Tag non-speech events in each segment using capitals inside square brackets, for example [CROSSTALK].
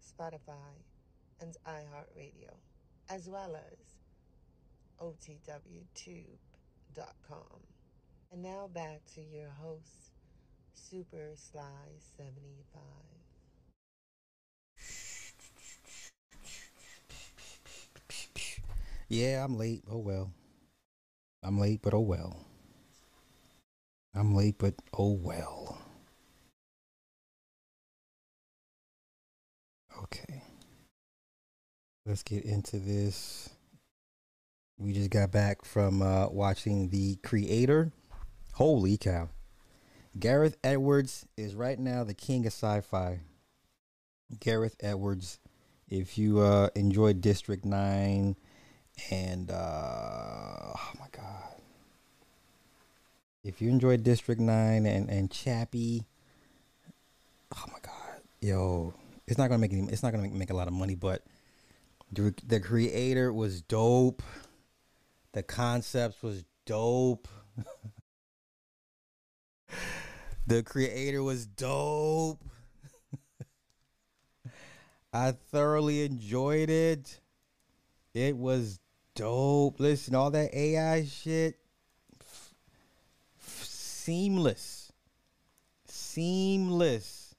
Spotify, and iHeartRadio, as well as OTWTube.com. And now back to your host, Super Sly 75. Yeah, I'm late. Oh well. I'm late, but oh well. I'm late, but oh well. Let's get into this. We just got back from uh, watching The Creator. Holy cow. Gareth Edwards is right now the king of sci fi. Gareth Edwards, if you uh, enjoyed District 9 and, uh, oh my God. If you enjoyed District 9 and, and Chappie, oh my God. Yo, it's not gonna make any, it's not gonna make, make a lot of money, but the, creator was dope. The concepts was dope. [LAUGHS] the creator was dope. [LAUGHS] I thoroughly enjoyed it. It was dope. Listen, all that AI shit, f- f- seamless, seamless.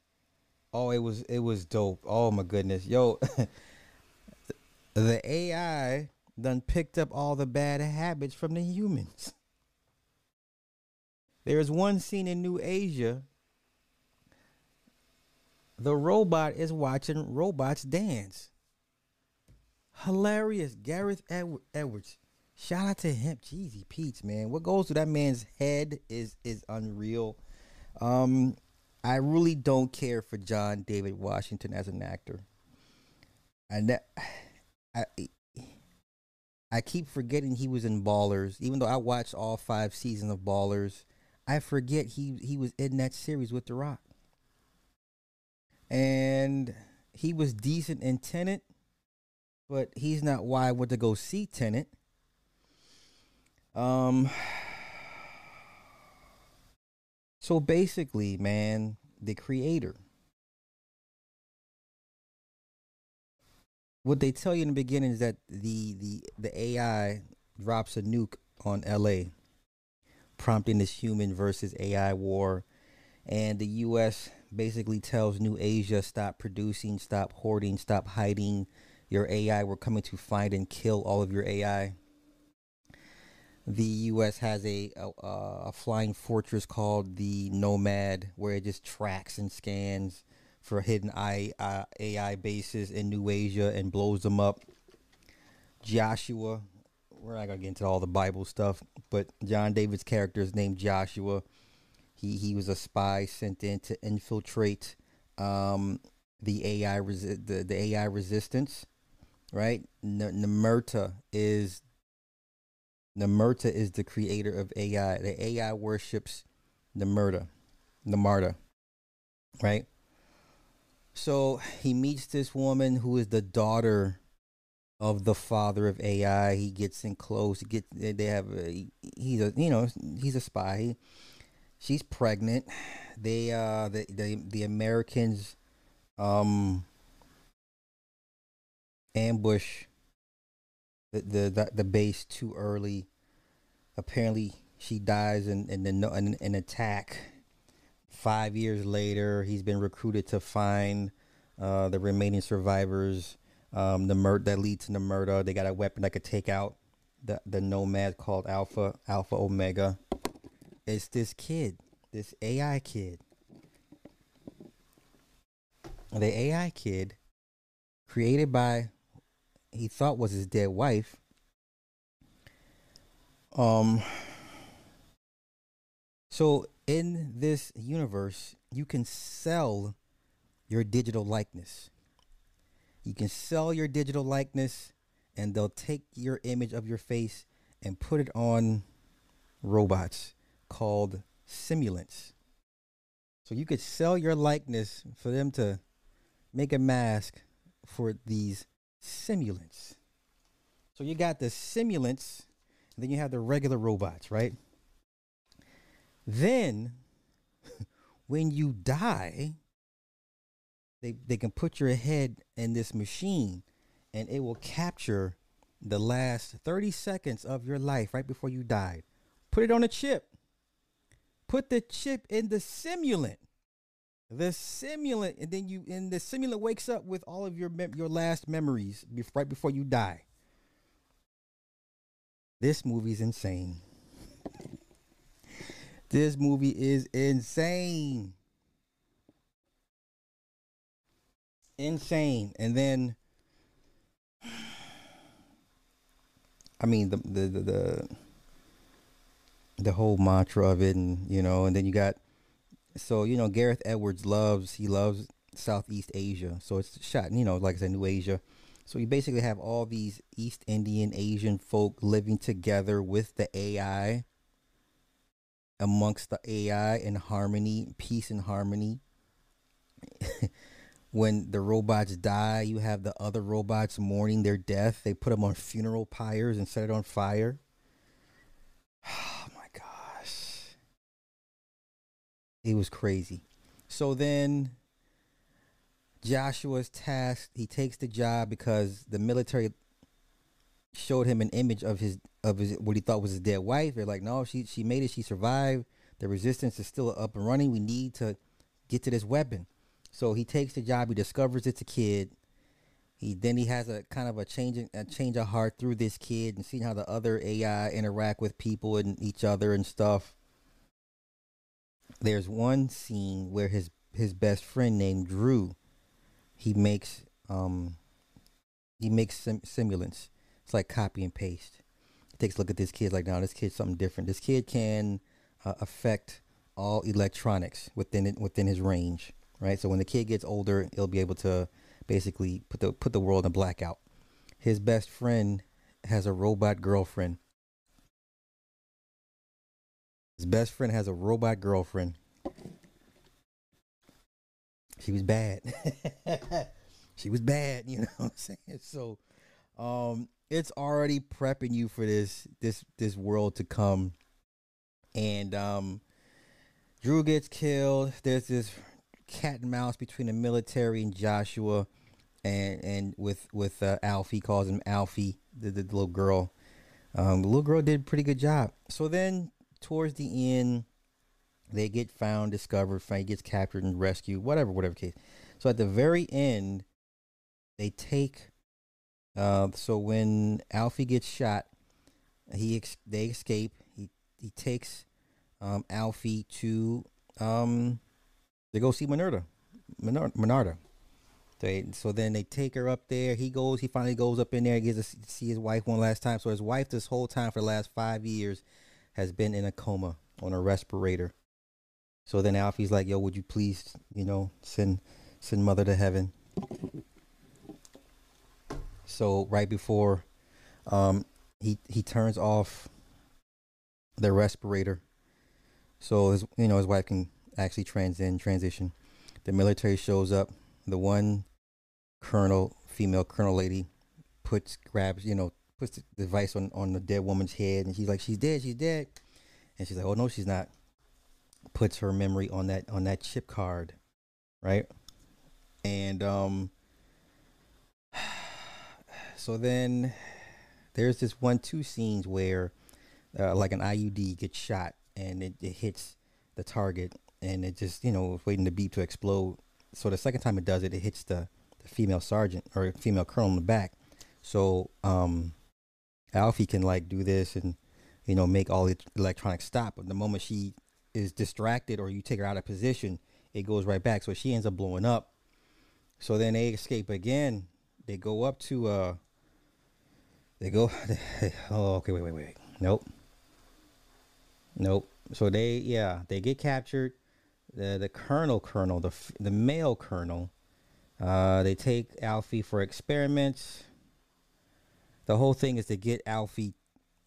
Oh, it was it was dope. Oh my goodness, yo, [LAUGHS] the AI done picked up all the bad habits from the humans. There's one scene in New Asia. The robot is watching robots dance. Hilarious. Gareth Edwards. Shout out to him. Jeezy Pete's, man. What goes through that man's head is is unreal. Um, I really don't care for John David Washington as an actor. And I, I keep forgetting he was in Ballers, even though I watched all five seasons of Ballers. I forget he he was in that series with The Rock, and he was decent in Tenet, but he's not why I went to go see Tenet. Um, [SIGHS] so basically, man, the creator. What they tell you in the beginning is that the the the AI drops a nuke on LA, prompting this human versus AI war. And the US basically tells New Asia stop producing, stop hoarding, stop hiding your AI. We're coming to find and kill all of your AI the U.S. has a, a, a flying fortress called the Nomad, where it just tracks and scans for hidden AI, uh, AI bases in New Asia and blows them up. Joshua, we're not gonna get into all the Bible stuff, but John David's character is named Joshua. He he was a spy sent in to infiltrate um, the AI resi- the, the AI resistance. Right, N- Nirmata is Nirmata is the creator of AI. The AI worships Nirmata, Nirmata, right? So he meets this woman who is the daughter of the father of AI. He gets in close. Gets. They have. A, he's a. You know. He's a spy. He, she's pregnant. They. Uh. The. The. The Americans. Um. Ambush the the the base too early. Apparently, she dies in in, the, in an attack. Five years later, he's been recruited to find uh, the remaining survivors. Um, the murder that leads to the murder. They got a weapon that could take out the the nomad called Alpha Alpha Omega. It's this kid, this AI kid. The AI kid, created by he thought was his dead wife. Um so in this universe, you can sell your digital likeness. You can sell your digital likeness and they'll take your image of your face and put it on robots called simulants. So you could sell your likeness for them to make a mask for these simulants. So you got the simulants, and then you have the regular robots, right? Then when you die, they they can put your head in this machine and it will capture the last 30 seconds of your life right before you died. Put it on a chip. Put the chip in the simulant. The simulant, and then you, and the simulant wakes up with all of your mem- your last memories right before you die. This movie's insane. This movie is insane. Insane. And then [SIGHS] I mean the the the the, the whole mantra of it, and you know, and then you got so you know Gareth Edwards loves he loves Southeast Asia, so it's shot you know like I said New Asia. So you basically have all these East Indian Asian folk living together with the AI, amongst the AI and harmony, peace and harmony. [LAUGHS] when the robots die, you have the other robots mourning their death. They put them on funeral pyres and set it on fire. [SIGHS] Oh my gosh. It was crazy. So then Joshua's tasked, he takes the job because the military showed him an image of his of his what he thought was his dead wife. They're like, no, she she made it, she survived. The resistance is still up and running. We need to get to this weapon. So he takes the job. He discovers it's a kid. He then he has a kind of a change a change of heart through this kid and seeing how the other AI interact with people and each other and stuff. There's one scene where his his best friend named Drew, he makes um he makes sim- simulants. It's like copy and paste. He takes a look at this kid like, now this kid's something different. This kid can uh, affect all electronics within it within his range right? So when the kid gets older, he'll be able to basically put the put the world in blackout. His best friend has a robot girlfriend. His best friend has a robot girlfriend. She was bad. [LAUGHS] she was bad, you know what I'm saying? So um it's already prepping you for this this this world to come. And um Drew gets killed. There's this cat and mouse between the military and Joshua, and and with with uh, Alfie calls him Alfie, the, the, little girl. Um, the little girl did a pretty good job. So then towards the end, they get found, discovered, Frank gets captured and rescued, whatever, whatever case. So at the very end, they take. Uh, so when Alfie gets shot, he ex- they escape. He he takes um, Alfie to um, they go see Minarda. Minarda. They, so then they take her up there. He goes. He finally goes up in there. He gets to see his wife one last time. So his wife, this whole time for the last five years, has been in a coma on a respirator. So then Alfie's like, "Yo, would you please, you know, send send mother to heaven?" So right before, um, he he turns off the respirator, so his you know his wife can actually transcend transition. The military shows up. The one colonel, female colonel lady, puts grabs you know puts the device on on the dead woman's head, and she's like, "She's dead. She's dead." And she's like, "Oh no, she's not." Puts her memory on that on that chip card, right? And um, so then there's this one two scenes where uh, like an IUD gets shot and it, it hits the target and it just you know waiting to beep to explode. So the second time it does it, it hits the, the female sergeant or female colonel in the back. So um, Alfie can like do this and you know make all the electronics stop. But the moment she is distracted or you take her out of position, it goes right back. So she ends up blowing up. So then they escape again. They go up to uh. They go. [LAUGHS] oh, okay. Wait, wait, wait. Nope. Nope. So they, yeah, they get captured the the colonel colonel the the male colonel Uh, they take Alfie for experiments. The whole thing is to get Alfie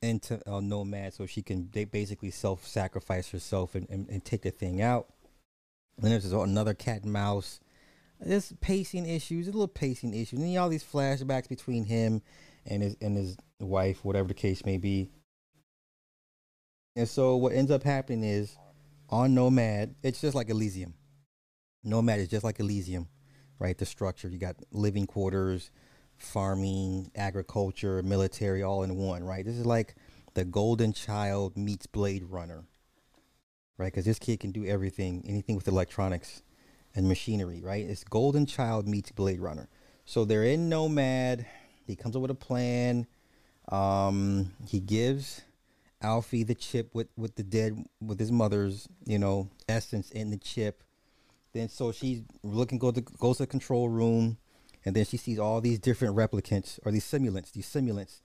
into a nomad so she can they basically self sacrifice herself and, and, and, take the thing out. And there's another cat and mouse. There's pacing issues, a little pacing issues. And all these flashbacks between him and his and his wife, whatever the case may be. And so what ends up happening is on Nomad, it's just like Elysium. Nomad is just like Elysium, right? The structure. You got living quarters, farming, agriculture, military all in one, right? This is like the golden child meets Blade Runner. Right? Because this kid can do everything, anything with electronics and machinery, right? It's Golden Child meets Blade Runner. So they're in Nomad. He comes up with a plan. Um, he gives Alfie the chip with with the dead with his mother's you know essence in the chip. Then so she's looking go to goes to the control room, and then she sees all these different replicants or these simulants, these simulants,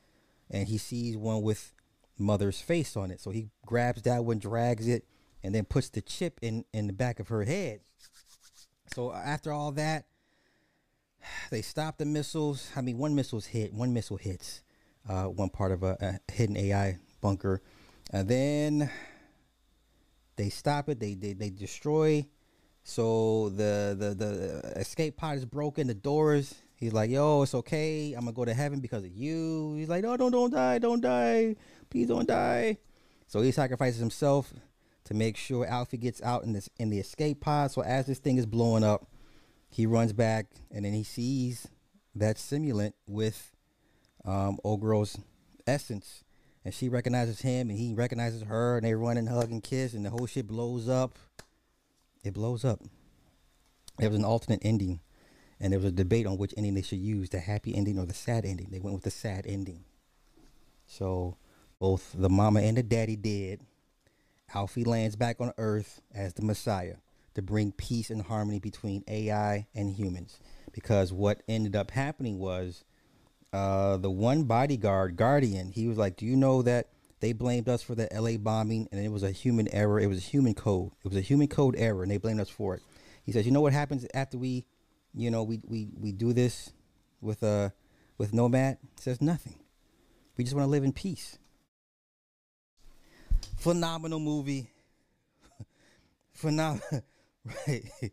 and he sees one with mother's face on it. So he grabs that one, drags it, and then puts the chip in in the back of her head. So after all that, [SIGHS] they stop the missiles. I mean, one missile's hit, one missile hits uh, one part of a, a hidden AI bunker. And then they stop it. They they, they destroy. So the, the the escape pod is broken. The doors. He's like, "Yo, it's okay. I'm gonna go to heaven because of you." He's like, "No, don't don't die, don't die, please don't die." So he sacrifices himself to make sure Alfie gets out in this in the escape pod. So as this thing is blowing up, he runs back and then he sees that simulant with um, old girl's essence. And she recognizes him and he recognizes her and they run and hug and kiss and the whole shit blows up. It blows up. There was an alternate ending and there was a debate on which ending they should use the happy ending or the sad ending. They went with the sad ending. So both the mama and the daddy did. Alfie lands back on earth as the messiah to bring peace and harmony between ai and humans because what ended up happening was uh, the one bodyguard, Guardian, he was like, "Do you know that they blamed us for the LA bombing and it was a human error? It was a human code. It was a human code error, and they blamed us for it." He says, "You know what happens after we, you know, we we we do this with uh with Nomad?" He says nothing. We just want to live in peace. Phenomenal movie. [LAUGHS] Phenomenal? [LAUGHS]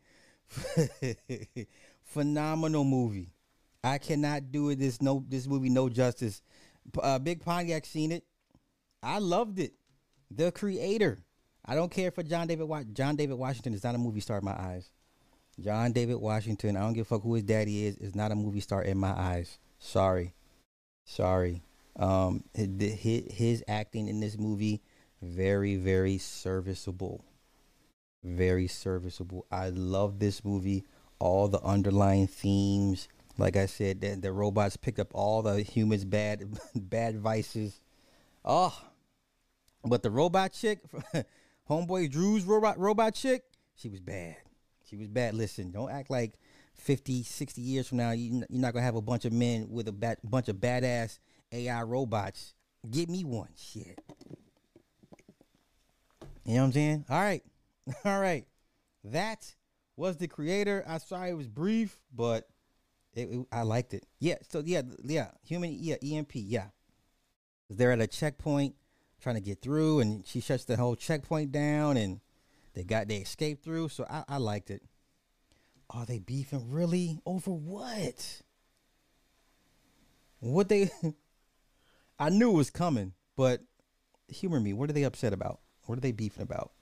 Phenomenal movie. I cannot do it. This no this movie no justice. Uh, Big Pontiac seen it. I loved it. The creator. I don't care for John David Wa- John David Washington is not a movie star in my eyes. John David Washington. I don't give a fuck who his daddy is. Is not a movie star in my eyes. Sorry, sorry. Um, his, his acting in this movie very very serviceable. Very serviceable. I love this movie. All the underlying themes like I said, the, the robots picked up all the humans' bad [LAUGHS] bad vices. Oh, but the robot chick, [LAUGHS] homeboy Drew's robot robot chick, she was bad. She was bad. Listen, don't act like 50, 60 years from now you, you're not gonna have a bunch of men with a bat, bunch of badass AI robots. Get me one, shit. You know what I'm saying? All right, [LAUGHS] all right. That was the creator. I sorry it was brief, but it, it, I liked it. Yeah. So yeah, yeah. Human. Yeah. EMP. Yeah. They're at a checkpoint trying to get through, and she shuts the whole checkpoint down, and they got they escaped through. So I, I liked it. Are they beefing really over what? What they? [LAUGHS] I knew it was coming, but humor me. What are they upset about? What are they beefing about?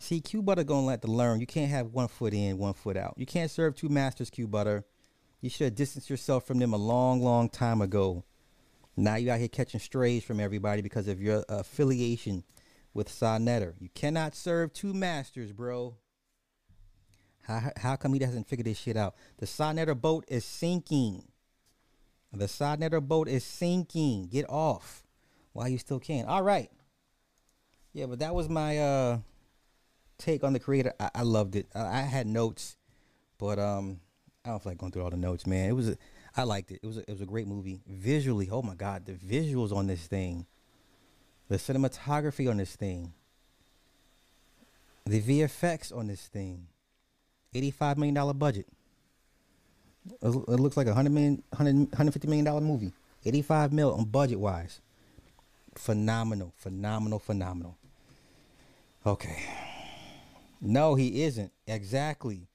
See, Q Butter gonna let to learn. You can't have one foot in, one foot out. You can't serve two masters, Q Butter. You should have distanced yourself from them a long, long time ago. Now you out here catching strays from everybody because of your affiliation with Sa Neter. You cannot serve two masters, bro. How, how come he doesn't figure this shit out? The Sa Neter boat is sinking. The Sa Neter boat is sinking. Get off while you still can. All right. Yeah, but that was my uh take on the creator. I, I loved it. I, I had notes, but um I don't feel like going through all the notes, man. It was, a, I liked it. It was, a, it was a great movie. Visually, oh my god, the visuals on this thing, the cinematography on this thing, the VFX on this thing, eighty-five million dollar budget. It looks like a hundred million, hundred, hundred fifty million dollar movie. Eighty five mil on budget wise. Phenomenal, phenomenal, phenomenal. Okay. No, he isn't. Exactly.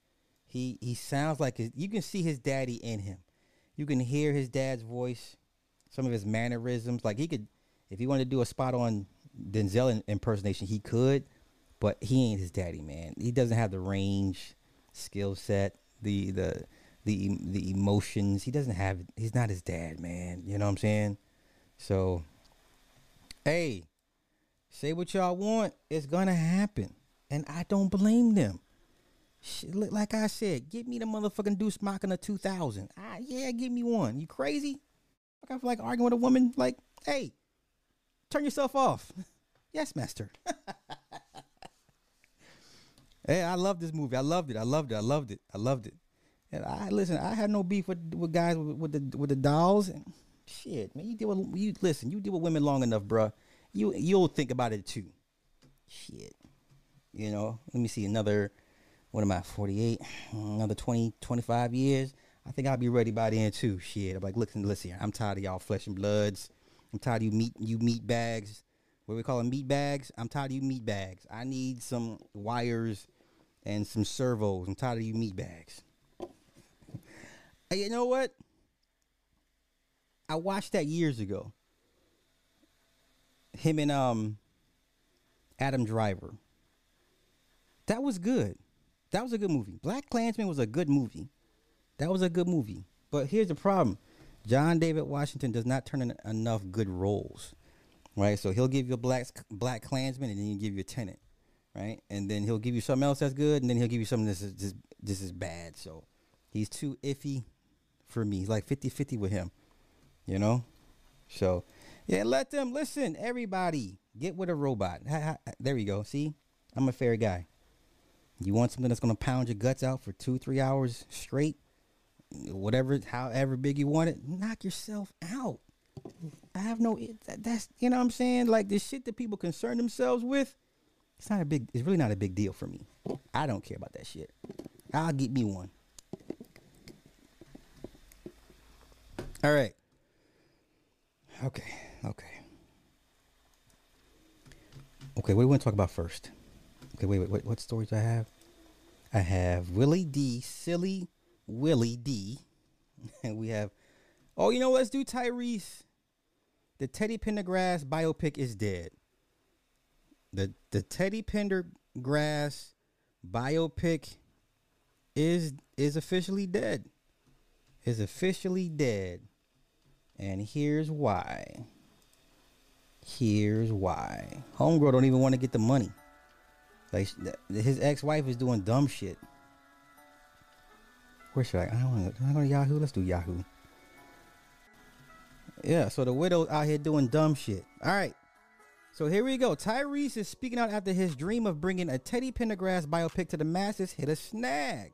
He he sounds like his, you can see his daddy in him. You can hear his dad's voice, some of his mannerisms. Like he could, if he wanted to do a spot on Denzel impersonation, he could, but he ain't his daddy, man. He doesn't have the range, skill set, the the the the emotions. He doesn't have. He's not his dad, man. You know what I'm saying? So, hey, say what y'all want. It's gonna happen, and I don't blame them. Like I said, give me the motherfucking Deuce Machina 2000. Ah, yeah, give me one. You crazy? I feel like arguing with a woman. Like, hey, turn yourself off. [LAUGHS] yes, master. [LAUGHS] hey, I love this movie. I loved it. I loved it. I loved it. I loved it. And I listen. I had no beef with with guys with, with the with the dolls. And shit, man, you deal with you. Listen, you deal with women long enough, bruh. You you'll think about it too. Shit, you know. Let me see another what am I, 48? Another 20, 25 years. I think I'll be ready by then too. Shit. I'm like, listen, listen here. I'm tired of y'all flesh and bloods. I'm tired of you meat you meat bags. What we call them meat bags? I'm tired of you meat bags. I need some wires and some servos. I'm tired of you meat bags. Hey, you know what? I watched that years ago. Him and um Adam Driver. That was good. That was a good movie. Black Klansman was a good movie. That was a good movie. But here's the problem: John David Washington does not turn in enough good roles, right? So he'll give you a black Black Klansman, and then he'll give you a Tenet, right? And then he'll give you something else that's good, and then he'll give you something that's just this is bad. So he's too iffy for me. He's like 50-50 with him, you know. So yeah, let them listen. Everybody get with a robot. There we go. See, I'm a fair guy. You want something that's gonna pound your guts out for two, three hours straight, whatever, however big you want it. Knock yourself out. I have no. That's you know what I'm saying. Like the shit that people concern themselves with. It's not a big. It's really not a big deal for me. I don't care about that shit. I'll get me one. All right. Okay. Okay. Okay. What do we want to talk about first? Okay, wait, wait, wait. What stories I have? I have Willie D, silly Willie D, and [LAUGHS] we have. Oh, you know, let's do Tyrese. The Teddy Pendergrass biopic is dead. The the Teddy Pendergrass biopic is is officially dead. Is officially dead. And here's why. Here's why. Homegirl don't even want to get the money. Like his ex-wife is doing dumb shit. Where should I? I don't want to. Go to Yahoo? Let's do Yahoo. Yeah. So the widow's out here doing dumb shit. All right. So here we go. Tyrese is speaking out after his dream of bringing a Teddy Pendergrass biopic to the masses hit a snag.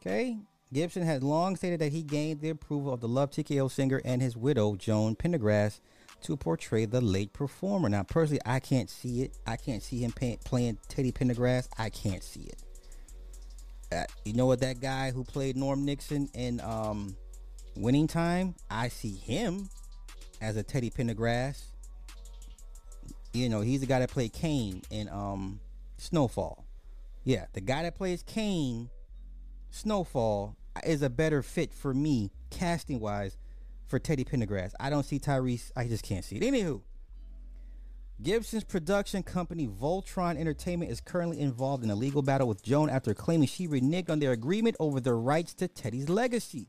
Okay. Gibson has long stated that he gained the approval of the Love TKO singer and his widow, Joan Pendergrass, to portray the late performer. Now, personally, I can't see it. I can't see him pay, playing Teddy Pendergrass. I can't see it. Uh, you know what? That guy who played Norm Nixon in um, Winning Time, I see him as a Teddy Pendergrass. You know, he's the guy that played Kane in um, Snowfall. Yeah, the guy that plays Kane, Snowfall, is a better fit for me casting wise for Teddy Pendergrass. I don't see Tyrese. I just can't see it. Anywho, Gibson's production company Voltron Entertainment is currently involved in a legal battle with Joan after claiming she reneged on their agreement over the rights to Teddy's legacy.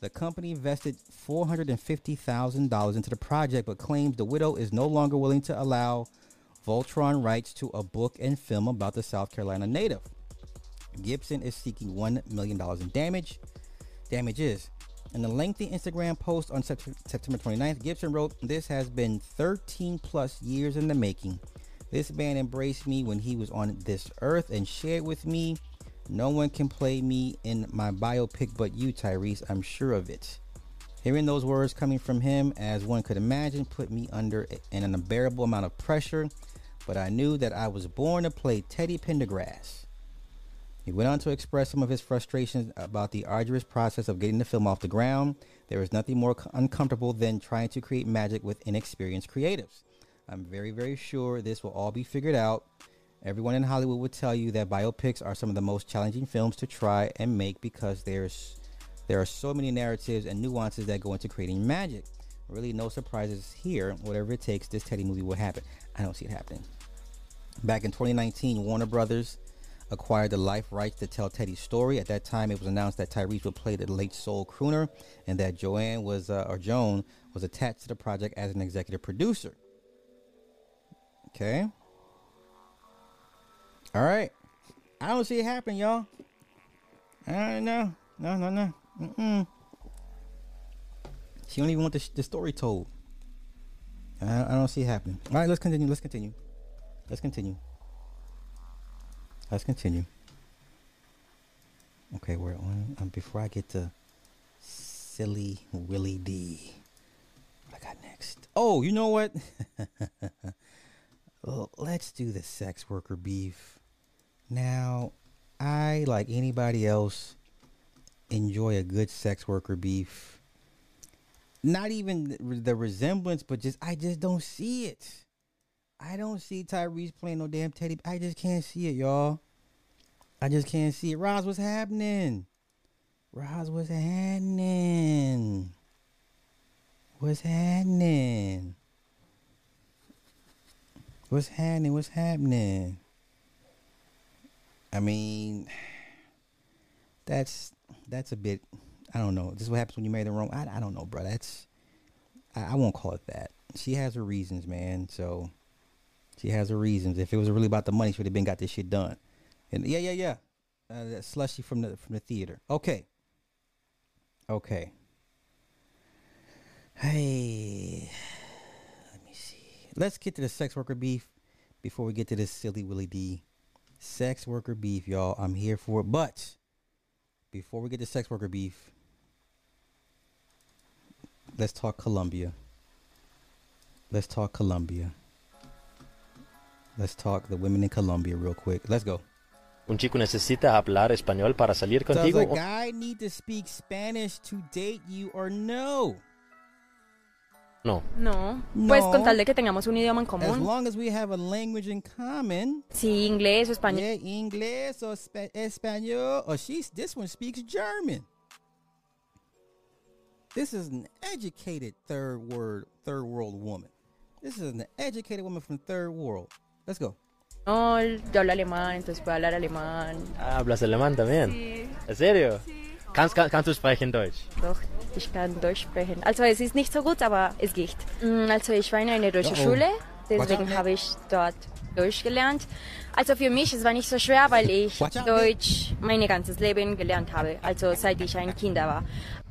The company invested $450,000 into the project but claims the widow is no longer willing to allow Voltron rights to a book and film about the South Carolina native. Gibson is seeking $1 million in damage. Damages. In a lengthy Instagram post on September 29th, Gibson wrote, This has been 13 plus years in the making. This man embraced me when he was on this earth and shared with me. No one can play me in my biopic but you, Tyrese. I'm sure of it. Hearing those words coming from him, as one could imagine, put me under an unbearable amount of pressure, but I knew that I was born to play Teddy Pendergrass. He went on to express some of his frustrations about the arduous process of getting the film off the ground. There is nothing more uncomfortable than trying to create magic with inexperienced creatives. I'm very, very sure this will all be figured out. Everyone in Hollywood would tell you that biopics are some of the most challenging films to try and make because there's there are so many narratives and nuances that go into creating magic. Really, no surprises here. Whatever it takes, this Teddy movie will happen. I don't see it happening. Back in 2019, Warner Brothers acquired the life rights to tell Teddy's story. At that time, it was announced that Tyrese would play the late soul crooner, and that Joanne was uh, or Joan was attached to the project as an executive producer. Okay. All right. I don't see it happen, y'all. I don't know. No, no, no. Mm-mm. She don't even want the, the story told. I don't see it happening. All right, let's continue. Let's continue. Let's continue. Let's continue. Okay, we're on. Um, before I get to silly Willie D, what I got next? Oh, you know what? [LAUGHS] let's do the sex worker beef. Now, I like anybody else enjoy a good sex worker beef. Not even the resemblance, but just I just don't see it. I don't see Tyrese playing no damn Teddy. I just can't see it, y'all. I just can't see it. Roz, what's happening? Roz, what's happening? What's happening? What's happening? What's happening? I mean, that's that's a bit. I don't know. This is what happens when you marry the wrong. I, I don't know, bro. That's I, I won't call it that. She has her reasons, man. So she has her reasons. If it was really about the money, she would have been got this shit done. And yeah, yeah, yeah. Uh, that slushy from the from the theater. Okay. Okay. Hey, let me see. Let's get to the sex worker beef before we get to this silly Willie D. Sex worker beef, y'all. I'm here for it. But before we get to sex worker beef, let's talk Colombia. Let's talk Colombia. Let's talk the women in Colombia real quick. Let's go. ¿Un chico necesita hablar español para salir Does a guy need to speak Spanish to date you or no? No. No. No. Pues con tal de que tengamos un idioma en As long as we have a language in common. Sí, inglés o español. Yeah, English or spa- Espanol. Or oh, she's this one speaks German. This is an educated third word third world woman. This is an educated woman from third world. Let's go. No, yo hablo alemán, entonces puedo hablar alemán. Ah, ¿Hablas alemán también? ¿En serio? Kannst, kann, kannst du sprechen Deutsch? Doch, ich kann Deutsch sprechen. Also es ist nicht so gut, aber es geht. Mm, Also ich war in einer deutschen Uh-oh. Schule, deswegen habe ich dort Deutsch gelernt. Also für mich, es war nicht so schwer, weil ich Deutsch mein ganzes Leben gelernt habe, also seit ich ein Kind war.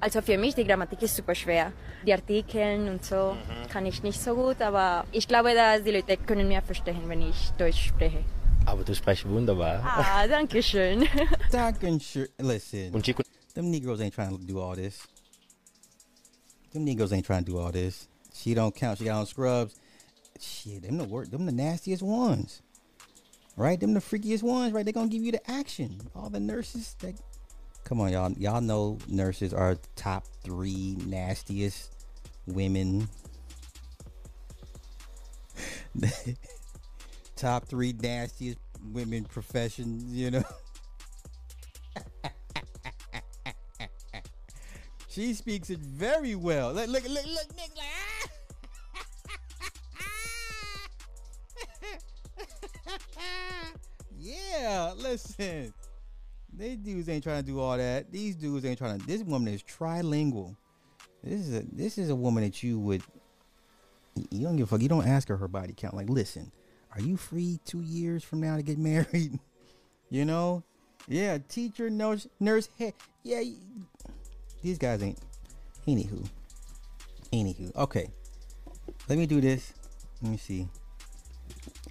Also für mich, die Grammatik ist super schwer. Die Artikeln und so Mhm. kann ich nicht so gut, aber ich glaube, dass die Leute können mir verstehen, wenn ich Deutsch spreche. Aber du sprichst wunderbar. Ah, [LAUGHS] danke schön. [LAUGHS] Talking sure. Listen, them Negroes ain't trying to do all this. Them Negroes ain't trying to do all this. She don't count. She got on scrubs. Shit, them the work. Them the nastiest ones. Right? Them the freakiest ones. Right? They gonna give you the action. All the nurses. That, come on, y'all. Y'all know nurses are top three nastiest women. [LAUGHS] top three nastiest women professions. You know. [LAUGHS] She speaks it very well. Look, look, look, look, Nick, like, ah! yeah, listen. These dudes ain't trying to do all that. These dudes ain't trying to. This woman is trilingual. This is a this is a woman that you would. You don't give a fuck. You don't ask her her body count. Like, listen, are you free two years from now to get [LAUGHS] married? you know, yeah, teacher, nurse, nurse, head. Yeah, these guys ain't. Anywho, anywho. Okay, let me do this. Let me see.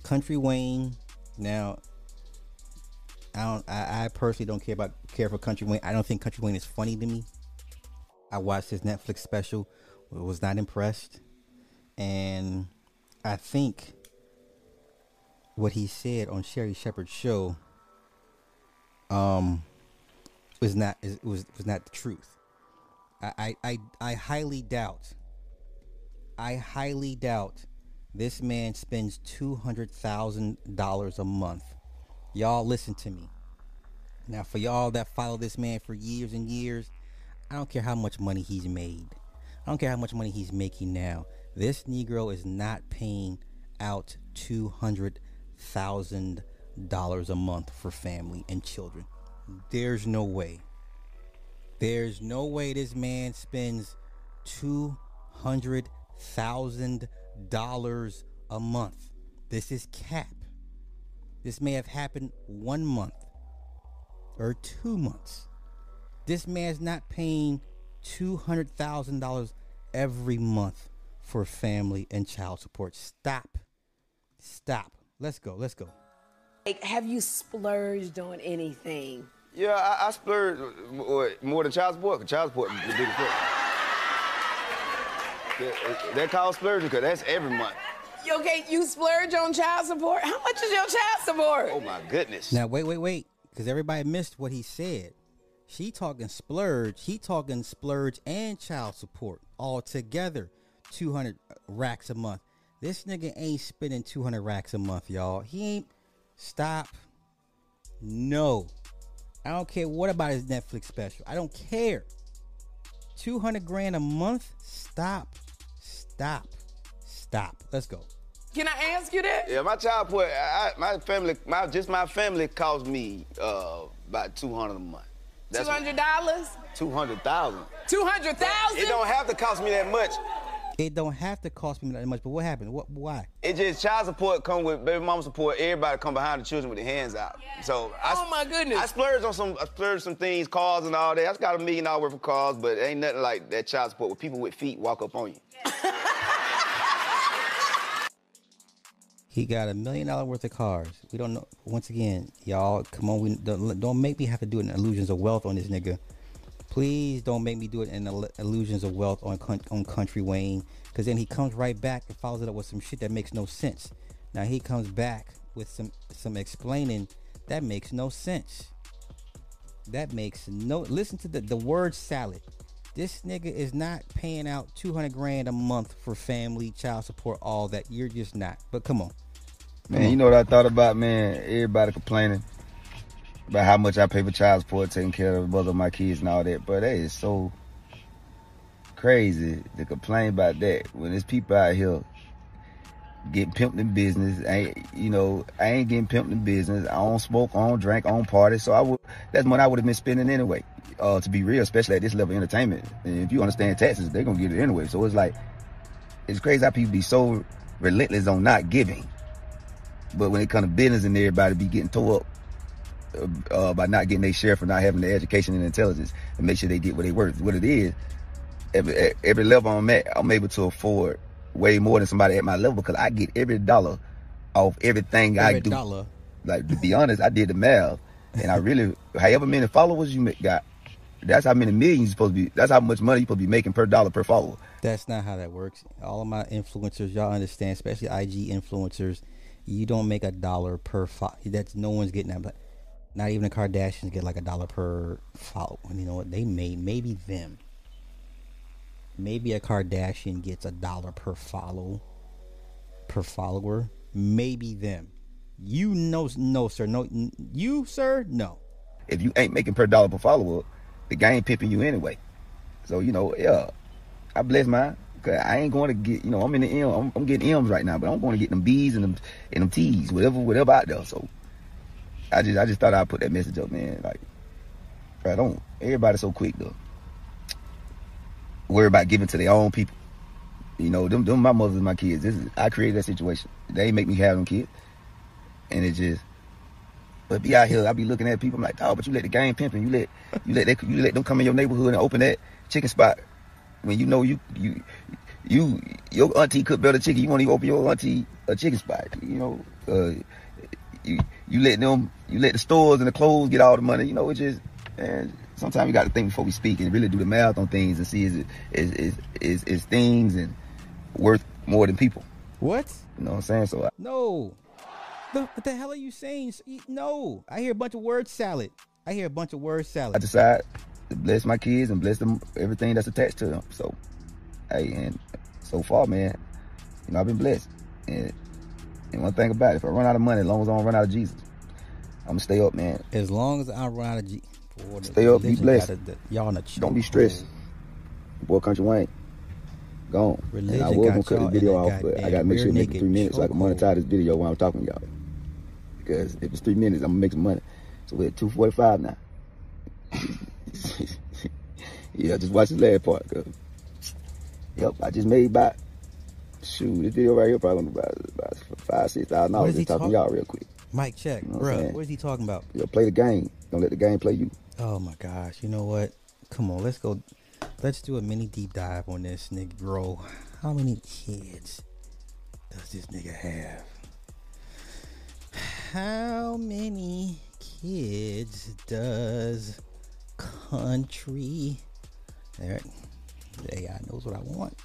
Country Wayne. Now, I don't. I, I personally don't care about care for Country Wayne. I don't think Country Wayne is funny to me. I watched his Netflix special. Was not impressed, and I think what he said on Sherri Shepherd's show um was not was was not the truth. I, I I I highly doubt. I highly doubt this man spends two hundred thousand dollars a month. Y'all listen to me. Now for y'all that follow this man for years and years, I don't care how much money he's made. I don't care how much money he's making now. This Negro is not paying out two hundred thousand dollars a month for family and children. There's no way. There's no way this man spends two hundred thousand dollars a month. This is cap. This may have happened one month or two months. This man's not paying two hundred thousand dollars every month for family and child support. Stop. Stop. Let's go. Let's go. Like, have you splurged on anything? Yeah, I, I splurge more, uh, more than child support. 'cause child support is the biggest thing. [LAUGHS] That, that called splurging because that's every month. You Okay, you splurge on child support. How much is your child support? Oh my goodness. Now wait, wait, wait, because everybody missed what he said. She talking splurge. He talking splurge and child support all together. Two hundred racks a month. This nigga ain't spending two hundred racks a month, y'all. He ain't. Stop. No, I don't care what about his Netflix special. I don't care. Two hundred grand a month. Stop. Stop. Stop. Let's go. Can I ask you that? Yeah, my child support, I, I- my family, my just my family cost me uh, about two hundred a month. Two hundred dollars? Two hundred thousand. Two hundred thousand? It don't have to cost me that much. It don't have to cost me that much, but what happened? What? Why? It just child support come with baby mama support. Everybody come behind the children with their hands out. So I, Oh, my goodness. I splurged on some, I splurged some things, cars and all that. I just got a million dollar worth of cars, but it ain't nothing like that child support where people with feet walk up on you. [LAUGHS] He got a million dollar worth of cars. We don't know. Once again, y'all, come on. We don't, don't make me have to do an illusions of wealth on this nigga. Please don't make me do it in illusions of wealth on on Country Wayne, because then he comes right back and follows it up with some shit that makes no sense. Now he comes back with some some explaining that makes no sense. That makes no. Listen to the the word salad. This nigga is not paying out two hundred grand a month for family, child support, all that. You're just not. But come on. Man, you know what I thought about, man? Everybody complaining about how much I pay for child support, taking care of the mother of my kids and all that. But that is so crazy to complain about that when there's people out here getting pimped in business. I ain't, you know, I ain't getting pimped in business. I don't smoke, I don't drink, I don't party. So I would, that's money I would have been spending anyway. Uh, to be real, especially at this level of entertainment. And if you understand taxes, they're gonna get it anyway. So it's like, it's crazy how people be so relentless on not giving. But when it comes to business and everybody be getting tore up uh, uh, by not getting their share for not having the education and intelligence and make sure they get what they worth. What it is, every, every level I'm at, I'm able to afford way more than somebody at my level because I get every dollar off everything I Every do. dollar. Like to be honest, I did the math, and I really, however many followers you got, that's how many millions you're supposed to be. That's how much money you're supposed to be making per dollar per follower. That's not how that works. All of my influencers, y'all understand, especially IG influencers, you don't make a dollar per follow. That's no one's getting that. But not even the Kardashians get like a dollar per follow. And You know what? They may maybe them. Maybe a Kardashian gets a dollar per follow, per follower. Maybe them. You know, no sir, no you sir, no. If you ain't making per dollar per follower, the guy ain't pimping you anyway. So you know, yeah, I bless mine. I ain't going to get, you know, I'm in the M, I'm, I'm getting M's right now, but I'm going to get them B's and them and them T's, whatever, whatever out there. So I just, I just thought I'd put that message up, man. Like, I don't. Everybody's so quick though. Worry about giving to their own people. You know, them, them my mothers my kids. This is, I created that situation. They make me have them kids, and it just. But be out here, I be looking at people. I'm like, oh, but you let the game pimp and you let you let they, you let them come in your neighborhood and open that chicken spot when you know you you you your auntie cook better chicken. You want to open your auntie a chicken spot. You know, uh, you you let them you let the stores and the clothes get all the money. You know, it just and sometimes you got to think before we speak and really do the math on things and see is it is is is, is things and worth more than people. What? You know what I'm saying? So I, No. The, what the hell are you saying? No. I hear a bunch of word salad. I hear a bunch of word salad. I decide to bless my kids and bless them everything that's attached to them. So, hey, and so far, man, you know, I've been blessed. And and one thing about it, if I run out of money, as long as I don't run out of Jesus, I'm gonna stay up, man. As long as I run out of Jesus, Stay up, be blessed. y'all in a Don't be stressed. Boy, Country Wayne, gone. and I Religion was gonna cut this video off, but I gotta make sure to make it three minutes so I can monetize this video while I'm talking to y'all. Because if it's three minutes, I'm gonna make some money. So we're at 245 now. [LAUGHS] yeah, just watch the last part. Cause, yep, I just made about, shoot, this video right here probably about, about five, six thousand dollars just talking to y'all real quick. Mike, check, You know bro. saying? What is he talking about? Yo, play the game. Don't let the game play you. Oh my gosh! You know what? Come on, let's go. Let's do a mini deep dive on this Negro. How many kids does this nigga have? [SIGHS] How many kids does country? There, the AI knows what I want.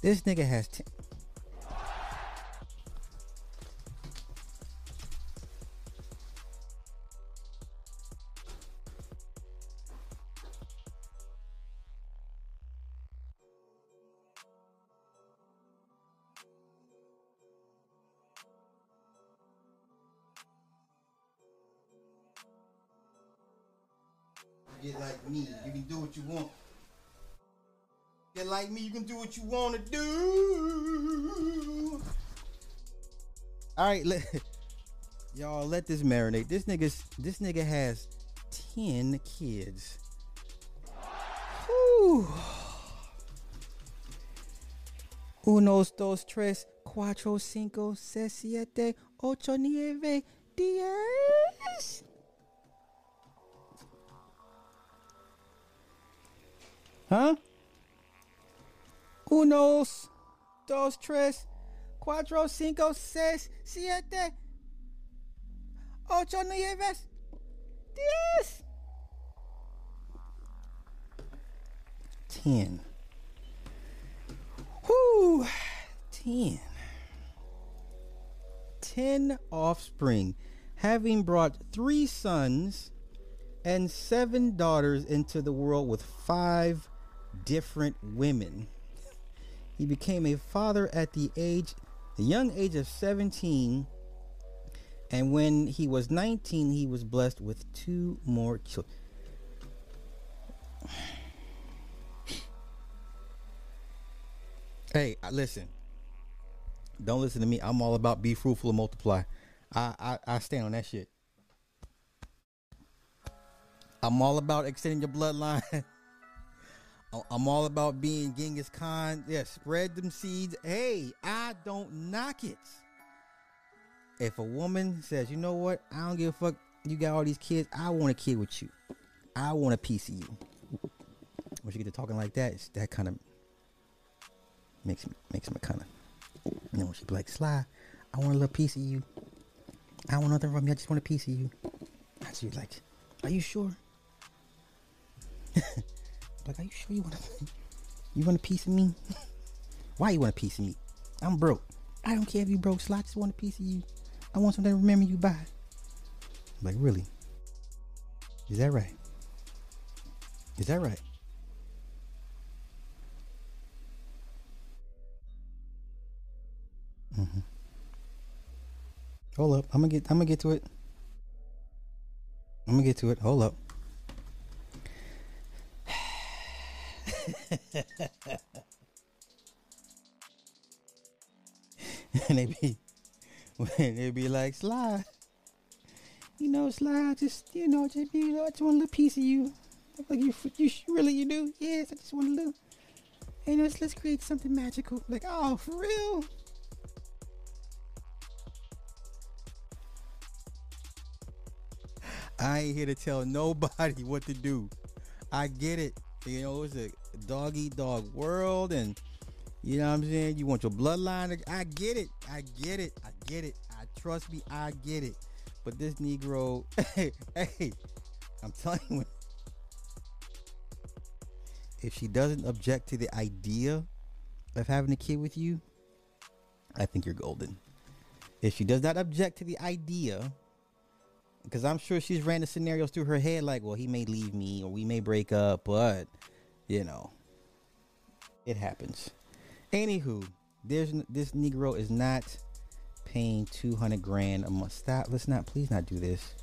This nigga has ten. Get like me, you can do what you want. Get like me, you can do what you want to do. All right, let, [LAUGHS] y'all let this marinate. This nigga's this nigga has ten kids. Whew. Uno, dos, tres, cuatro, cinco, seis, siete, ocho, nueve, diez. Huh? Unos, dos, tres, cuatro, cinco, seis, siete, ocho, nueve, diez. Ten. Whew. Ten. Ten offspring, having brought three sons and seven daughters into the world with five different women. He became a father at the age, the young age of 17, and when he was 19, he was blessed with two more children. Hey, listen. Don't listen to me. I'm all about be fruitful and multiply. I, I, I stand on that shit. I'm all about extending your bloodline. [LAUGHS] I'm all about being Genghis Khan. Yeah, spread them seeds. Hey, I don't knock it. If a woman says, you know what, I don't give a fuck, you got all these kids, I want a kid with you. I want a piece of you. When you get to talking like that, that kind of makes me makes me kind of you know when she like, Sly, I want a little piece of you. I want nothing from you. I just want a piece of you. And she's like, Are you sure? [LAUGHS] like, are you sure you want a [LAUGHS] you want a piece of me? [LAUGHS] Why you want a piece of me? I'm broke. I don't care if you broke, Sly. I just want a piece of you. I want something to remember you by. Like, really? Is that right? Is that right? Mm-hmm. Hold up. I'm gonna get I'm gonna get to it. I'm gonna get to it. Hold up. [LAUGHS] and they be when [LAUGHS] they be like Sly. You know, Sly, just you know, just you know, I just want a little piece of you. Like you, you really you do? Yes, I just want a little. Hey, let's let's create something magical. Like, oh, for real? I ain't here to tell nobody [LAUGHS] what to do. I get it. You know, it's a dog eat dog world, and you know what I'm saying. You want your bloodline. I get it. I get it. I get it. I trust me. I get it. But this Negro, hey, [LAUGHS] hey, I'm telling you, if she doesn't object to the idea of having a kid with you, I think you're golden. If she does not object to the idea Because I'm sure she's ran the scenarios through her head like, well, he may leave me or we may break up, but, you know, it happens. Anywho, there's this Negro is not paying 200 grand a month. Stop. Let's not, please not do this.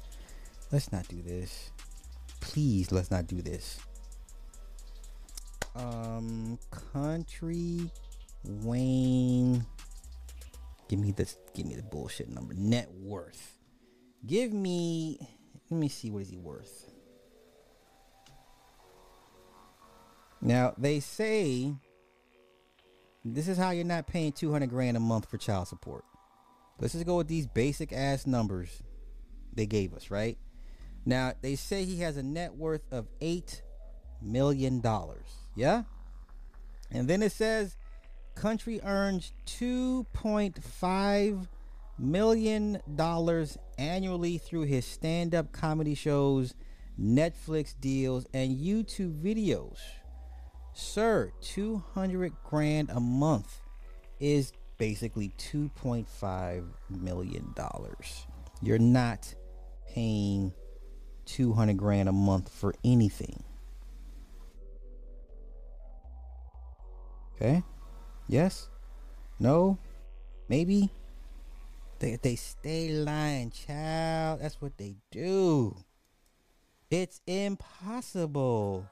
Let's not do this. Please, let's not do this. Um, country Wayne. Give me this. Give me the bullshit number. Net worth. Give me. Let me see. What is he worth? Now they say this is how you're not paying 200 grand a month for child support. Let's just go with these basic ass numbers they gave us, right? Now they say he has a net worth of eight million dollars. Yeah? And then it says country earns 2.5 million dollars annually through his stand-up comedy shows, Netflix deals, and YouTube videos. Sir, 200 grand a month is basically 2.5 million dollars. You're not paying 200 grand a month for anything. Okay? Yes? No? Maybe? They, they stay lying, child. That's what they do. It's impossible.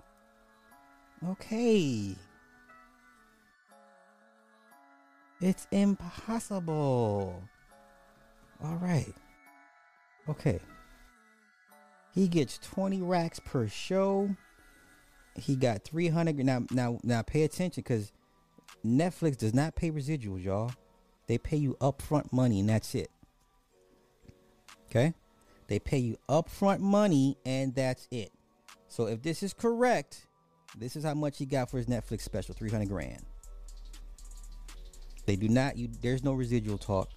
Okay. It's impossible. All right. Okay. He gets 20 racks per show. He got 300 now now now pay attention cuz Netflix does not pay residuals, y'all. They pay you upfront money and that's it. Okay? They pay you upfront money and that's it. So if this is correct, this is how much he got for his Netflix special, 300 grand. They do not you there's no residual talk.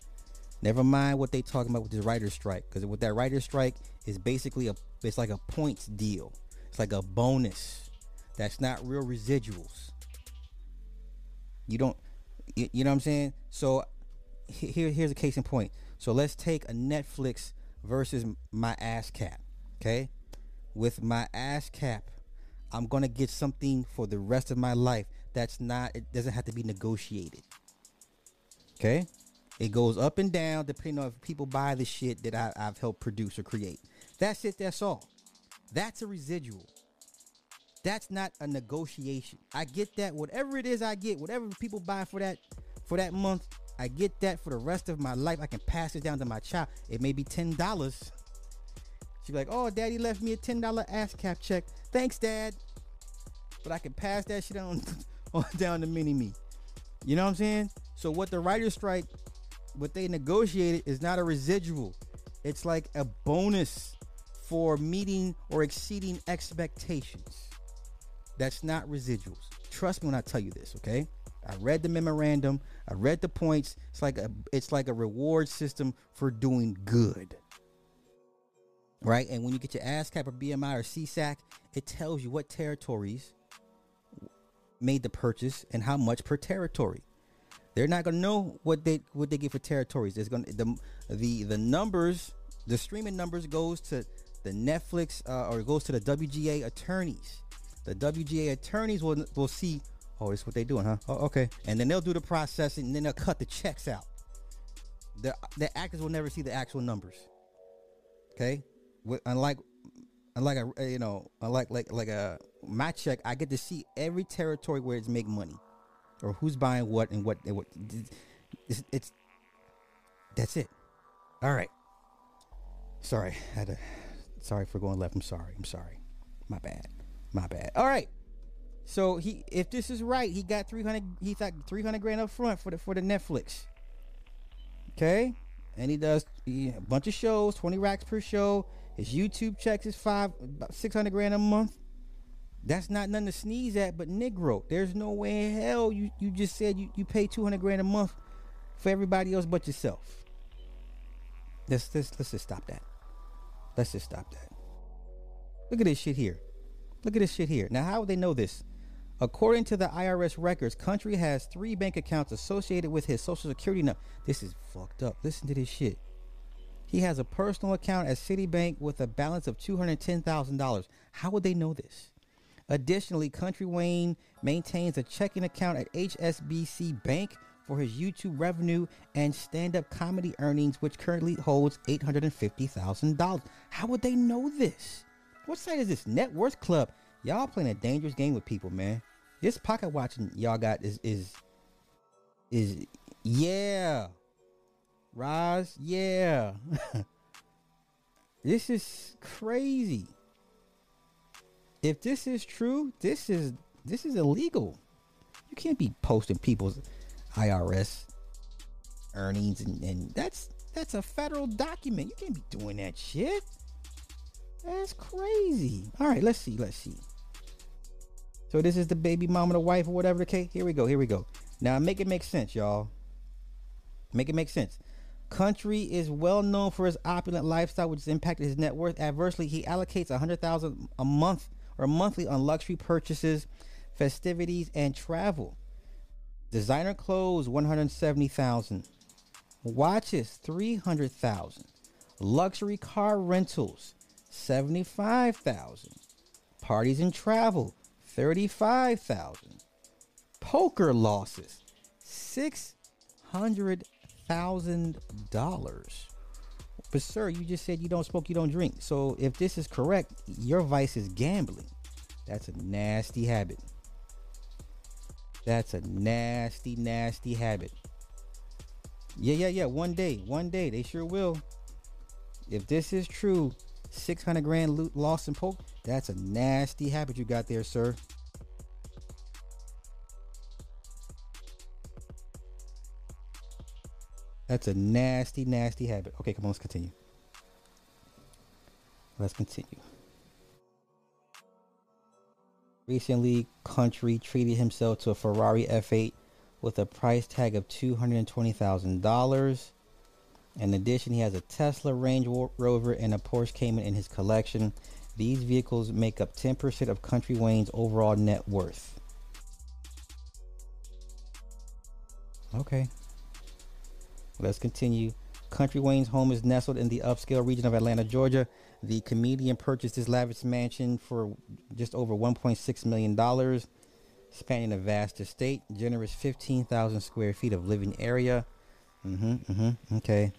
Never mind what they talking about with this writer's strike cuz with that writer's strike is basically a it's like a points deal. It's like a bonus. That's not real residuals. You don't you, you know what I'm saying? So here here's a case in point. So let's take a Netflix versus my ass cap. okay? With my ass cap, I'm to get something for the rest of my life that's not it doesn't have to be negotiated. Okay? It goes up and down depending on if people buy the shit that I, I've helped produce or create. That's it, that's all. That's a residual. That's not a negotiation. I get that. Whatever it is I get, whatever people buy for that for that month, I get that for the rest of my life. I can pass it down to my child. It may be ten dollars. She'd be like, "Oh, daddy left me a ten dollar ASCAP check. Thanks, dad." But I can pass that shit on, [LAUGHS] on down to mini me. You know what I'm saying? So what the writer's strike, what they negotiated is not a residual. It's like a bonus for meeting or exceeding expectations. That's not residuals. Trust me when I tell you this, okay? I read the memorandum. I read the points. It's like a it's like a reward system for doing good. Right? And when you get your ASCAP or BMI or SESAC, it tells you what territories made the purchase and how much per territory. They're not gonna know what they what they get for territories. It's gonna the the the numbers, the streaming numbers goes to the Netflix uh, or it goes to the WGA attorneys. The WGA attorneys will will see. Oh, this is what they doing, huh? Oh, okay. And then they'll do the processing, and then they'll cut the checks out. The the actors will never see the actual numbers. Okay, With, unlike unlike a you know unlike like like a my check, I get to see every territory where it's make money, or who's buying what and what and what. It's, it's that's it. All right. Sorry, I had to. Sorry for going left. I'm sorry. I'm sorry. My bad. My bad. All right. So he, if this is right, he got 300. He thought 300 grand up front for the for the Netflix. Okay, and he does he, a bunch of shows, 20 racks per show. His YouTube checks is five, about 600 grand a month. That's not nothing to sneeze at, but Negro, there's no way in hell you you just said you you pay 200 grand a month for everybody else but yourself. Let's let's let's just stop that. Let's just stop that. Look at this shit here. Look at this shit here. Now, how would they know this? According to the IRS records, Country has three bank accounts associated with his social security number. This is fucked up. Listen to this shit. He has a personal account at Citibank with a balance of $210,000. How would they know this? Additionally, Country Wayne maintains a checking account at HSBC Bank for his YouTube revenue and stand up comedy earnings, which currently holds $850,000. How would they know this? What site is this? Net Worth Club. Y'all playing a dangerous game with people, man. This pocket watching y'all got is is is yeah. Roz, yeah. [LAUGHS] this is crazy. If this is true, this is this is illegal. You can't be posting people's IRS earnings and, and that's that's a federal document. You can't be doing that shit. That's crazy. All right, let's see. Let's see. So this is the baby mama, the wife, or whatever the case. Here we go. Here we go. Now make it make sense, y'all. Make it make sense. Country is well known for his opulent lifestyle, which has impacted his net worth adversely. He allocates a hundred thousand a month or monthly on luxury purchases, festivities, and travel. Designer clothes, one hundred seventy thousand. Watches, three hundred thousand. Luxury car rentals, seventy-five thousand. Parties and travel, thirty-five thousand. Poker losses, six hundred thousand dollars. But sir, you just said you don't smoke, you don't drink. So if this is correct, your vice is gambling. That's a nasty habit. That's a nasty, nasty habit. Yeah, yeah, yeah. One day, one day, they sure will. If this is true, 600 grand loot lost in poke, that's a nasty habit you got there, sir. That's a nasty, nasty habit. Okay, come on, let's continue. Let's continue. Recently, Country treated himself to a Ferrari F8 with a price tag of $220,000. In addition, he has a Tesla Range Rover and a Porsche Cayman in his collection. These vehicles make up 10% of Country Wayne's overall net worth. Okay. Let's continue. Country Wayne's home is nestled in the upscale region of Atlanta, Georgia. The comedian purchased this lavish mansion for just over $1.6 million, spanning a vast estate, generous 15,000 square feet of living area. Mm-hmm, mm-hmm, okay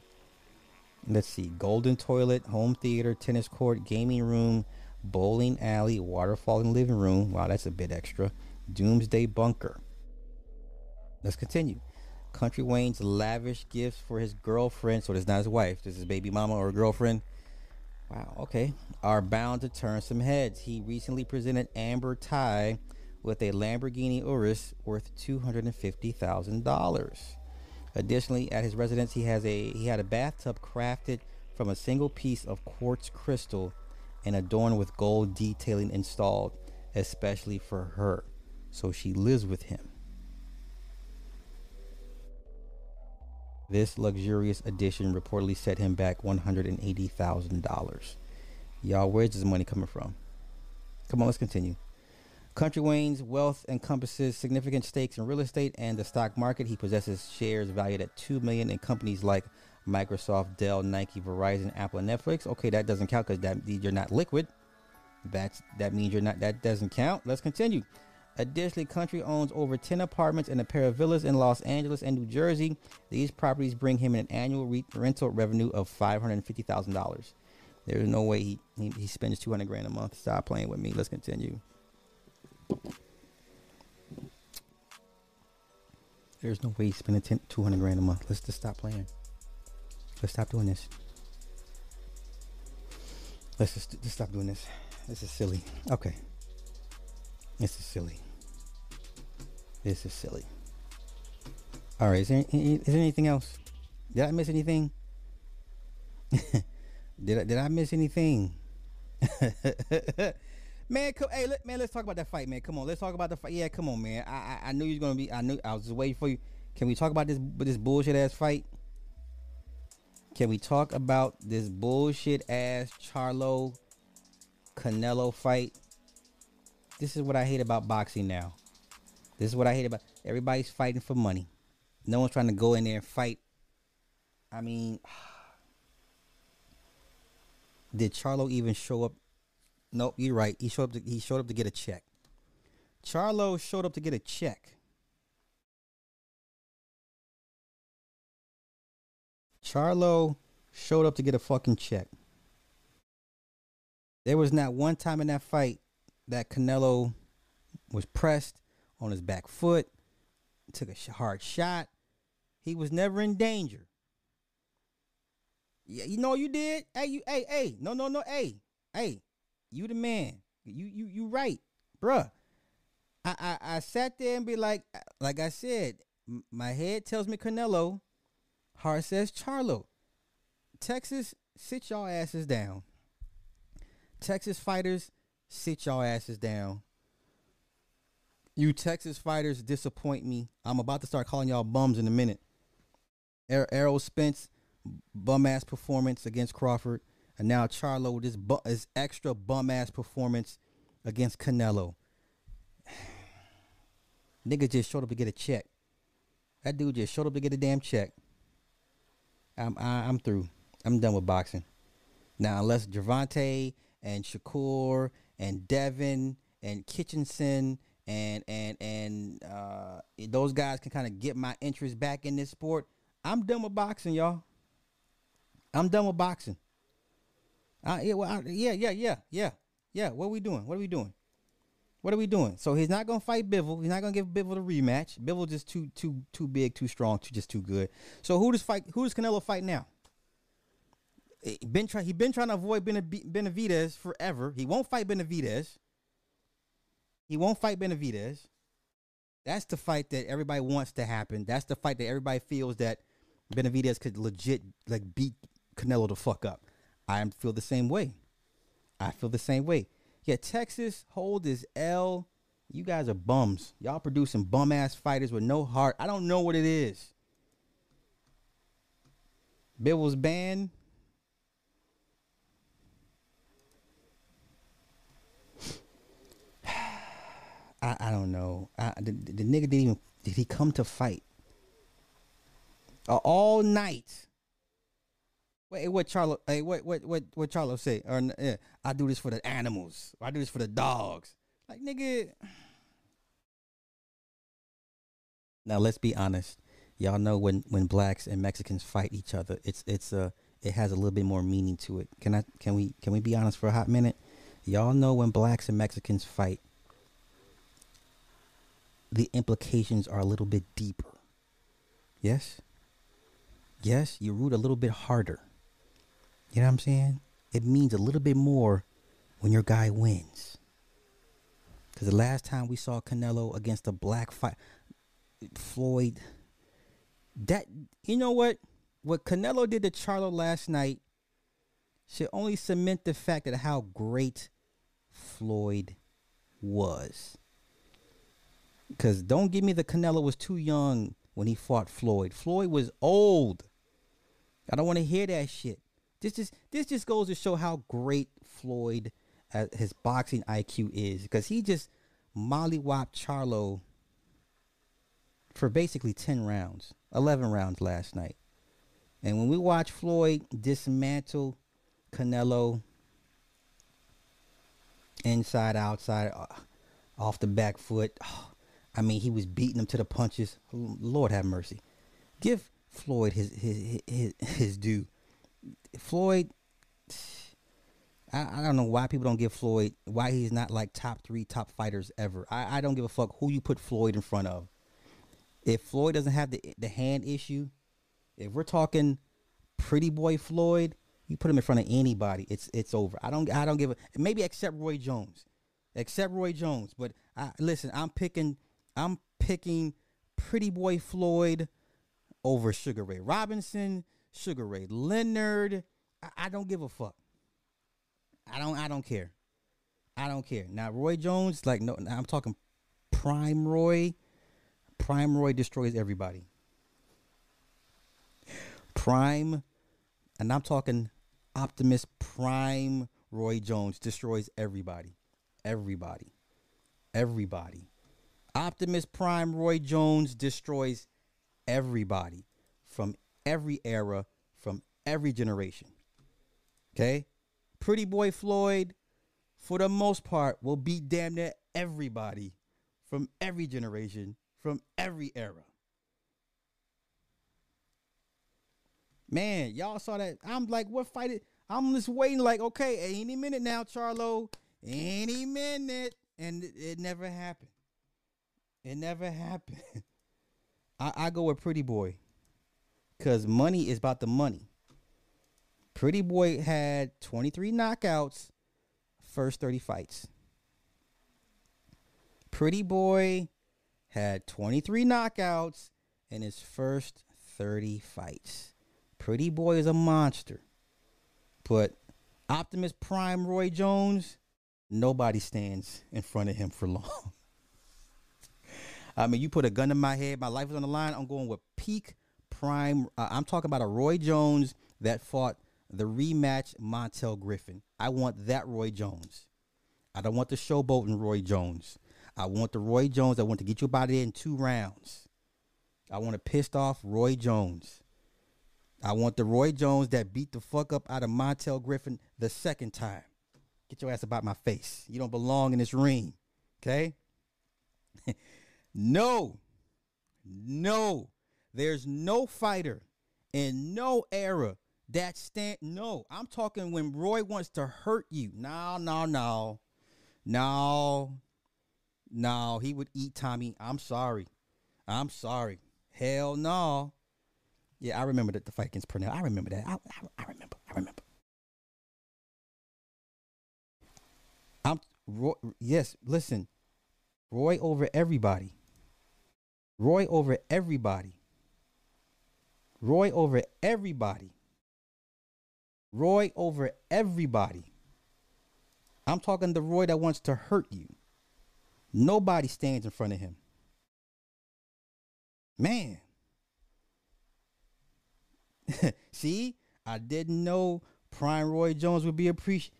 let's see golden toilet home theater tennis court gaming room bowling alley waterfall and living room. Wow that's a bit extra. Doomsday bunker. Let's continue. Country wayne's lavish gifts for his girlfriend. So it's not his wife. This is baby mama or girlfriend. Wow okay. Are bound to turn some heads. He recently presented amber ty with a lamborghini urus worth $250000 Additionally, at his residence, he has a he had a bathtub crafted from a single piece of quartz crystal and adorned with gold detailing installed, especially for her. So she lives with him. This luxurious addition reportedly set him back $180,000. Y'all, where's this money coming from? Come on, let's continue. Country Wayne's wealth encompasses significant stakes in real estate and the stock market. He possesses shares valued at two million in companies like Microsoft, Dell, Nike, Verizon, Apple, and Netflix. Okay, that doesn't count because that you're not liquid. That's that means you're not. That doesn't count. Let's continue. Additionally, Country owns over 10 apartments and a pair of villas in Los Angeles and New Jersey. These properties bring him an annual re- rental revenue of $550,000. There's no way he, he, he spends 200 grand a month. Stop playing with me. Let's continue. There's no way spending 10, 200 grand a month. Let's just stop playing. Let's stop doing this. Let's just, just stop doing this. This is silly. Okay. This is silly. This is silly. All right. Is there, is there anything else? Did I miss anything? [LAUGHS] did I did I miss anything? [LAUGHS] man, come, hey, let, man, let's talk about that fight, man. Come on, let's talk about the fight. Yeah, come on, man. I I, I knew you was gonna be. I knew I was just waiting for you. Can we talk about this this bullshit ass fight? Can we talk about this bullshit ass Charlo Canelo fight? this is what I hate about boxing now. This is what I hate about everybody's fighting for money. No one's trying to go in there and fight. I mean, [SIGHS] did Charlo even show up? Nope, you're right. He showed up. To, he showed up to get a check. Charlo showed up to get a check. Charlo showed up to get a fucking check. There was not one time in that fight that Canelo was pressed on his back foot, took a hard shot. He was never in danger. Yeah, you know you did. Hey, you, hey, hey, no, no, no, hey, hey, you the man. You, you, you right, bruh. I, I, I sat there and be like, like I said, my head tells me Canelo, heart says Charlo. Texas, sit y'all asses down. Texas fighters, sit y'all asses down. You Texas fighters disappoint me. I'm about to start calling y'all bums in a minute. Er- Errol Spence, bum ass performance against Crawford, and now Charlo with this, bu- extra bum ass performance against Canelo. [SIGHS] Nigga just showed up to get a check. That dude just showed up to get a damn check. I'm I, I'm through. I'm done with boxing. Now, unless Gervonta and Shakur and Devin and Kitchenson and and and uh, those guys can kind of get my interest back in this sport, I'm done with boxing, y'all. I'm done with boxing. Uh, yeah, well, I, yeah, yeah, yeah, yeah, yeah. What are we doing? What are we doing? What are we doing? So he's not gonna fight Bivol. He's not gonna give Bivol the rematch. Bivol just too too too big, too strong, too just too good. So who does fight? Who does Canelo fight now? He been try, he been trying to avoid Benav- Benavidez forever. He won't fight Benavidez. He won't fight Benavidez. That's the fight that everybody wants to happen. That's the fight that everybody feels that Benavidez could legit like beat Canelo the fuck up. I feel the same way. I feel the same way. Yeah, Texas hold his L. You guys are bums. Y'all producing bum ass fighters with no heart. I don't know what it is. Was banned. [SIGHS] I, I don't know. I, the, the nigga didn't even did he come to fight? Uh, all night. Wait, what Charlo? Hey, what what what what Charlo say? Or yeah, I do this for the animals. I do this for the dogs. Like nigga. Now let's be honest. Y'all know when when blacks and Mexicans fight each other, it's it's a it has a little bit more meaning to it. Can I can we can we be honest for a hot minute? Y'all know when blacks and Mexicans fight, the implications are a little bit deeper. Yes? Yes, you root a little bit harder. You know what I'm saying? It means a little bit more when your guy wins. Because the last time we saw Canelo against a black fight, Floyd, that, you know what? What Canelo did to Charlo last night should only cement the fact that how great Floyd was. Because don't give me the Canelo was too young when he fought Floyd. Floyd was old. I don't want to hear that shit. This just this just goes to show how great Floyd, uh, his boxing IQ is, because he just mollywopped Charlo for basically ten rounds, eleven rounds last night. And when we watch Floyd dismantle Canelo inside, outside, uh, off the back foot, [SIGHS] I mean, he was beating him to the punches. Lord have mercy. Give Floyd his his his, his due. Floyd, I, I don't know why people don't give Floyd why he's not like top three top fighters ever. I, I don't give a fuck who you put Floyd in front of. If Floyd doesn't have the the hand issue, if we're talking pretty boy Floyd, you put him in front of anybody, it's it's over. I don't I don't give a maybe except Roy Jones, except Roy Jones. But I listen, I'm picking I'm picking pretty boy Floyd over Sugar Ray Robinson, Sugar Ray Leonard. I, I don't give a fuck. I don't I don't care. I don't care. Now Roy Jones, like no, I'm talking prime Roy. Prime Roy destroys everybody. Prime, and I'm talking Optimus Prime Roy Jones destroys everybody. Everybody. Everybody. Optimus Prime Roy Jones destroys everybody from every era, from every generation. Okay? Pretty Boy Floyd, for the most part, will beat damn near everybody from every generation, from every era. Man, y'all saw that. I'm like, what fight it? I'm just waiting, like, okay, any minute now, Charlo. Any minute. And it, it never happened. It never [LAUGHS] happened. I, I go with Pretty Boy. Cause money is about the money. Pretty Boy had 23 knockouts, first 30 fights. Pretty Boy had 23 knockouts in his first 30 fights. Pretty Boy is a monster. But Optimus Prime Roy Jones, nobody stands in front of him for long. [LAUGHS] I mean, you put a gun in my head, my life is on the line. I'm going with peak prime. Uh, I'm talking about a Roy Jones that fought the rematch Montel Griffin. I want that Roy Jones. I don't want the showboating Roy Jones. I want the Roy Jones I want to get you about it in two rounds. I want a pissed off Roy Jones. I want the Roy Jones that beat the fuck up out of Montel Griffin the second time. Get your ass about my face. You don't belong in this ring. Okay? [LAUGHS] no. No. There's no fighter in no era that stand no. I'm talking when Roy wants to hurt you. No, no, no. No. No, he would eat Tommy. I'm sorry. I'm sorry. Hell no. Yeah, I remember that the fight against Pernell. I remember that. I, I, I remember. I remember. I'm Roy. Yes, listen. Roy over everybody. Roy over everybody. Roy over everybody. Roy over everybody. I'm talking the Roy that wants to hurt you. Nobody stands in front of him. Man. [LAUGHS] See, I didn't know Prime Roy Jones would be appreciated.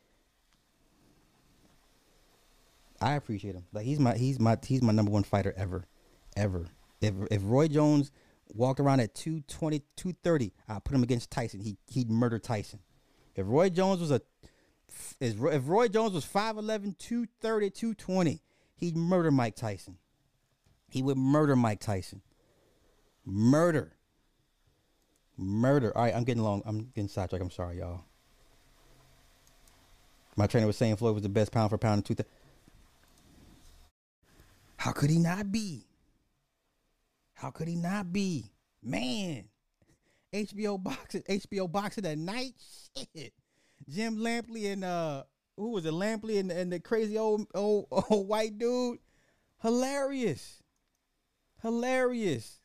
I appreciate him. Like he's my he's my he's my number one fighter ever, ever. If if Roy Jones walked around at 220, 230, I put him against Tyson. He he'd murder Tyson. If Roy Jones was a if Roy Jones was 5'11, 230, 220, he'd murder Mike Tyson. He would murder Mike Tyson. Murder. Murder. All right, I'm getting long. I'm getting sidetracked. I'm sorry, y'all. My trainer was saying Floyd was the best pound for pound in 2000. How could he not be? How could he not be? Man, HBO boxing, HBO boxing at night. Shit, Jim Lampley and uh, who was it? Lampley and, and the crazy old, old [LAUGHS] old white dude. Hilarious, hilarious.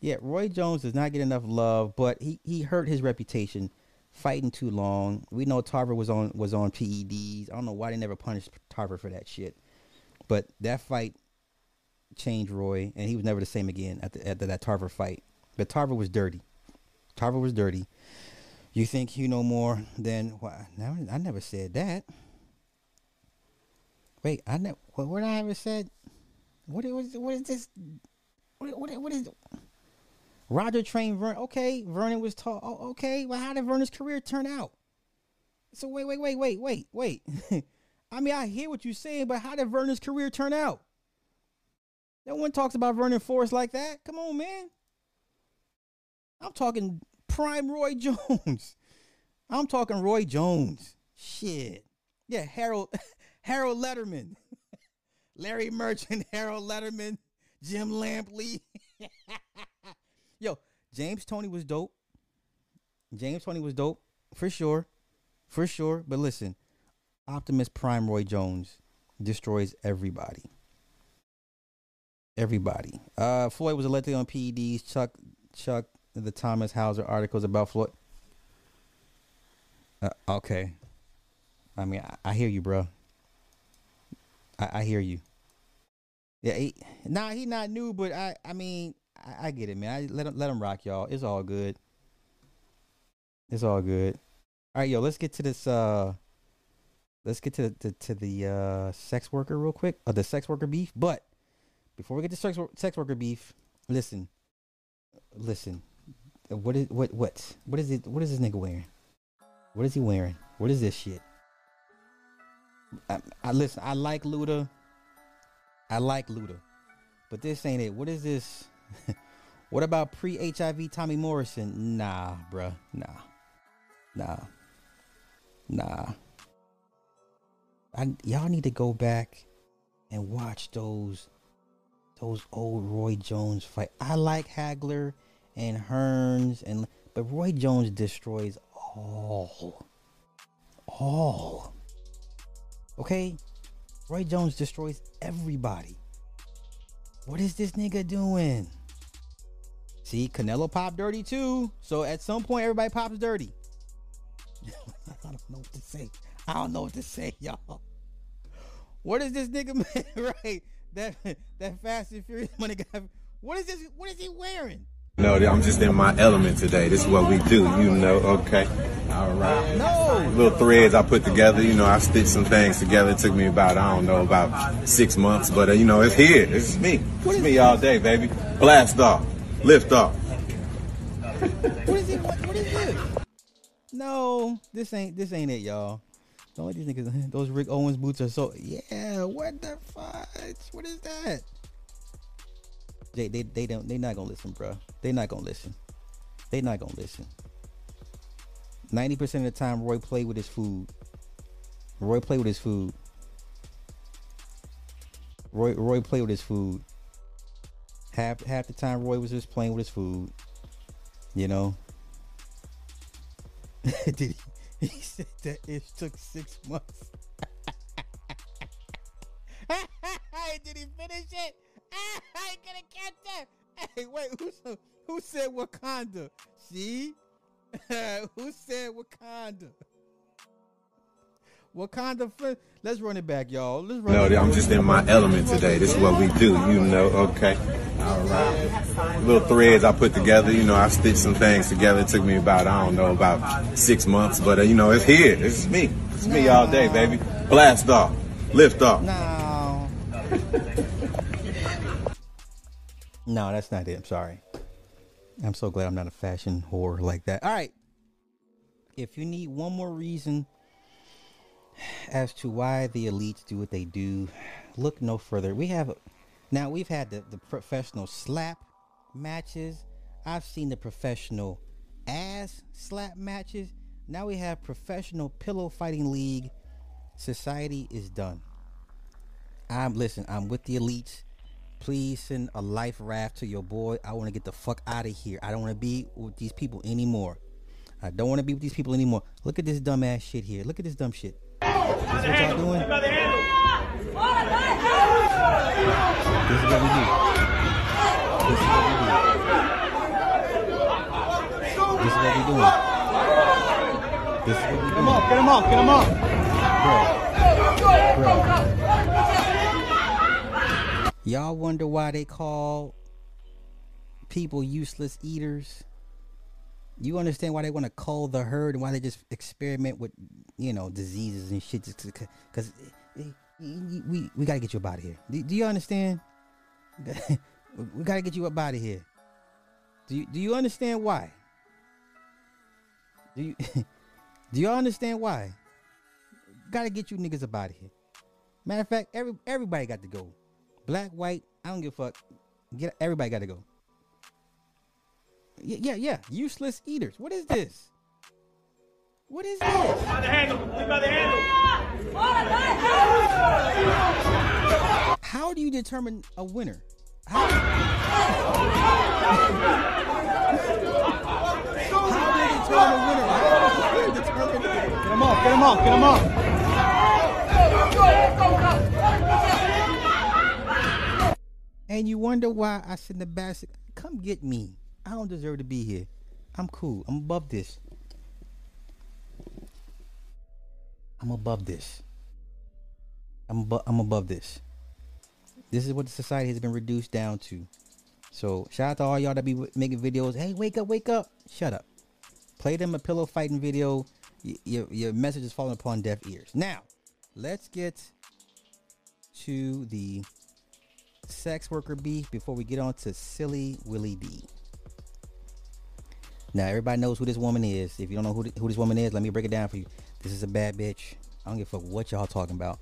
Yeah, Roy Jones does not get enough love, but he he hurt his reputation fighting too long. We know Tarver was on was on PEDs. I don't know why they never punished Tarver for that shit. But that fight changed Roy, and he was never the same again at the, at that Tarver fight. But Tarver was dirty. Tarver was dirty. You think you know more than well, I never said that. Wait, I never. What, what I ever said? What is what is this? What what, what is? Roger trained Vernon. Okay, Vernon was taught. Oh, okay. Well, how did Vernon's career turn out? So wait, wait, wait, wait, wait, wait. [LAUGHS] I mean, I hear what you're saying, but how did Vernon's career turn out? No one talks about Vernon Forrest like that. Come on, man. I'm talking prime Roy [LAUGHS] Jones. I'm talking Roy Jones. Shit. Yeah, Harold [LAUGHS] Harold Lederman. [LAUGHS] Larry Merchant, Harold Lederman, Jim Lampley. Yo, James Toney was dope. James Toney was dope for sure. For sure. But listen, Optimus Prime Roy Jones destroys everybody. Everybody. Uh, Floyd was elected on PEDs. Chuck, Chuck, the Thomas Hauser articles about Floyd. Uh, okay. I mean, I, I, hear you, bro. I, I hear you. Yeah, he, nah, he not new, but I, I mean, I, I get it, man. I let him, let him rock, y'all. It's all good. It's all good. All right, yo, let's get to this. Uh, let's get to to, to the uh, sex worker real quick. Uh, the sex worker beef, but before we get to sex sex worker beef, listen, listen. Uh, what is what what what is it? What is this nigga wearing? What is he wearing? What is this shit? I, I listen. I like Luda. I like Luda, but this ain't it. What is this? [LAUGHS] what about pre-HIV Tommy Morrison? Nah, bruh. Nah, nah, nah. I, y'all need to go back and watch those those old Roy Jones fight. I like Hagler and Hearns and but Roy Jones destroys all. All. Okay? Roy Jones destroys everybody. What is this nigga doing? See, Canelo popped dirty too. So at some point, everybody pops dirty. [LAUGHS] I don't know what to say. I don't know what to say, y'all. What is this nigga [LAUGHS] man? right? That [LAUGHS] that Fast and Furious money guy. What is this? What is he wearing? No, I'm just in my element today. This is what we do, you know. Okay. All right. No. Little threads I put together, you know, I stitched some things together. It took me about, I don't know, about six months, but uh, you know, it's here. It's me. It's me all day, baby. Blast off. Lift off. What is it? What, what is this? No, this ain't this ain't it, y'all. Don't let these niggas. [LAUGHS] Those Rick Owens boots are so. Yeah, what the fudge? What is that? They they they don't. They not gonna listen, bro. They not gonna listen. They not gonna listen. Ninety percent of the time, Roy played with his food. Roy played with his food. Roy Roy play with his food. Half half the time, Roy was just playing with his food. You know. [LAUGHS] Did he? [LAUGHS] He said that it took six months. [LAUGHS] Did he finish it? [LAUGHS] I ain't gonna catch that. Hey, wait, who, who said Wakanda? See? who said Wakanda? Wakanda, fl- let's run it back, y'all. Let's run No, it I'm just in my element today. This is what we do, you know. Okay. All right. Little threads I put together, you know, I stitched some things together. It took me about, I don't know, about six months, but uh, you know, it's here. It's me. It's me all day, baby. Blast off. Lift off. No. [LAUGHS] no, that's not it. I'm sorry. I'm so glad I'm not a fashion whore like that. All right. If you need one more reason as to why the elites do what they do, look no further. We have now we've had the, the professional slap matches. I've seen the professional ass slap matches. Now we have professional pillow fighting league. Society is done. I'm listen, I'm with the elites. Please send a life raft to your boy. I want to get the fuck out of here. I don't want to be with these people anymore. I don't want to be with these people anymore. Look at this dumbass shit here. Look at this dumb shit. This is what y'all doing? This is what we do. This is what we do. This is what we doing. This is what we doing. Get him up, get him up, get him up. Bro. Bro. Y'all wonder why they call people useless eaters? You understand why they want to cull the herd and why they just experiment with, you know, diseases and shit? Because we we got to get you of here. Do, do you understand? [LAUGHS] we got to get you out of here. Do you do you understand why? Do you [LAUGHS] do you understand why? Got to get you niggas out of here. Matter of fact, every everybody got to go. Black, white, I don't give a fuck. Get everybody got to go. Yeah, yeah, yeah. Useless eaters. What is this? What is this? How do you determine a winner? How, how do you determine a winner? How do you determine? Get him off! Get him off! Get him off! And you wonder why I send the basket. Come get me. I don't deserve to be here. I'm cool. I'm above this. I'm above this. I'm above, I'm above this. This is what the society has been reduced down to. So shout out to all y'all that be making videos. Hey, wake up, wake up. Shut up. Play them a pillow fighting video. Y- your your message is falling upon deaf ears. Now, let's get to the sex worker beef before we get on to silly Willie D. Now everybody knows who this woman is. If you don't know who, th- who this woman is, let me break it down for you. This is a bad bitch. I don't give a fuck what y'all talking about.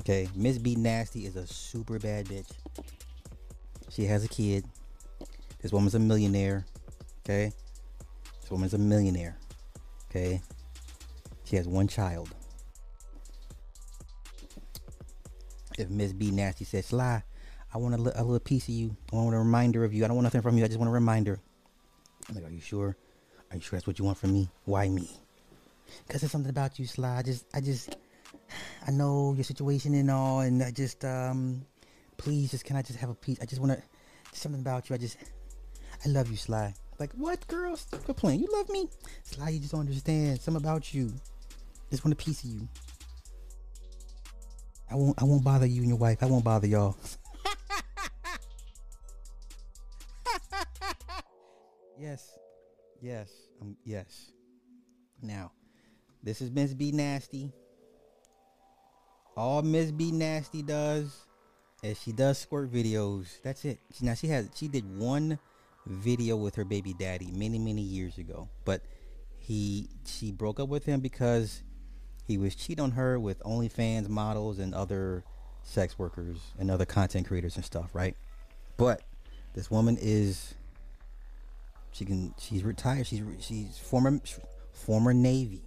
Okay, Miss B Nasty is a super bad bitch. She has a kid. This woman's a millionaire. Okay, this woman's a millionaire. Okay, she has one child. If Miss B Nasty says, "Sly, I want a, li- a little piece of you. I want a reminder of you. I don't want nothing from you. I just want a reminder." I'm like, "Are you sure? Are you sure that's what you want from me? Why me?" Cause there's something about you, Sly. I just, I just, I know your situation and all, and I just, um, please, just can I just have a piece? I just want to, something about you. I just, I love you, Sly. Like what, girl? Playing. You love me, Sly. You just don't understand. Something about you. Just want a piece of you. I won't, I won't bother you and your wife. I won't bother y'all. [LAUGHS] yes, yes, um, yes. Now, this is Miss B Nasty. All Miss B Nasty does is she does squirt videos. That's it. Now she has she did one video with her baby daddy many many years ago, but he she broke up with him because he was cheating on her with OnlyFans models and other sex workers and other content creators and stuff, right? But this woman is she can she's retired. She's she's former former Navy.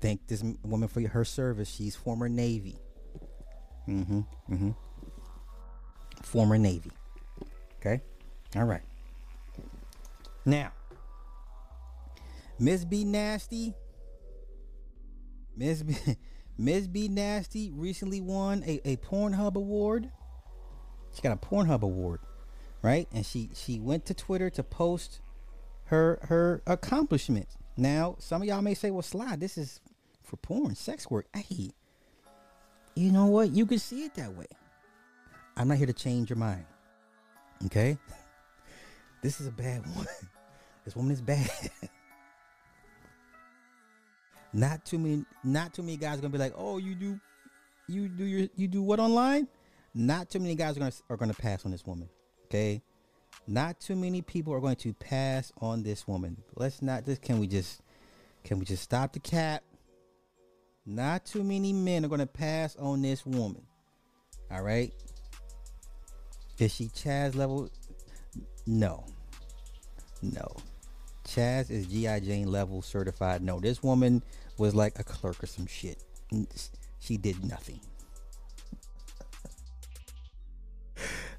Thank this woman for her service. She's former Navy. Mm-hmm. Mm-hmm. Former Navy. Okay? All right. Now, Miss B Nasty. Miss B [LAUGHS] Miss B Nasty recently won a, a Pornhub award. She got a Pornhub award, right? And she she went to Twitter to post her her accomplishments. Now, some of y'all may say, "Well, Sly, this is for porn, sex work." Hey, you know what? You can see it that way. I'm not here to change your mind. Okay? [LAUGHS] This is a bad [LAUGHS] one. This woman is bad. [LAUGHS] not too many not too many guys are gonna be like, oh, you do you do your you do what online? Not too many guys are gonna are gonna pass on this woman. Okay? Not too many people are going to pass on this woman. Let's not just can we just can we just stop the cap? Not too many men are gonna pass on this woman. All right. Is she Chaz level? No. No. Chaz is G.I. Jane level certified. No, this woman was like a clerk or some shit. She did nothing.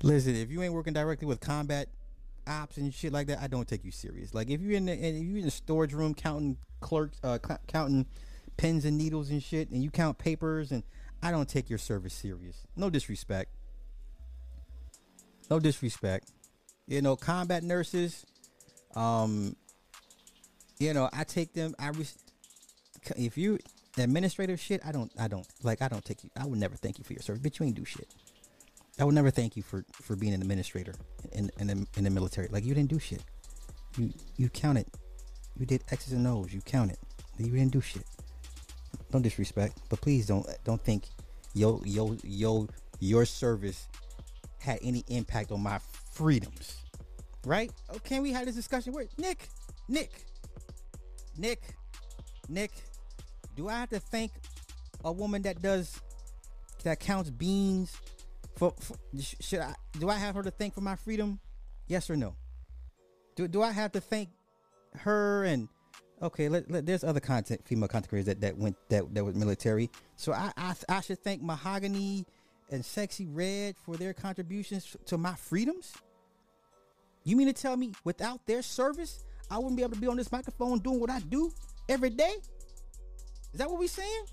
Listen, if you ain't working directly with combat ops and shit like that, I don't take you serious. Like if you're in the if you're in the storage room counting clerks, uh, c- counting pens and needles and shit, and you count papers, and I don't take your service serious. No disrespect. No disrespect. You know, combat nurses. Um, you know, I take them. I re- if you administrative shit, I don't. I don't like. I don't take you. I would never thank you for your service, but you ain't do shit. I would never thank you for for being an administrator in in the, in the military. Like you didn't do shit. You you counted. You did X's and O's. You counted. You didn't do shit. Don't disrespect, but please don't don't think yo yo yo your service had any impact on my freedoms. Right? Oh, can we have this discussion? Where Nick, Nick, Nick, Nick? Do I have to thank a woman that does that counts beans? For, for should I do I have her to thank for my freedom? Yes or no? Do do I have to thank her and okay? Let, let, there's other content female content creators that, that went that that was military. So I, I I should thank Mahogany and Sexy Red for their contributions to my freedoms. You mean to tell me without their service, I wouldn't be able to be on this microphone doing what I do every day? Is that what we saying?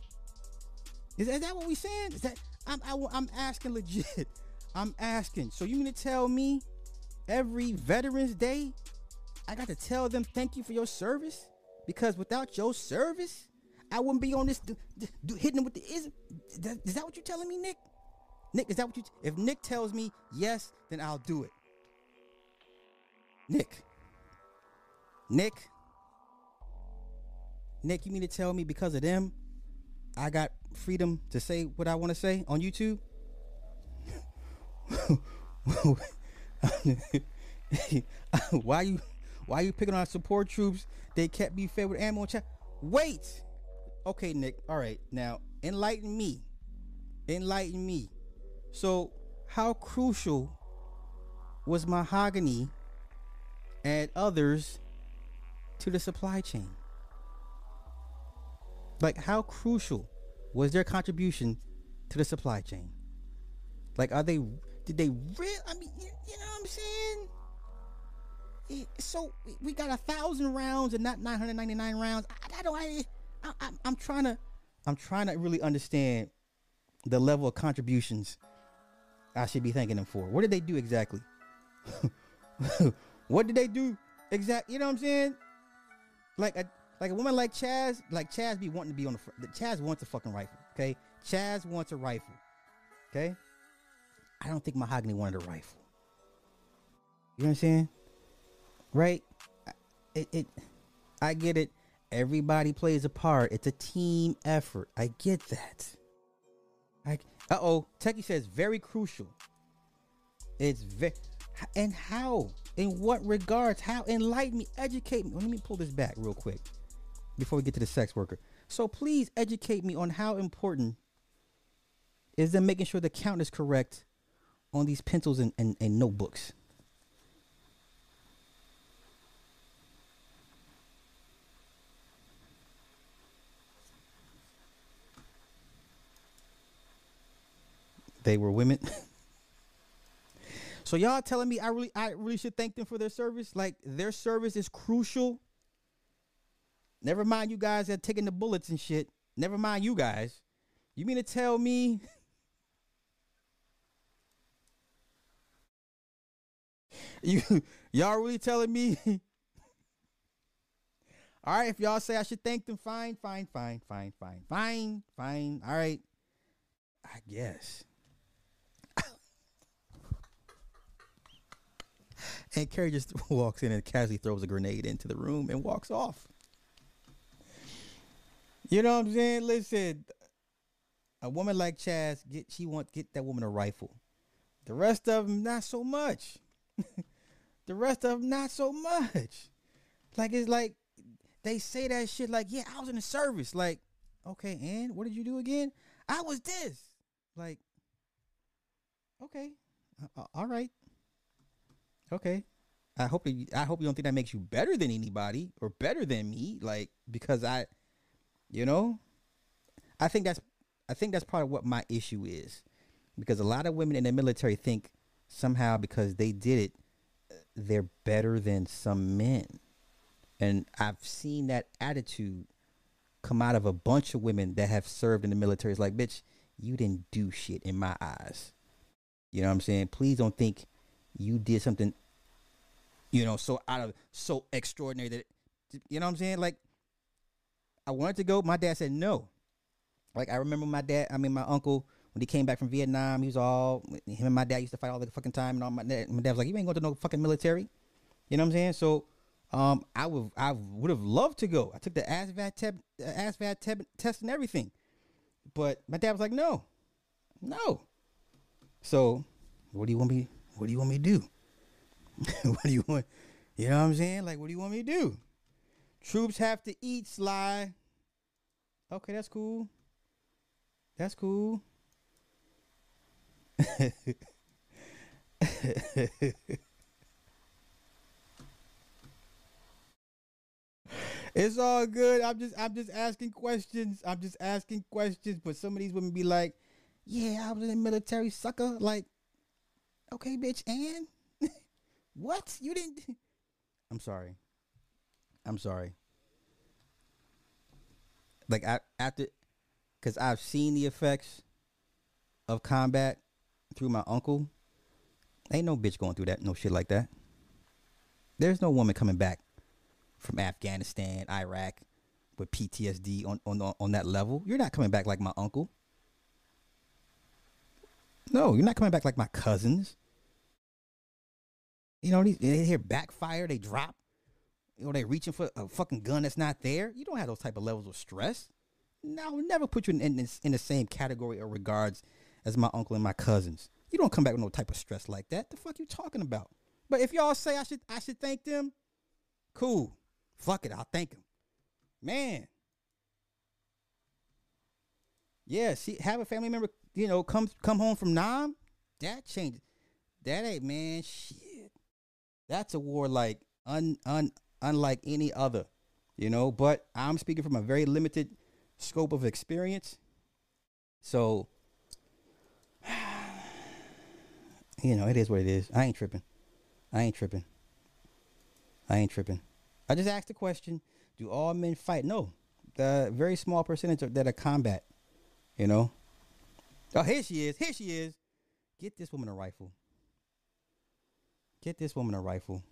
Is is that what we saying? Is that I'm I, am i am asking legit. [LAUGHS] I'm asking. So you mean to tell me every Veterans Day I got to tell them thank you for your service because without your service I wouldn't be on this d- d- hitting them with the is. Is that, is that what you're telling me, Nick? Nick, is that what you? If Nick tells me yes, then I'll do it. Nick. Nick. Nick, you mean to tell me because of them, I got freedom to say what I want to say on YouTube? [LAUGHS] why you Why you picking on support troops? They kept me fed with ammo and chat. Wait. Okay, Nick. All right. Now, enlighten me. Enlighten me. So, how crucial was mahogany and others to the supply chain? Like, how crucial was their contribution to the supply chain? Like, are they, did they really, I mean, you, you know what I'm saying? So we- got a thousand rounds and not 999 rounds. I, I don't, I, I, I'm- I'm trying to, I'm trying to really understand the level of contributions I should be thanking them for. What did they do exactly? [LAUGHS] what did they do exactly? You know what I'm saying? Like a like a woman like Chaz, like Chaz be wanting to be on the front. Chaz wants a fucking rifle. Okay, Chaz wants a rifle. Okay, I don't think Mahogany wanted a rifle. You know what I'm saying? Right? It, it I get it. Everybody plays a part. It's a team effort. I get that. Like, uh oh. Techie says very crucial. It's very and how? In what regards? How? Enlighten me, educate me. Let me pull this back real quick before we get to the sex worker. So please educate me on how important is them making sure the count is correct on these pencils and, and, and notebooks. They were women. [LAUGHS] so y'all telling me I really I really should thank them for their service? Like their service is crucial. Never mind you guys that taking the bullets and shit. Never mind you guys. You mean to tell me [LAUGHS] you y'all really telling me [LAUGHS] All right, if y'all say I should thank them, fine, fine, fine, fine, fine, fine, fine. All right. I guess. [LAUGHS] And Carrie just walks in and casually throws a grenade into the room and walks off. You know what I'm saying? Listen, a woman like Chaz, get she want get that woman a rifle. The rest of them, not so much. [LAUGHS] the rest of them, not so much. Like it's like they say that shit like, yeah, I was in the service. Like, okay, and what did you do again? I was this. Like, okay, uh, all right. Okay. I hope you, I hope you don't think that makes you better than anybody or better than me. Like because I, you know, I think that's I think that's part of what my issue is, because a lot of women in the military think somehow because they did it, they're better than some men, and I've seen that attitude come out of a bunch of women that have served in the military. It's like, bitch, you didn't do shit in my eyes. You know what I'm saying? Please don't think you did something you know, so out of so extraordinary that you know what I'm saying? Like I wanted to go, my dad said no. Like I remember my dad, I mean my uncle when he came back from Vietnam, he was all him and my dad used to fight all the fucking time and all my dad, my dad was like, You ain't going to no fucking military. You know what I'm saying? So um I would I would have loved to go. I took the ASVAB te- ASVAB te- test and everything. But my dad was like, No. No. So what do you want me what do you want me to do? [LAUGHS] what do you want? You know what I'm saying? Like, what do you want me to do? Troops have to eat, Sly. Okay, that's cool. That's cool. [LAUGHS] it's all good. I'm just I'm just asking questions. I'm just asking questions. But some of these women be like, Yeah, I was in the military, sucker. Like, okay, bitch, and [LAUGHS] what? You didn't? [LAUGHS] I'm sorry. I'm sorry. Like I after, cause I've seen the effects of combat through my uncle. Ain't no bitch going through that, no shit like that. There's no woman coming back from Afghanistan, Iraq, with PTSD on on on that level. You're not coming back like my uncle. No, you're not coming back like my cousins. You know, these they hear backfire, they drop. Know, they reaching for a fucking gun that's not there. You don't have those type of levels of stress. No, never put you in, in, in the same category or regards as my uncle and my cousins. You don't come back with no type of stress like that. The fuck you talking about? But if y'all say I should I should thank them, Cool. Fuck it. I'll thank them. Man. Yeah, see, have a family member, you know, come come home from Nam. That changes. That ain't man shit. That's a war like un un unlike any other, you know. But I'm speaking from a very limited scope of experience. So, [SIGHS] you know, it is what it is. I ain't tripping. I ain't tripping. I ain't tripping. I just asked the question: Do all men fight? No, the very small percentage of, that are combat. You know. Oh, here she is. Here she is. Get this woman a rifle. Get this woman a rifle.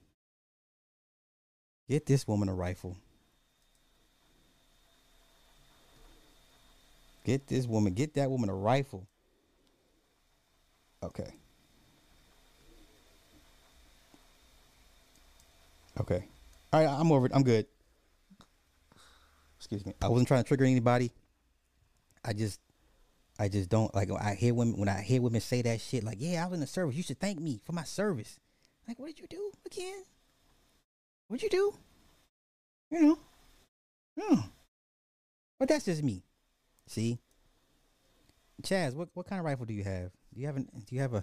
Get this woman a rifle. Get this woman, get that woman a rifle. Okay. Okay. All right, I'm over it. I'm good. Excuse me. I wasn't trying to trigger anybody. I just I just don't like I hear women when I hear women say that shit like, "Yeah, I was in the service. You should thank me for my service." Like, what did you do again? What'd you do? You know? No. But that's just me. See? Chaz, what what kind of rifle do you have? Do you have an do you have a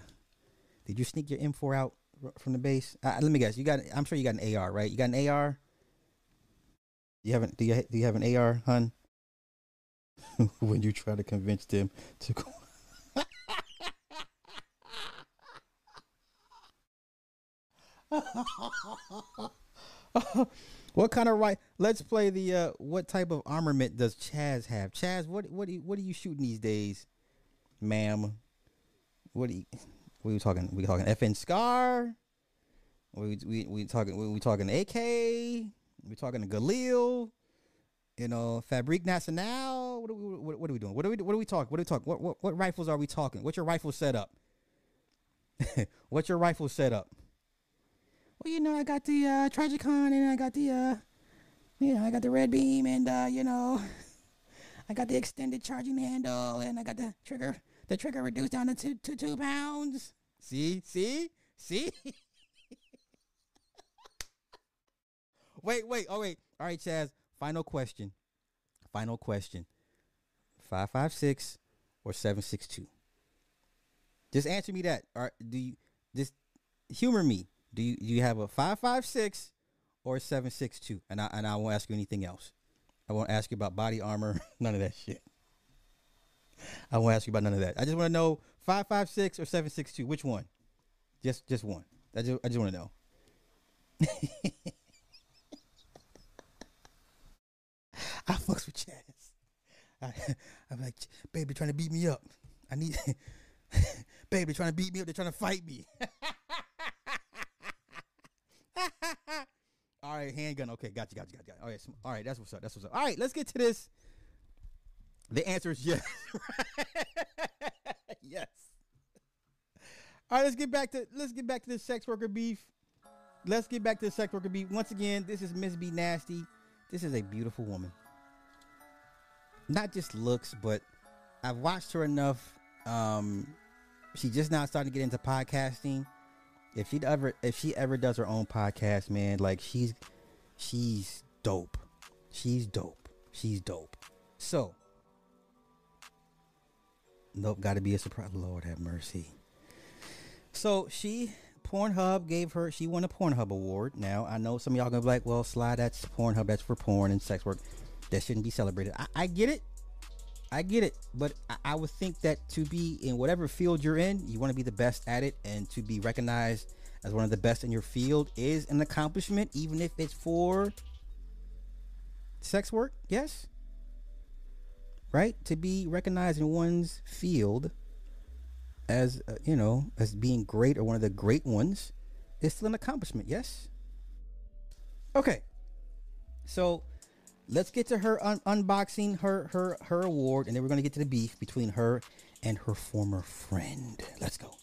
did you sneak your M4 out from the base? Uh, let me guess. You got I'm sure you got an AR, right? You got an AR? You haven't do you do you have an AR, hun? [LAUGHS] when you try to convince them to go [LAUGHS] [LAUGHS] [LAUGHS] what kind of right? Let's play the. Uh, what type of armament does Chaz have? Chaz, what what what are you shooting these days, ma'am? What are you? What are we talking? We talking FN Scar? We we we talking? We, we talking AK? We talking Galil? You know, Fabrique Nationale. What are we? What, what are we doing? What are we? What are we talking? What are we talking? What, what what rifles are we talking? What's your rifle setup? [LAUGHS] What's your rifle setup? Well, you know, I got the uh, Trijicon and I got the, uh, you know, I got the red beam and, uh, you know, [LAUGHS] I got the extended charging handle and I got the trigger, the trigger reduced down to two, to two pounds. See, see, see. [LAUGHS] wait, wait, oh wait. All right, Chaz. Final question. Final question. Five five six or seven six two. Just answer me that. Or do you just humor me? Do you do you have a five five six or seven six two? And I and I won't ask you anything else. I won't ask you about body armor, [LAUGHS] none of that shit. I won't ask you about none of that. I just want to know five five six or seven six two. Which one? Just just one. I just I just want to know. [LAUGHS] I fucks with Chaz. I, [LAUGHS] I'm like, baby, trying to beat me up. I need, baby, trying to beat me up. They're trying to fight me. all right, handgun. Okay, got you gotcha, gotcha, gotcha. All right, all right, that's what's up. That's what's up. All right, let's get to this. The answer is yes. [LAUGHS] yes. All right, let's get back to let's get back to the sex worker beef. Let's get back to the sex worker beef. Once again, this is Miss B Nasty. This is a beautiful woman. Not just looks, but I've watched her enough. Um, she just now starting to get into podcasting if she ever if she ever does her own podcast, man, like she's she's dope. She's dope. She's dope. So Nope, gotta be a surprise. Lord have mercy. So she Pornhub gave her she won a Pornhub award. Now I know some of y'all gonna be like, well, Sly, that's Pornhub, that's for porn and sex work. That shouldn't be celebrated. I, I get it. I get it, but I, would think that to be in whatever field you're in, you want to be the best at it, and to be recognized as one of the best in your field is an accomplishment, even if it's for sex work. Yes, right? To be recognized in one's field as uh, you know, as being great or one of the great ones is still an accomplishment. Yes. Okay. So let's get to her un- unboxing her her her award, and then we're gonna get to the beef between her and her former friend. Let's go.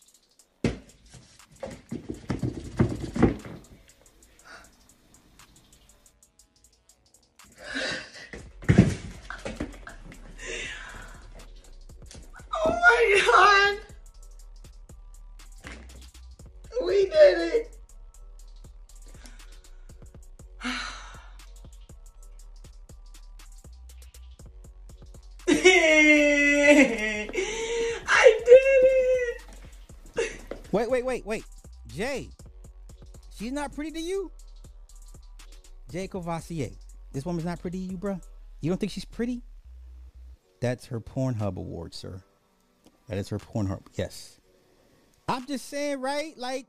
Wait, wait, wait. Jay, she's not pretty to you? Jay Covassier. This woman's not pretty to you, bruh? You don't think she's pretty? That's her Pornhub award, sir. That is her Pornhub. Yes. I'm just saying, right? Like,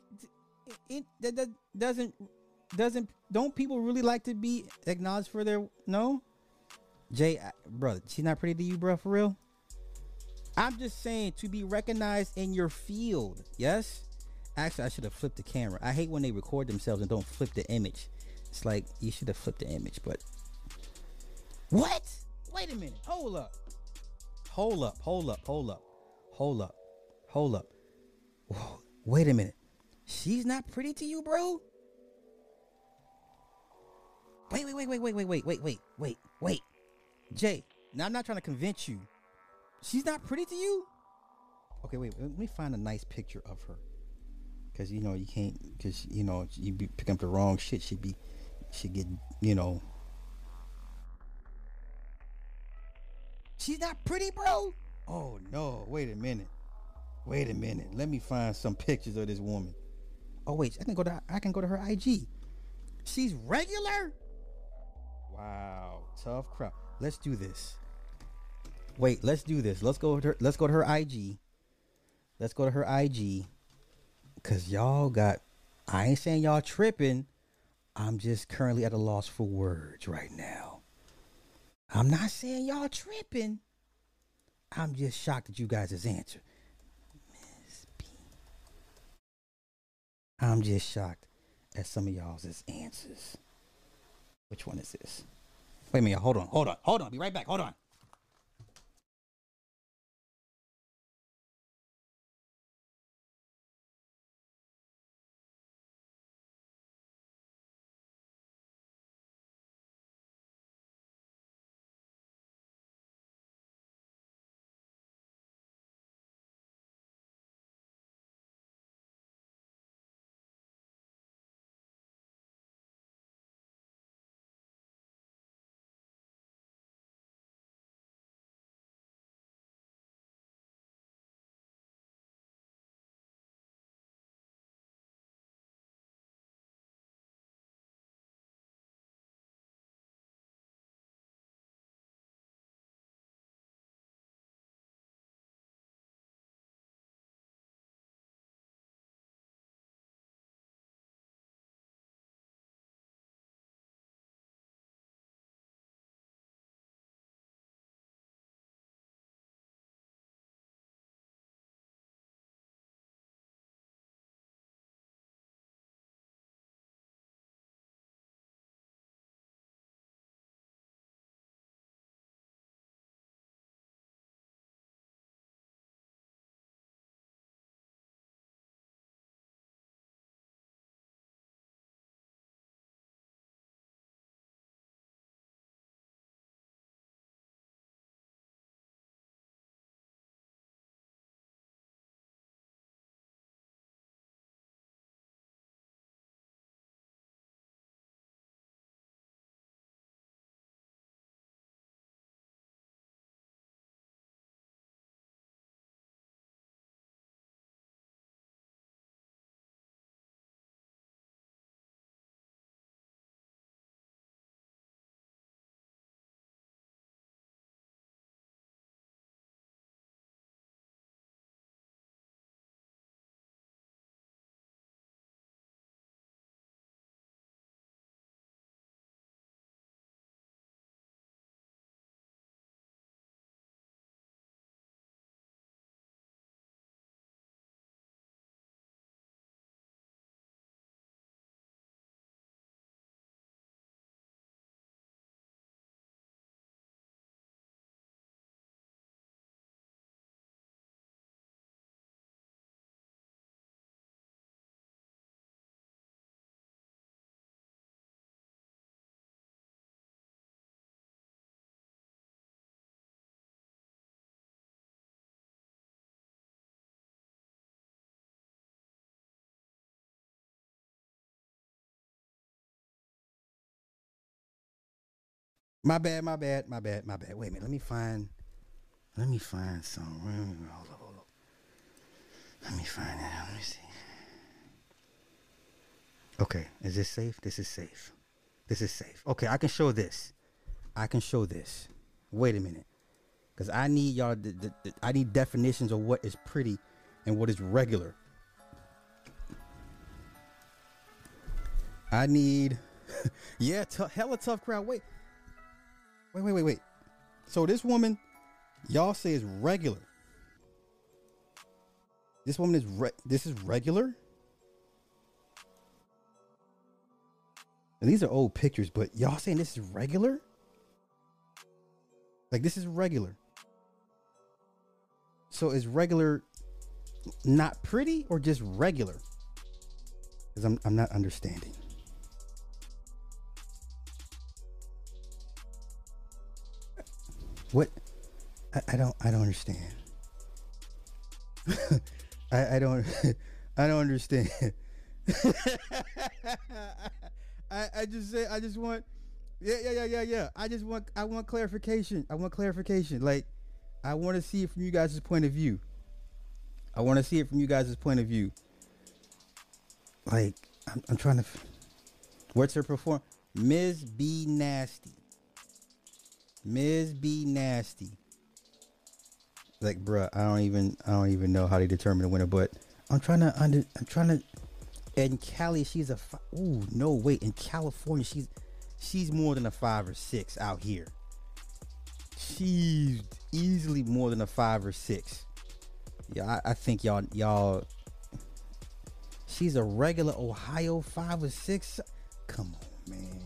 it, that, that doesn't doesn't don't people really like to be acknowledged for their no? Jay, brother, she's not pretty to you, bro, for real. I'm just saying to be recognized in your field. Yes. Actually, I should have flipped the camera. I hate when they record themselves and don't flip the image. It's like you should have flipped the image, but what? Wait a minute. Hold up. Hold up. Hold up. Hold up. Hold up. Hold up. Whoa, wait a minute. She's not pretty to you, bro? Wait, wait, wait, wait, wait, wait, wait, wait, wait, wait, wait. Jay, now I'm not trying to convince you. She's not pretty to you? Okay, wait, let me find a nice picture of her. Cause you know you can't, cause you know you be picking up the wrong shit. She'd be, she get, you know. She's not pretty, bro. Oh no! Wait a minute. Wait a minute. Let me find some pictures of this woman. Oh wait, I can go to I can go to her IG. She's regular. Wow, tough crowd. Let's do this. Wait, let's do this. Let's go to her. Let's go to her IG. Let's go to her IG. Cause y'all got. I ain't saying y'all tripping. I'm just currently at a loss for words right now. I'm not saying y'all tripping. I'm just shocked at you guys' answer. Miss B. I'm just shocked at some of y'all's answers. Which one is this? Wait a minute. Hold on. Hold on. Hold on. Be right back. Hold on. My bad, my bad, my bad, my bad. Wait a minute. Let me find. Let me find some. Hold up, hold up. Let me find it. Let me see. Okay, is this safe? This is safe. This is safe. Okay, I can show this. I can show this. Wait a minute, because I need y'all. The, I need definitions of what is pretty and what is regular. I need, [LAUGHS] yeah, t- hella tough crowd. Wait, wait, wait, wait, wait. So this woman, y'all say is regular. This woman is re- this is regular. And these are old pictures, but y'all saying this is regular? Like this is regular. So is regular not pretty or just regular? Because I'm I'm not understanding. What? I, I don't I don't understand. [LAUGHS] I, I don't [LAUGHS] I don't understand. [LAUGHS] I, I just say I just want yeah yeah yeah yeah yeah. I just want I want clarification. I want clarification. Like I want to see it from you guys' point of view. I want to see it from you guys' point of view. Like I'm, I'm trying to. What's her perform? Ms. B Nasty. Ms. B Nasty. Like, bruh, I don't even I don't even know how they determine the winner, but I'm trying to under I'm trying to. In Cali, she's a. Fi- Ooh, no wait. In California, she's she's more than a five or six out here. She's easily more than a five or six. Yeah, I, I think y'all y'all. She's a regular Ohio five or six. Come on, man.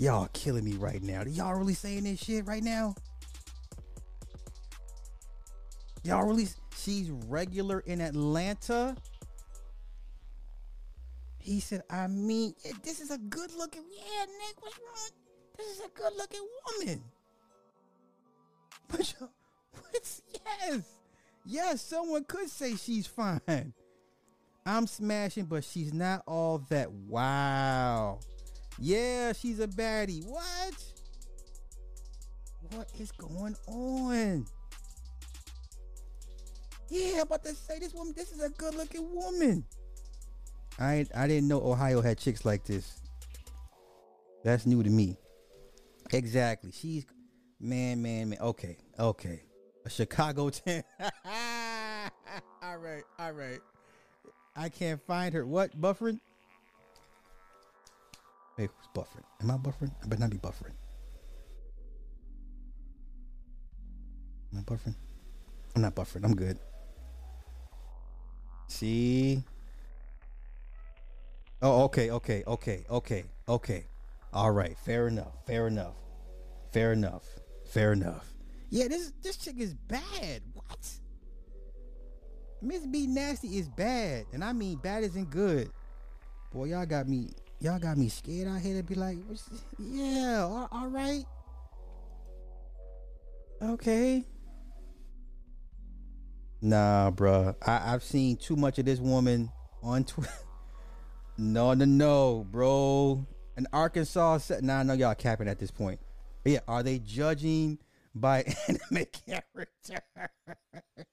Y'all killing me right now. Y'all really saying this shit right now? Y'all really? She's regular in Atlanta. He said, I mean, this is a good looking. Yeah, Nick, what's wrong? This is a good looking woman. But what's yes, yes, someone could say she's fine. I'm smashing, but she's not all that. Wow. Yeah, she's a baddie. What? What is going on? Yeah, I'm about to say this woman. This is a good looking woman. I I didn't know Ohio had chicks like this. That's new to me. Exactly. She's man, man, man. Okay, okay. A Chicago 10. [LAUGHS] all right, all right. I can't find her. What? Buffering? Hey, who's buffering? Am I buffering? I better not be buffering. Am I buffering? I'm not buffering. I'm good. See? Oh, okay, okay, okay, okay, okay. All right, fair enough, fair enough, fair enough, fair enough. Yeah, this this chick is bad. What? Miss B Nasty is bad, and I mean bad isn't good. Boy, y'all got me, y'all got me scared out here to be like, yeah, all, all right, okay. Nah, bruh. I, I've seen too much of this woman on Twitter. [LAUGHS] No, no, no, bro. An Arkansas set. Nah, no, y'all capping at this point. But yeah, are they judging by [LAUGHS] anime character? [LAUGHS]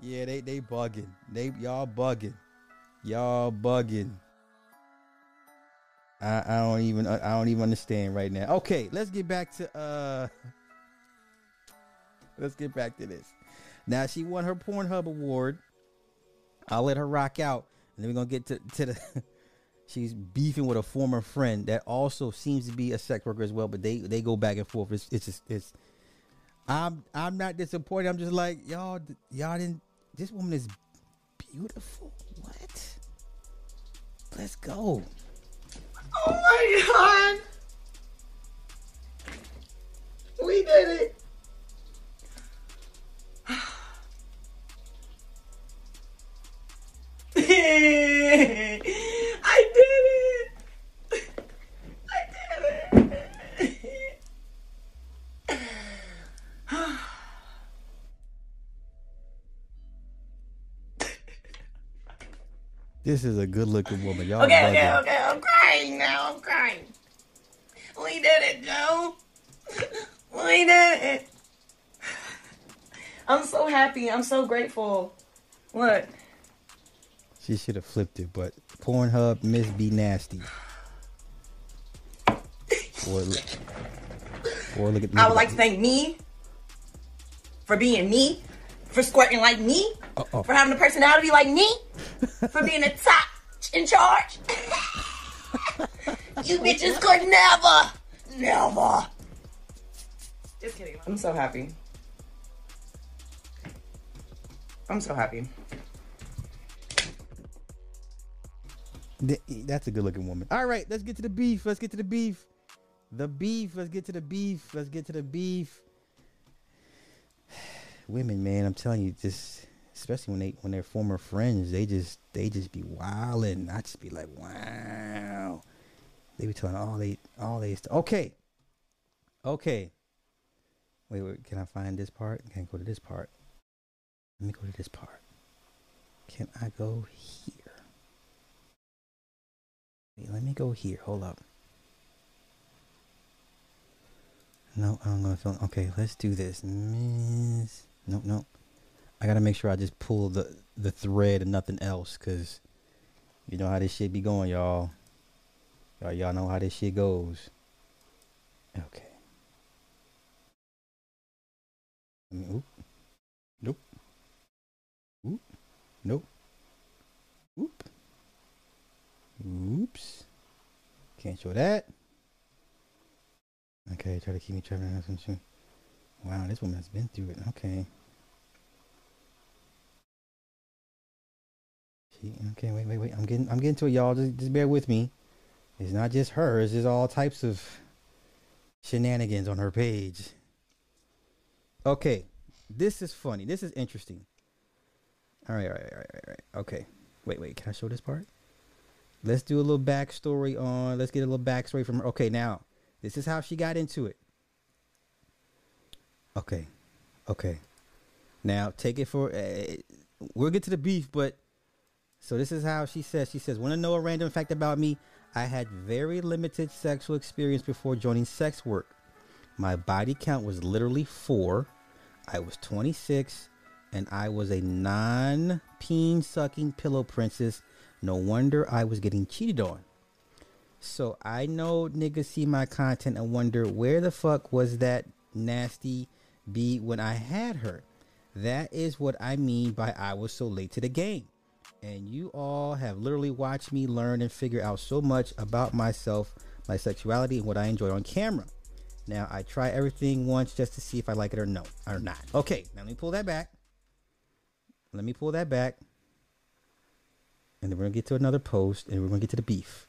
yeah, they they bugging. They y'all bugging. Y'all bugging. I, I don't even I don't even understand right now. Okay, let's get back to uh [LAUGHS] let's get back to this. Now she won her Pornhub award. I'll let her rock out, and then we're gonna get to to the. [LAUGHS] she's beefing with a former friend that also seems to be a sex worker as well, but they they go back and forth. It's it's just, it's. I'm I'm not disappointed. I'm just like y'all y'all didn't. This woman is beautiful. What? Let's go. Oh my god! We did it! [SIGHS] I did it! I did it! [SIGHS] This is a good looking woman. Y'all Okay, okay, okay, I'm crying now, I'm crying. We did it, Joe. [LAUGHS] We did it. [SIGHS] I'm so happy. I'm so grateful. What? She should have flipped it, but Pornhub Miss B Nasty. Or, look- or look at me. I would like to thank me for being me, for squirting like me, Uh-oh. for having a personality like me, [LAUGHS] for being a top in charge. [LAUGHS] you bitches could never, never. Just kidding. I'm so happy. I'm so happy. That's a good looking woman. All right, let's get to the beef. Let's get to the beef. The beef. Let's get to the beef. Let's get to the beef. [SIGHS] Women, man, I'm telling you, just especially when they when they're former friends, they just they just be wilding. I just be like, wow. They be telling all they all they st- okay. Okay. Wait, wait, can I find this part? Can I go to this part? Let me go to this part. Can I go here? Wait, let me go here. Hold up. No, I'm gonna film. Okay, let's do this. Miss. Nope, nope. I gotta make sure I just pull the the thread and nothing else, cause you know how this shit be going, y'all. Y'all, y'all know how this shit goes. Okay. Oop. Nope. Oop. Nope. Oop. Oops. Can't show that. Okay, try to keep me track of some. Wow, this woman has been through it. Okay. She, okay, wait, wait, wait. I'm getting, I'm getting to it, y'all. Just, just bear with me. It's not just her. It's just all types of shenanigans on her page. Okay, this is funny. This is interesting. All right, all right, all right, all right, all right. Okay, wait, wait. Can I show this part? Let's do a little backstory on. Let's get a little backstory from her. Okay, now this is how she got into it. Okay, okay. Now take it for. Uh, we'll get to the beef, but so this is how she says. She says, "Want to know a random fact about me? I had very limited sexual experience before joining sex work. My body count was literally four. I was 26, and I was a non-peen sucking pillow princess." No wonder I was getting cheated on. So I know niggas see my content and wonder where the fuck was that nasty B when I had her. That is what I mean by I was so late to the game. And you all have literally watched me learn and figure out so much about myself, my sexuality, and what I enjoy on camera. Now I try everything once just to see if I like it or no or not. Okay, now let me pull that back. Let me pull that back and then we're gonna get to another post, and we're gonna get to the beef,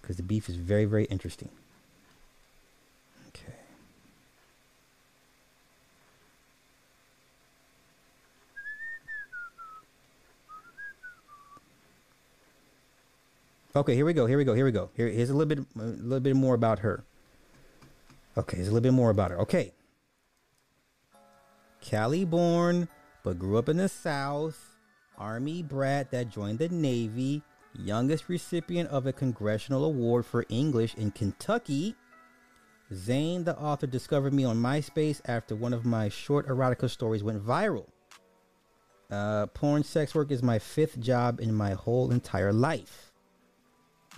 because the beef is very, very interesting. Okay. Okay, here we go. Here we go. Here we go. Here, here's a little bit, a little bit more about her. Okay, here's a little bit more about her. Okay. Cali born, but grew up in the South. Army brat that joined the Navy, youngest recipient of a congressional award for English in Kentucky. Zane, the author, discovered me on MySpace after one of my short erotica stories went viral. Uh, porn sex work is my fifth job in my whole entire life.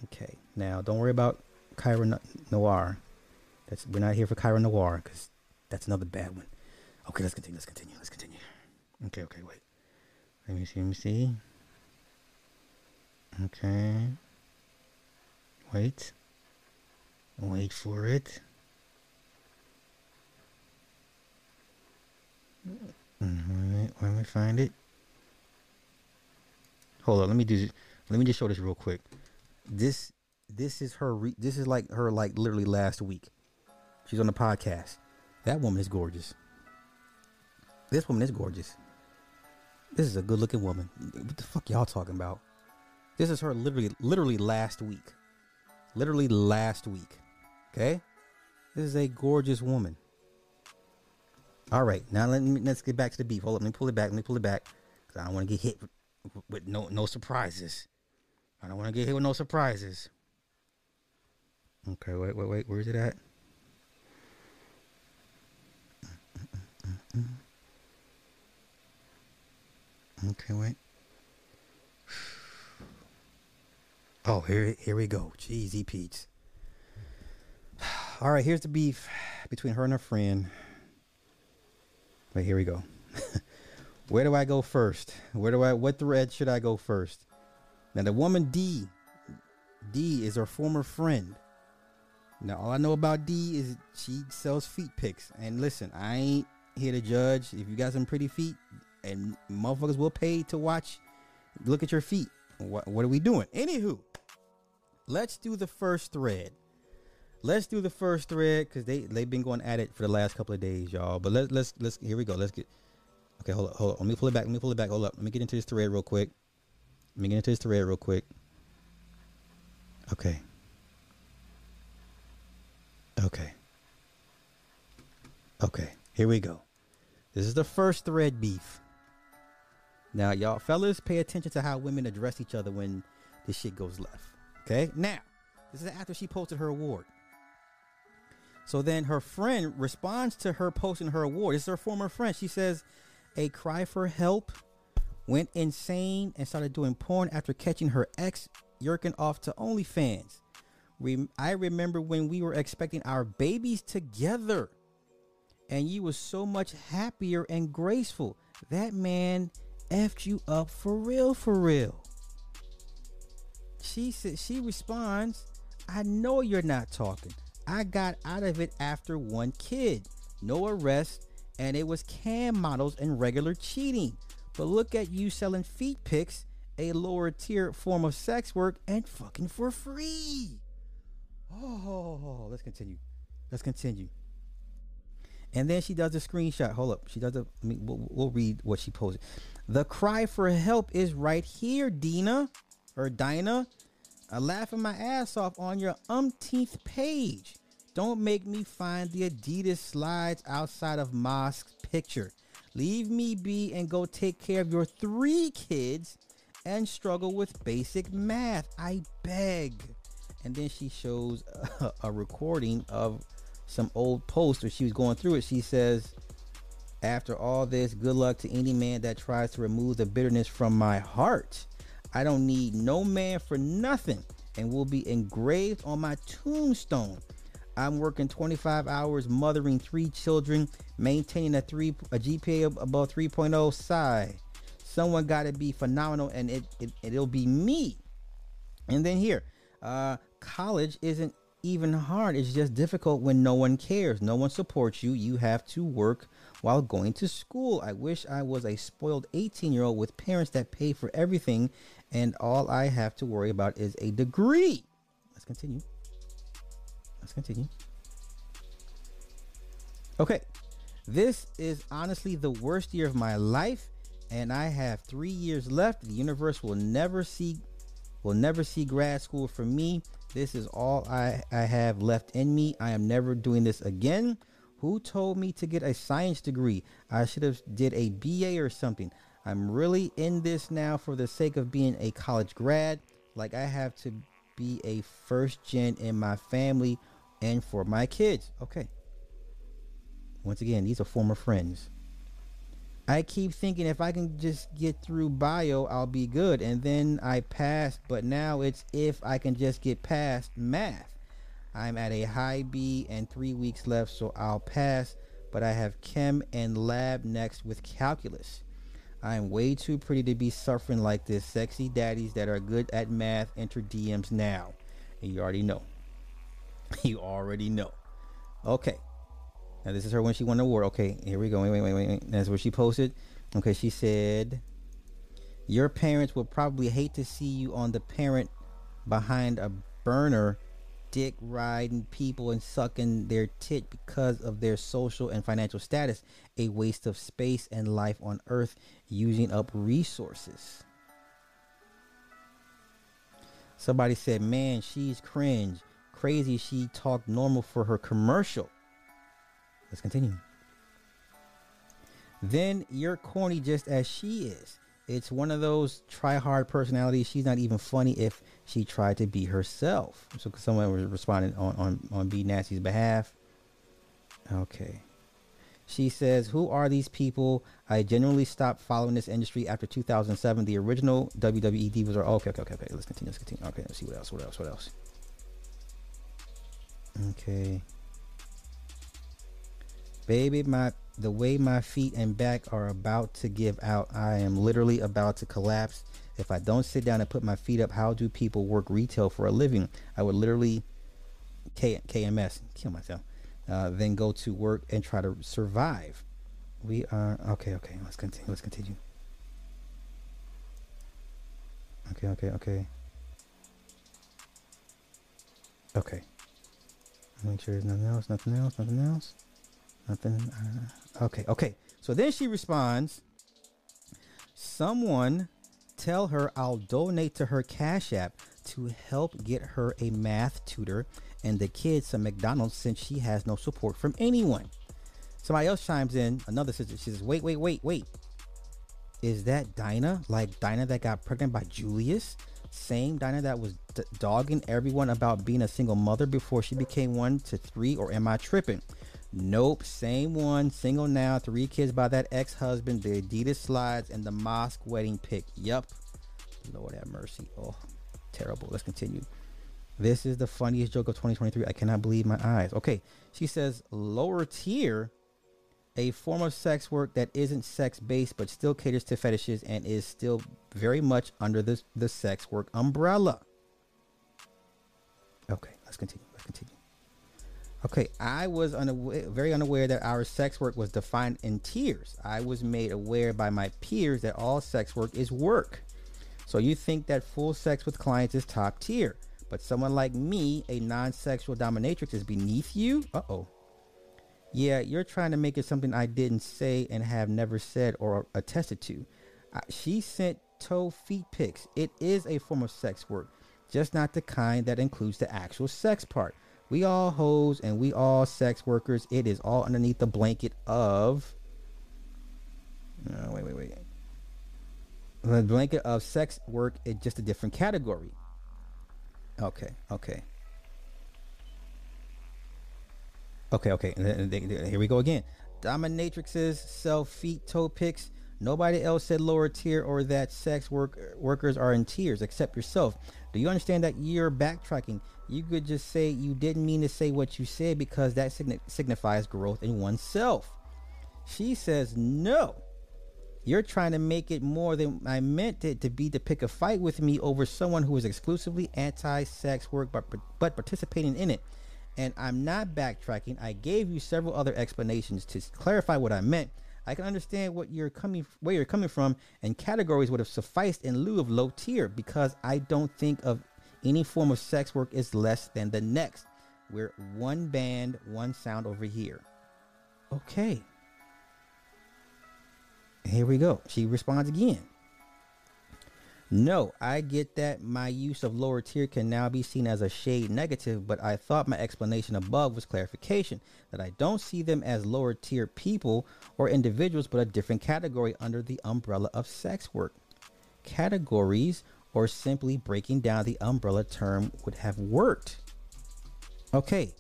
Okay, now don't worry about Kira No- Noir. That's we're not here for Kira Noir because that's another bad one. Okay, let's continue. Let's continue. Let's continue. Okay, okay, wait. Let me see. Let me see. Okay. Wait. Wait for it. Mm-hmm, Alright, let me find it. Hold on, let me do. Let me just show this real quick. This, this is her. Re, this is like her, like literally last week. She's on the podcast. That woman is gorgeous. This woman is gorgeous. This is a good looking woman. What the fuck y'all talking about? This is her literally literally last week. Literally last week. Okay? This is a gorgeous woman. All right, now let me let's get back to the beef. Hold up, let me pull it back. Let me pull it back because I don't want to get hit with, with no no surprises. I don't want to get hit with no surprises. Okay, wait, wait, wait. Where's it at? Okay, wait. Oh, here here we go. Jeezy Pete's. All right, here's the beef between her and her friend. Wait, here we go. [LAUGHS] Where do I go first? Where do I what thread should I go first? Now the woman D D is her former friend. Now all I know about D is she sells feet pics. And listen, I ain't here to judge. If you got some pretty feet and motherfuckers will pay to watch look at your feet. What what are we doing? Anywho, let's do the first thread. Let's do the first thread because they they've been going at it for the last couple of days, y'all. But let's let's let's here we go. Let's get okay. Hold up, hold up. Let me pull it back. Let me pull it back. Hold up. Let me get into this thread real quick. Let me get into this thread real quick. Okay. Okay. Okay. Here we go. This is the first thread beef. Now, y'all fellas, pay attention to how women address each other when this shit goes left. Okay? Now, this is after she posted her award. So then her friend responds to her posting her award. Is her former friend. She says, A cry for help went insane and started doing porn after catching her ex yerking off to OnlyFans. Rem- I remember when we were expecting our babies together and you was so much happier and graceful. That man effed you up for real, for real. She said she responds, I know you're not talking. I got out of it after one kid. No arrest, and it was cam models and regular cheating. But look at you selling feet pics, a lower tier form of sex work, and fucking for free. Oh, let's continue. Let's continue. And then she does a screenshot. Hold up. She does a. I mean, we'll, we'll read what she posted. The cry for help is right here, Dina or Dinah. I'm laughing my ass off on your umpteenth page. Don't make me find the Adidas slides outside of Mosque's picture. Leave me be and go take care of your three kids and struggle with basic math. I beg. And then she shows a, [LAUGHS] a recording of some old post where she was going through it. She says, After all this, good luck to any man that tries to remove the bitterness from my heart. I don't need no man for nothing and will be engraved on my tombstone. I'm working 25 hours, mothering three children, maintaining a three a GPA above 3.0. Sigh. Someone got to be phenomenal, and it, it it'll be me. And then here, uh, college isn't even hard. It's just difficult when no one cares, no one supports you. You have to work while going to school. I wish I was a spoiled 18 year old with parents that pay for everything, and all I have to worry about is a degree. Let's continue. Let's continue. Okay, this is honestly the worst year of my life, and I have three years left. The universe will never see will never see grad school for me. This is all I, I have left in me. I am never doing this again. Who told me to get a science degree? I should have did a BA or something. I'm really in this now for the sake of being a college grad. Like I have to be a first gen in my family and for my kids. Okay. Once again, these are former friends. I keep thinking if I can just get through bio, I'll be good. And then I passed, but now it's if I can just get past math. I'm at a high B and three weeks left, so I'll pass. But I have chem and lab next with calculus. I am way too pretty to be suffering like this. Sexy daddies that are good at math enter DMs now. And you already know. [LAUGHS] you already know. Okay. Now this is her when she won the award. Okay, here we go. Wait, wait, wait, wait. That's what she posted. Okay, she said, "Your parents will probably hate to see you on the parent behind a burner, dick riding people and sucking their tit because of their social and financial status. A waste of space and life on Earth, using up resources." Somebody said, "Man, she's cringe, crazy. She talked normal for her commercial." Let's continue. Then you're corny just as she is. It's one of those try hard personalities. She's not even funny if she tried to be herself. So someone was responding on, on, on B Nasty's behalf. Okay. She says, "Who are these people? I genuinely stopped following this industry after 2007. The original WWE divas are okay, okay, okay, okay. Let's continue. Let's continue. Okay, let's see what else. What else? What else? Okay, baby, my the way my feet and back are about to give out. I am literally about to collapse. If I don't sit down and put my feet up, how do people work retail for a living? I would literally K- KMS kill myself." Uh, then go to work and try to survive. We are okay. Okay, let's continue. Let's continue. Okay, okay, okay. Okay. Make sure there's nothing else. Nothing else. Nothing else. Nothing. Uh, okay, okay. So then she responds. Someone tell her I'll donate to her Cash App to help get her a math tutor and the kids some McDonald's since she has no support from anyone. Somebody else chimes in. Another sister. She says, "Wait, wait, wait, wait. Is that Dinah? Like Dinah that got pregnant by Julius? Same Dinah that was d- dogging everyone about being a single mother before she became one to three? Or am I tripping?" Nope, same one, single now, three kids by that ex-husband, the Adidas slides, and the mosque wedding pic. Yup. Lord have mercy. Oh, terrible. Let's continue. This is the funniest joke of 2023. I cannot believe my eyes. Okay, she says lower tier, a form of sex work that isn't sex based but still caters to fetishes and is still very much under the, the sex work umbrella. Okay, let's continue. Let's continue. Okay, I was unaware, very unaware that our sex work was defined in tiers. I was made aware by my peers that all sex work is work. So you think that full sex with clients is top tier. But someone like me, a non sexual dominatrix, is beneath you? Uh oh. Yeah, you're trying to make it something I didn't say and have never said or attested to. I, she sent toe feet pics. It is a form of sex work, just not the kind that includes the actual sex part. We all hoes and we all sex workers. It is all underneath the blanket of. No, wait, wait, wait. The blanket of sex work is just a different category. Okay, okay. Okay, okay. Here we go again. Dominatrixes sell feet toe pics. Nobody else said lower tier or that sex work workers are in tiers except yourself. Do you understand that you're backtracking? You could just say you didn't mean to say what you said because that signi- signifies growth in oneself. She says no. You're trying to make it more than I meant it to be to pick a fight with me over someone who is exclusively anti-sex work but but participating in it. And I'm not backtracking. I gave you several other explanations to clarify what I meant. I can understand what you're coming where you're coming from and categories would have sufficed in lieu of low tier because I don't think of any form of sex work is less than the next. We're one band, one sound over here. Okay. Here we go. She responds again. No, I get that my use of lower tier can now be seen as a shade negative, but I thought my explanation above was clarification that I don't see them as lower tier people or individuals, but a different category under the umbrella of sex work. Categories or simply breaking down the umbrella term would have worked. Okay,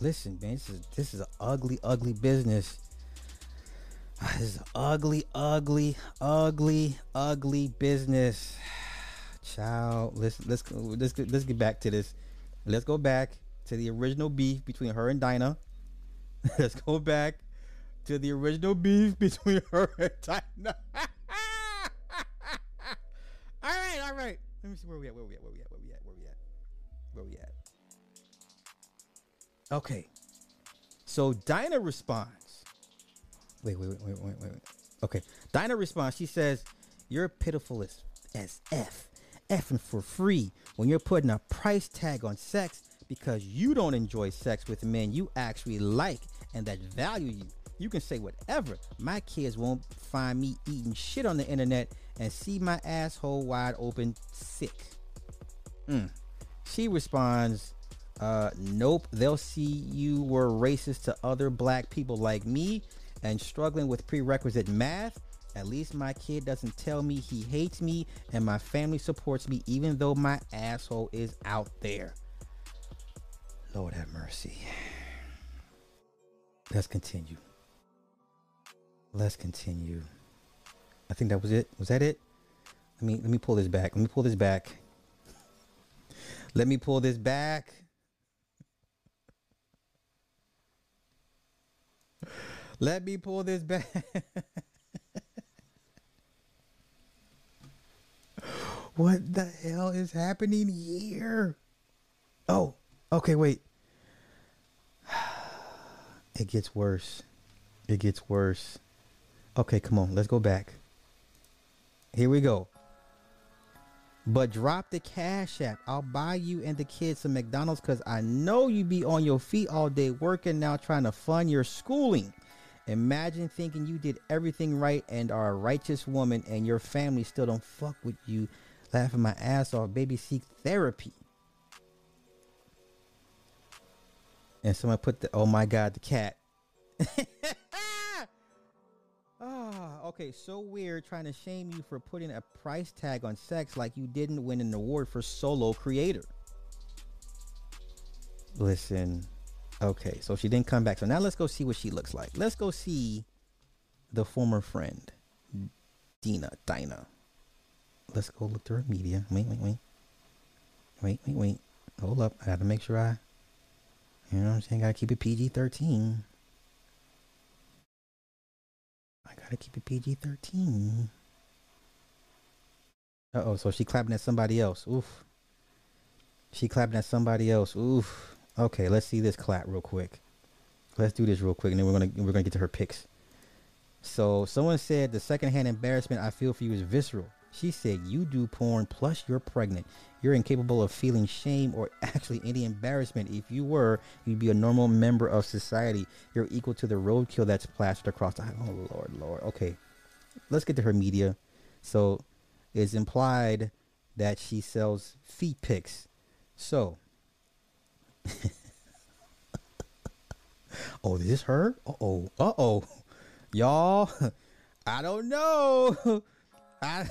listen, man, this is this is an ugly, ugly business. [SIGHS] This is ugly, ugly, ugly, ugly business. [SIGHS] Child, let's let's let's let's get back to this. Let's go back to the original beef between her and Dinah. [LAUGHS] let's go back to the original beef between [LAUGHS] her and Dinah. [LAUGHS] all right, all right. Let me see where we at. Where we at? Where we at? Where we at? Where we at? Where we at? Okay. So Dinah responds. Wait, wait, wait, wait, wait, wait. Okay. Dinah responds. She says, "You're pitiful as, as f, effing for free when you're putting a price tag on sex because you don't enjoy sex with men you actually like and that value you. You can say whatever. My kids won't find me eating shit on the internet and see my asshole wide open sick." Mm. She responds, uh, nope, they'll see you were racist to other black people like me and struggling with prerequisite math. At least my kid doesn't tell me he hates me and my family supports me even though my asshole is out there. Lord have mercy. Let's continue. let's continue. I think that was it. Was that it? Let me let me pull this back. Let me pull this back. Let me pull this back. Let me pull this back. what the hell is happening here? Oh, okay, wait. [SIGHS] It gets worse. It gets worse. Okay, come on. Let's go back. Here we go. But drop the cash app. I'll buy you and the kids some McDonald's because I know you be on your feet all day working now trying to fund your schooling. Imagine thinking you did everything right and are a righteous woman and your family still don't fuck with you. Laughing my ass off. Baby, seek therapy. And someone put the, oh my God, the cat. [LAUGHS] Ah, okay, so weird trying to shame you for putting a price tag on sex like you didn't win an award for solo creator. Listen, okay, so she didn't come back. So now let's go see what she looks like. Let's go see the former friend, Dina, Dinah. Let's go look through her media. Wait, wait, wait. Wait, wait, wait. Hold up. I gotta make sure I, you know what I'm saying? Gotta keep it PG 13. I gotta keep it PG 13. Uh oh, so she clapping at somebody else. Oof. She clapping at somebody else. Oof. Okay, let's see this clap real quick. Let's do this real quick, and then we're gonna we're gonna get to her picks. So someone said the secondhand embarrassment I feel for you is visceral. She said you do porn plus you're pregnant. You're incapable of feeling shame or [LAUGHS] actually any embarrassment. If you were, you'd be a normal member of society. You're equal to the roadkill that's plastered across the Oh Lord, Lord. Okay. Let's get to her media. So it's implied that she sells feet pics. So [LAUGHS] Oh, this is her? Uh oh. Uh oh. Y'all, [LAUGHS] I don't know. [LAUGHS] I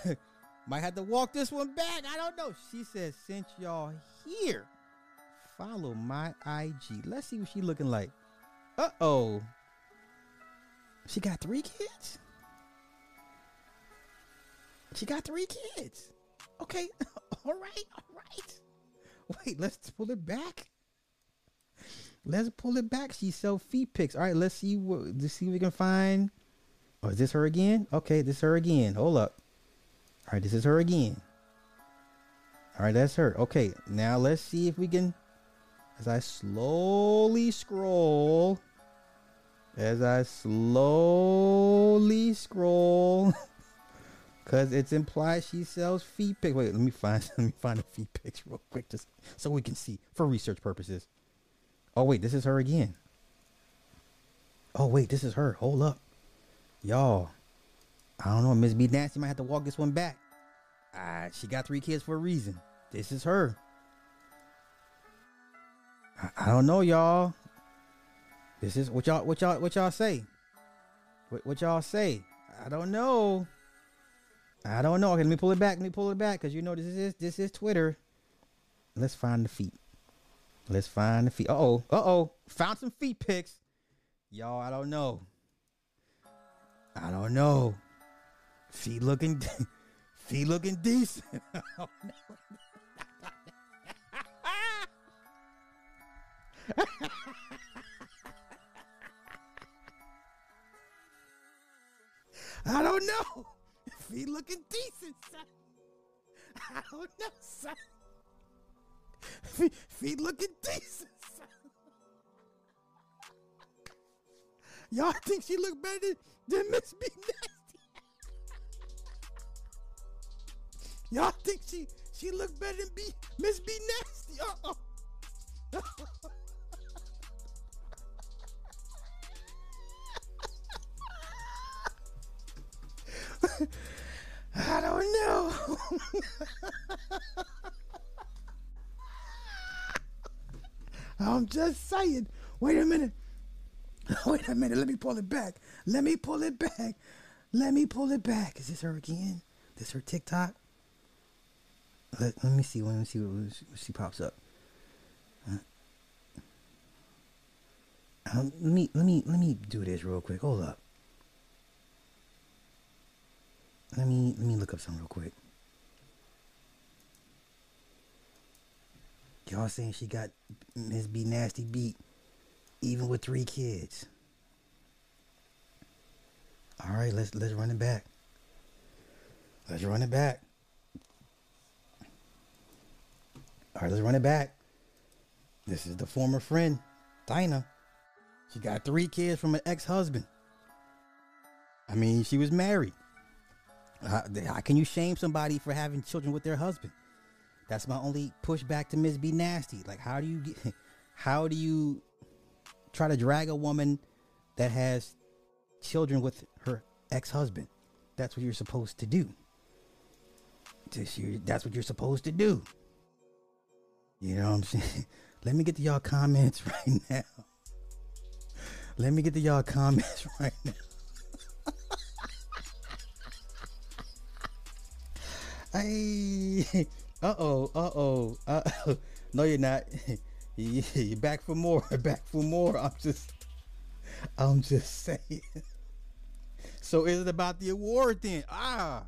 might have to walk this one back. I don't know. She says, since y'all here, follow my IG. Let's see what she looking like. Uh oh. She got three kids? She got three kids. Okay. all right. All right. Wait, let's pull it back. Let's pull it back. She sell feet pics. All right, let's see what let's see if we can find. Oh, is this her again? Okay, this is her again. Hold up. All right, this is her again. All right, that's her. Okay, now let's see if we can. As I slowly scroll, as I slowly scroll, [LAUGHS] because it's implied she sells feet pics. Wait, let me find [LAUGHS] let me find the feet pics real quick, just so we can see for research purposes. Oh wait, this is her again. Oh wait, this is her. Hold up, y'all. I don't know. Miss B Nasty might have to walk this one back. Ah, she got three kids for a reason. This is her. I, I don't know, y'all. This is what y'all what y'all what y'all say. What, what y'all say? I don't know. I don't know. Okay, let me pull it back. Let me pull it back because you know this is this is Twitter. Let's find the feet. Let's find the feet. Uh oh. Uh oh. Found some feet pics. Y'all, I don't know. I don't know. Feet looking, [LAUGHS] feet looking decent. [LAUGHS] I don't know. [LAUGHS] Feet looking decent, son. I don't know, son. [LAUGHS] Feet, feet looking decent. [LAUGHS] Y'all think she look better than, Miss B Nasty? [LAUGHS] Y'all think she she look better than B Miss B Nasty? Uh oh. I don't know. I'm just saying. Wait a minute. [LAUGHS] Wait a minute. Let me pull it back. Let me pull it back. Let me pull it back. Is this her again? This her TikTok? Let, let me see. Let me see what, what she pops up. Uh, um, let me let me let me do this real quick. Hold up. Let me let me look up something real quick. Y'all saying she got Miss B nasty beat, even with three kids. All right, let's let's run it back. Let's run it back. All right, let's run it back. This is the former friend, Dinah. She got three kids from an ex-husband. I mean, she was married. How, how can you shame somebody for having children with their husband? That's my only pushback to Miss B Nasty. Like, how do you get, [LAUGHS] how do you try to drag a woman that has children with her ex-husband? That's what you're supposed to do. That's what you're supposed to do. You know what I'm saying? [LAUGHS] Let me get to y'all comments [LAUGHS] right now. Let me get to y'all comments right now. Hey, uh oh, uh oh, uh oh. [LAUGHS] No, you're not. [LAUGHS] You're back for more. [LAUGHS] Back for more. I'm just, I'm just saying. So is it about the award then? Ah,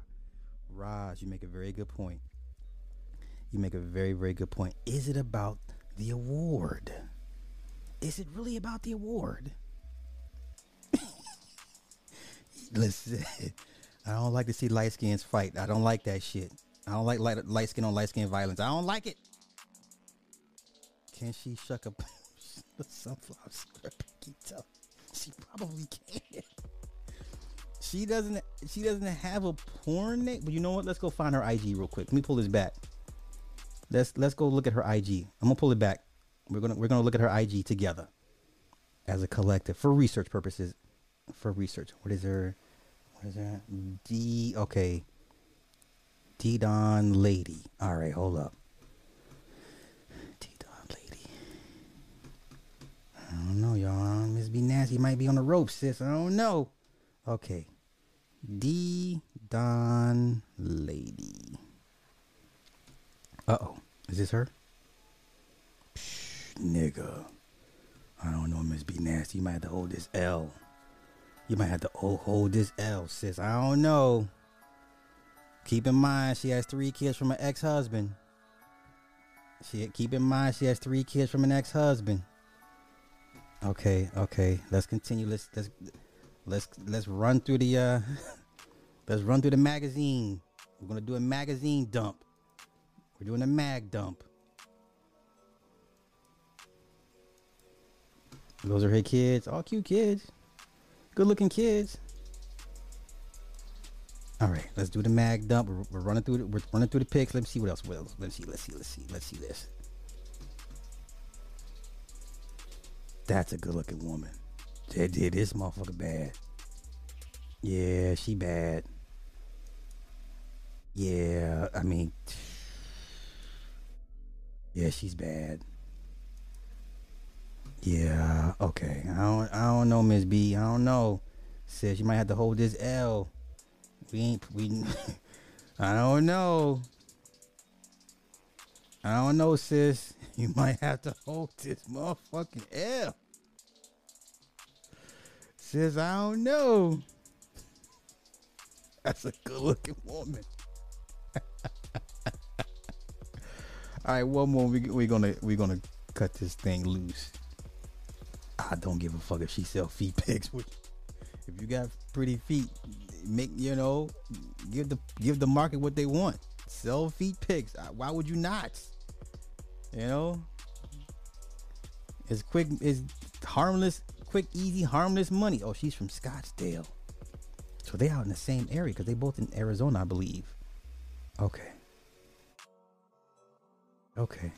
Raj, you make a very good point. You make a very, very good point. Is it about the award? Is it really about the award? Listen, I don't like to see light skins fight. I don't like that shit. I don't like light, light skin on light skin violence. I don't like it. Can she shuck [LAUGHS] the sunflower Keep She probably can. She doesn't. She doesn't have a porn name. But you know what? Let's go find her IG real quick. Let me pull this back. Let's let's go look at her IG. I'm gonna pull it back. We're gonna we're gonna look at her IG together as a collective for research purposes. For research, what is her? What is that? D. Okay. D Don Lady. All right, hold up. D Don Lady. I don't know, y'all. Miss B Nasty might be on the ropes, sis. I don't know. Okay. D Don Lady. Uh oh. Is this her? Psh, nigga. I don't know, Miss B Nasty. You might have to hold this L. You might have to hold this L, sis. I don't know. Keep in mind, she has three kids from an ex-husband. She keep in mind she has three kids from an ex-husband. Okay, okay. Let's continue. Let's let's let's let's run through the uh [LAUGHS] let's run through the magazine. We're gonna do a magazine dump. We're doing a mag dump. Those are her kids. All cute kids. Good looking kids. All right, let's do the mag dump. We're, we're running through. The, we're running through the pics. Let me see what else. What else? Let's see. Let's see. Let's see. Let's see this. That's a good looking woman. They did this motherfucker bad. Yeah, she bad. Yeah, I mean, yeah, she's bad. Yeah, okay. I don't, I don't know, Miss B. I don't know. Says you might have to hold this L. We ain't we. [LAUGHS] I don't know. I don't know, sis. [LAUGHS] You might have to hold this motherfucking L. Sis, I don't know. [LAUGHS] That's a good looking woman. All right, one more. We we gonna we gonna cut this thing loose. I don't give a fuck if she sell feet pics. If you got pretty feet, make you know, give the give the market what they want. Sell feet pics. Why would you not? You know, it's quick, it's harmless, quick, easy, harmless money. Oh, she's from Scottsdale, so they out in the same area because they both in Arizona, I believe. Okay. Okay.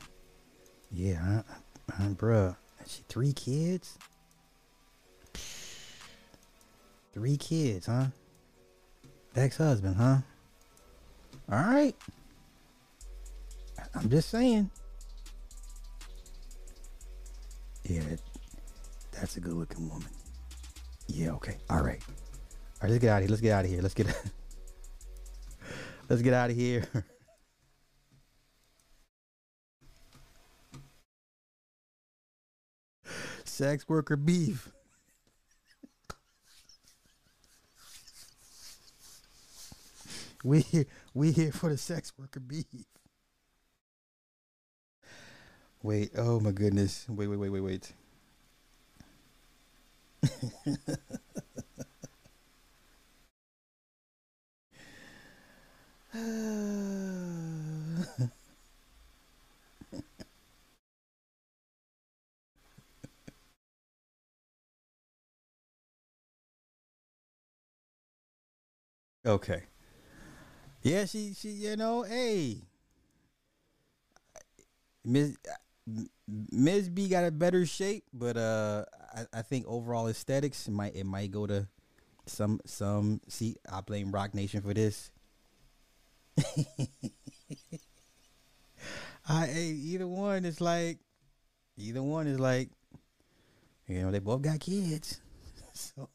Yeah, I, I, bruh. She three kids. Three kids, huh? Ex-husband, huh? All right. I'm just saying. Yeah, that's a good looking woman. Yeah, okay. All right. All right, let's get out of here. Let's get out of here. Let's get [LAUGHS] Let's get out of here. [LAUGHS] Sex worker beef. [LAUGHS] We we here for the sex worker beef. Wait, oh my goodness. Wait, wait, wait, wait, wait. [LAUGHS] okay. Yeah, she she you know, hey. Miss Ms. B got a better shape, but uh I, I think overall aesthetics it might it might go to some some see I blame Rock Nation for this. [LAUGHS] I either one is like either one is like you know they both got kids. [LAUGHS] So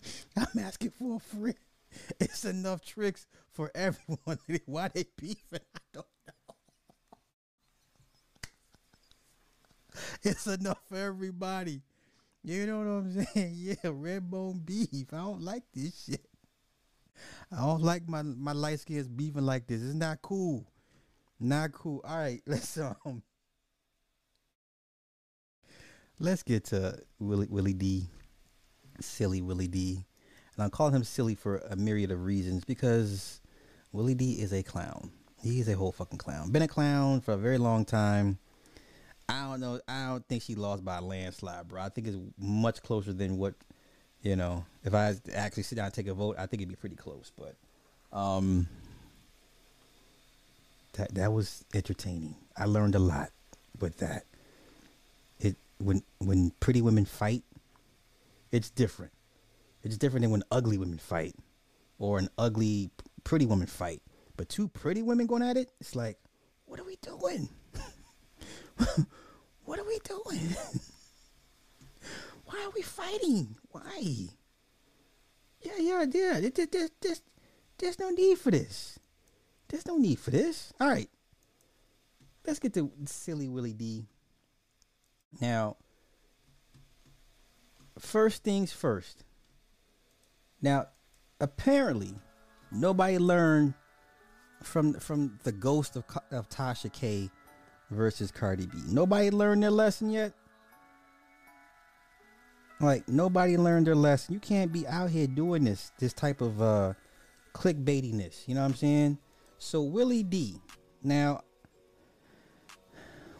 [LAUGHS] I'm asking for a friend. [LAUGHS] It's enough tricks for everyone. [LAUGHS] Why they beefing? I don't know. [LAUGHS] It's enough for everybody. You know what I'm saying? Yeah, red bone beef. I don't like this shit. I don't like my my light skins beefing like this. It's not cool. Not cool. All right, let's um let's get to Willie Willie D. Silly Willie D. And I call him silly for a myriad of reasons because Willie D is a clown. He's a whole fucking clown. Been a clown for a very long time. I don't know. I don't think she lost by a landslide, bro. I think it's much closer than what you know. If I actually sit down and take a vote, I think it'd be pretty close. But um, that that was entertaining. I learned a lot with that. It when when pretty women fight, it's different. It's different than when ugly women fight, or an ugly pretty woman fight. But two pretty women going at it, it's like, what are we doing? [LAUGHS] what are we doing? [LAUGHS] Why are we fighting? Why? Yeah, yeah, yeah. There's, there's, there's, there's no need for this. There's no need for this. All right. Let's get to silly Willy D. Now, first things first. Now, apparently, nobody learned from from the ghost of of Tasha K versus Cardi B. Nobody learned their lesson yet. Like nobody learned their lesson. You can't be out here doing this this type of uh clickbaitiness. You know what I'm saying? So Willie D. Now,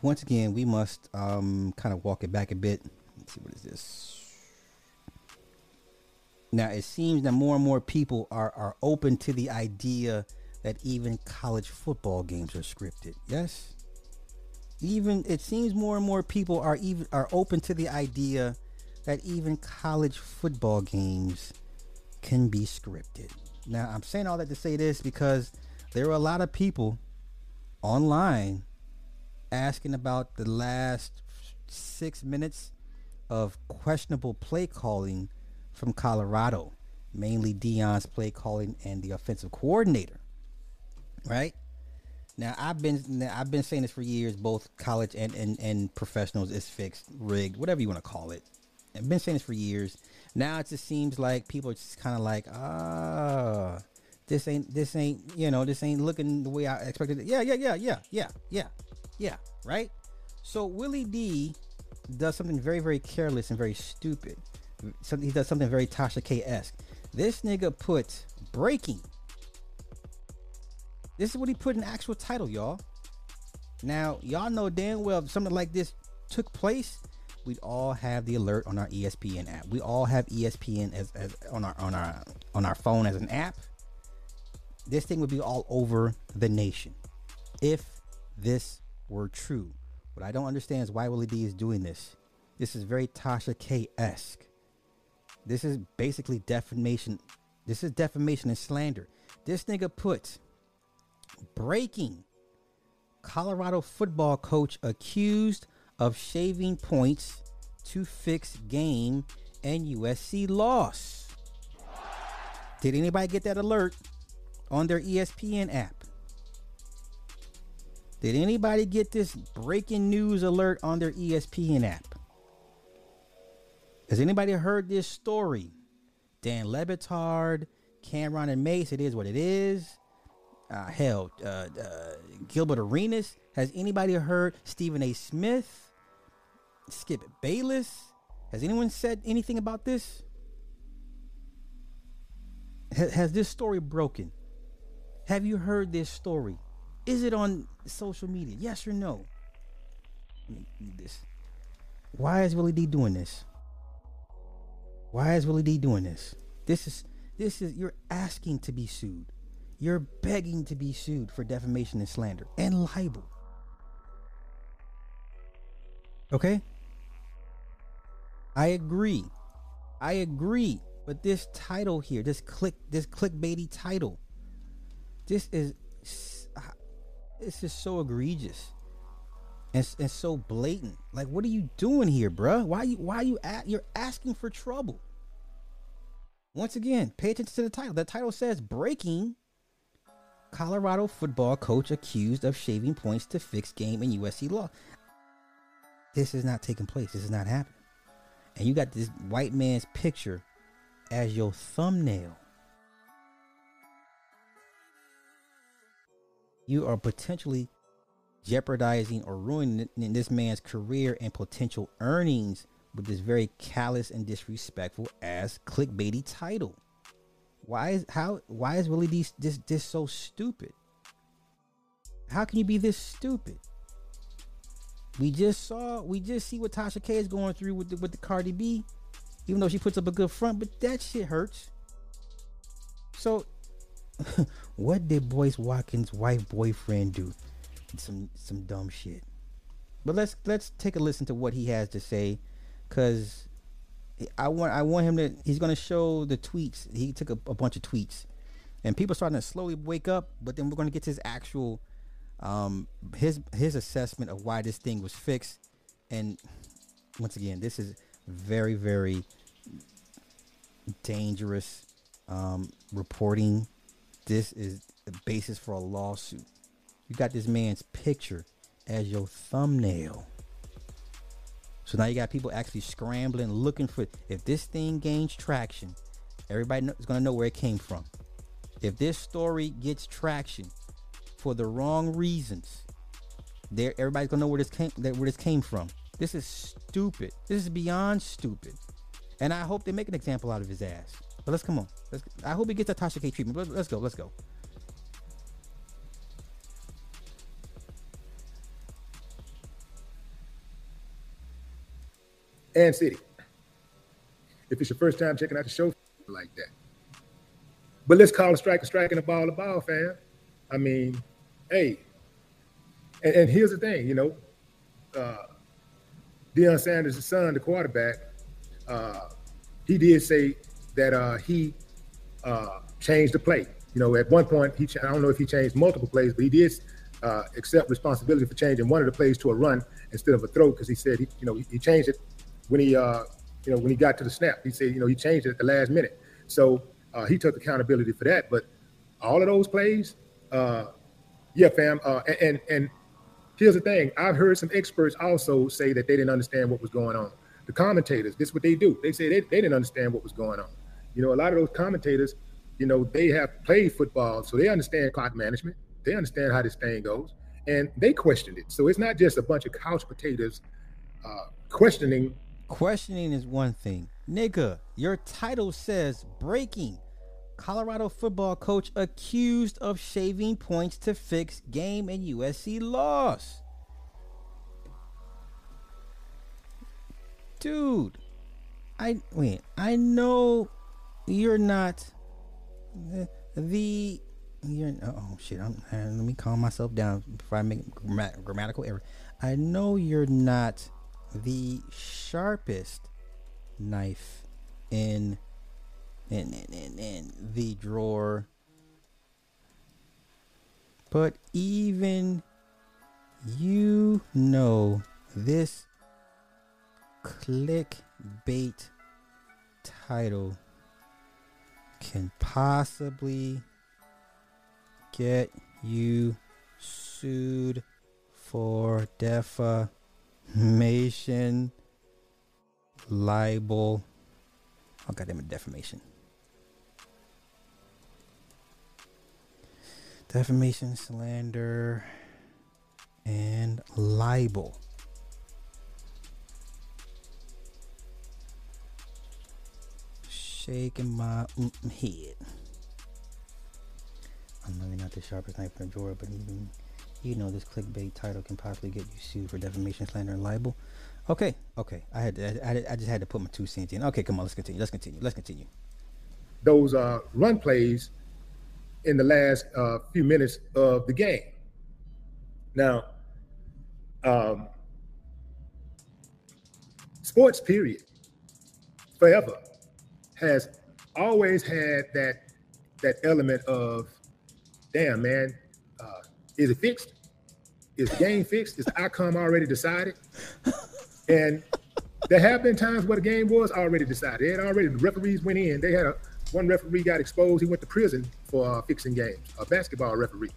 once again, we must um kind of walk it back a bit. Let's see what is this. Now it seems that more and more people are are open to the idea that even college football games are scripted. Yes. Even it seems more and more people are even are open to the idea that even college football games can be scripted. Now I'm saying all that to say this because there are a lot of people online asking about the last six minutes of questionable play calling from Colorado, mainly Deion's play calling and the offensive coordinator. Right now, I've been I've been saying this for years. Both college and and, and professionals is fixed, rigged, whatever you want to call it. I've been saying this for years. Now it just seems like people are just kind of like, ah, this ain't this ain't you know this ain't looking the way I expected it. Yeah, yeah, yeah, yeah, yeah, yeah, yeah. Right. So Willie D does something very very careless and very stupid he does something very Tasha K esque. This nigga put breaking. This is what he put in actual title, y'all. Now, y'all know damn well if something like this took place, we'd all have the alert on our ESPN app. We all have ESPN as, as on our on our on our phone as an app. This thing would be all over the nation if this were true. What I don't understand is why Willie D is doing this. This is very Tasha K esque. This is basically defamation. This is defamation and slander. This nigga put breaking Colorado football coach accused of shaving points to fix game and USC loss. Did anybody get that alert on their ESPN app? Did anybody get this breaking news alert on their ESPN app? Has anybody heard this story? Dan Le Batard, Cam'ron and Mase, it is what it is. Uh, hell, uh, uh, Gilbert Arenas. Has anybody heard Stephen A. Smith? Skip Bayless? Has anyone said anything about this? Ha- has this story broken? Have you heard this story? Is it on social media? Yes or no? This. Why is Willie D doing this? Why is Willie D doing this? This is this is you're asking to be sued. You're begging to be sued for defamation and slander and libel. Okay? I agree. I agree. But this title here, this click this clickbaity title, this is ah, this is so egregious. And, and so blatant. Like, what are you doing here, bruh? Why you why you at you're asking for trouble? Once again, pay attention to the title. The title says breaking Colorado football coach accused of shaving points to fix game in USC law. This is not taking place. This is not happening. And you got this white man's picture as your thumbnail. You are potentially jeopardizing or ruining this man's career and potential earnings with this very callous and disrespectful ass clickbaity title. Why is how why is Willie D this this so stupid? How can you be this stupid? We just saw we just see what Tasha K is going through with the, with the Cardi B, even though she puts up a good front, but that shit hurts. So, [LAUGHS] what did Boyce Watkins' white boyfriend do? Some some dumb shit. But let's let's take a listen to what he has to say because I want I want him to. He's gonna show the tweets. He took a, a bunch of tweets, and people starting to slowly wake up. But then we're gonna get to his actual, um, his his assessment of why this thing was fixed. And once again, this is very very dangerous um, reporting. This is the basis for a lawsuit. You got this man's picture as your thumbnail. So now you got people actually scrambling, looking for if this thing gains traction, everybody is going to know where it came from. If this story gets traction for the wrong reasons, there everybody's going to know where this came where this came from. This is stupid. This is beyond stupid. And I hope they make an example out of his ass. But let's come on. Let's, I hope he gets a Tasha K treatment. Let's, let's go. Let's go. And City. If it's your first time checking out the show, like that. But let's call a strike a strike and a ball a ball, fam. I mean, hey, and, and here's the thing, you know, uh, Deion Sanders' son, the quarterback, uh, he did say that uh, he uh, changed the play. You know, at one point, he I don't know if he changed multiple plays, but he did uh, accept responsibility for changing one of the plays to a run instead of a throw because he said he, you know, he, he changed it when he, uh, you know, when he got to the snap. He said, you know, he changed it at the last minute. So uh, he took accountability for that. But all of those plays, uh, yeah, fam. Uh, and, and and here's the thing: I've heard some experts also say that they didn't understand what was going on. The commentators, this is what they do. They say they, they didn't understand what was going on. You know, a lot of those commentators, you know, they have played football, so they understand clock management. They understand how this thing goes, and they questioned it. So it's not just a bunch of couch potatoes uh, questioning Questioning is one thing. Nigga, your title says breaking. Colorado football coach accused of shaving points to fix game and USC loss. Dude, I wait, I know you're not the, the you're oh shit, I'm uh, let me calm myself down before I make grammatical error. I know you're not the sharpest knife in in, in, in, in the drawer. But even you know this clickbait title can possibly get you sued for defamation defamation, libel. Oh, goddamn it, defamation. defamation, slander, and libel. Shaking my head. I'm maybe not the sharpest knife in the drawer, but even you know this clickbait title can possibly get you sued for defamation, slander, and libel. Okay, okay. I had to, I, I just had to put my two cents in. Okay, come on, let's continue. Let's continue. Let's continue. Those uh, run plays in the last uh, few minutes of the game. Now, um, sports period forever has always had that that element of damn man uh, is it fixed is the game fixed is the outcome already decided and there have been times where the game was already decided they had already the referees went in they had a one referee got exposed he went to prison for uh, fixing games a basketball referee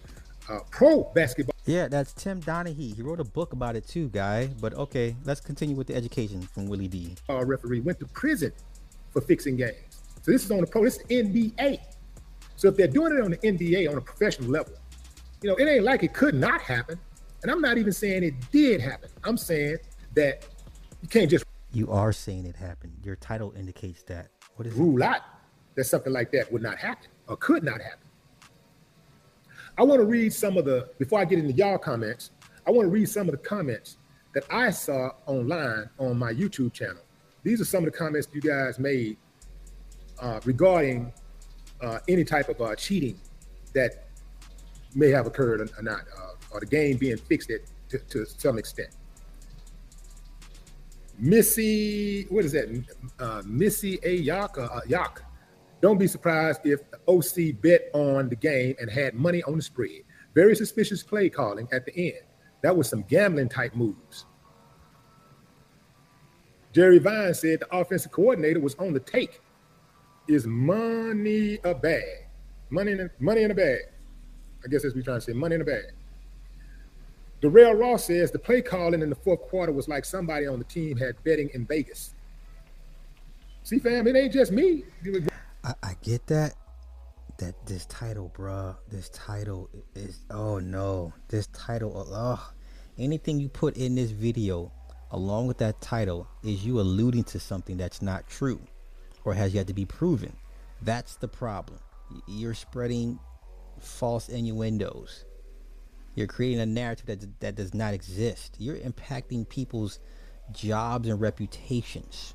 uh, pro basketball Yeah, that's Tim Donaghy. He wrote a book about it too, guy. But okay, let's continue with the education from Willie D. uh, referee went to prison for fixing games. So this is on the pro, this is NBA. So if they're doing it on the NBA on a professional level, you know, it ain't like it could not happen. And I'm not even saying it did happen. I'm saying that you can't just You are saying it happened. Your title indicates that. What is it? rule out that something like that would not happen or could not happen. I want to read some of the, before I get into y'all comments, I want to read some of the comments that I saw online on my YouTube channel. These are some of the comments you guys made uh, regarding uh, any type of uh, cheating that may have occurred or, or not, uh, or the game being fixed at, to, to some extent. Missy, what is that? Uh, Missy A. Yak, uh, Yak. Don't be surprised if the OC bet on the game and had money on the spread. Very suspicious play calling at the end. That was some gambling type moves. Jerry Vine said the offensive coordinator was on the take. Is money a bag? Money in a, money in a bag. I guess that's what we're trying to say. Money in a bag. Darrell Ross says the play calling in the fourth quarter was like somebody on the team had betting in Vegas. See, fam, it ain't just me. I, I get that. That this title, bruh, this title is oh no, this title, oh, anything you put in this video along with that title is you alluding to something that's not true or has yet to be proven. That's the problem. You're spreading false innuendos. You're creating a narrative that that does not exist. You're impacting people's jobs and reputations.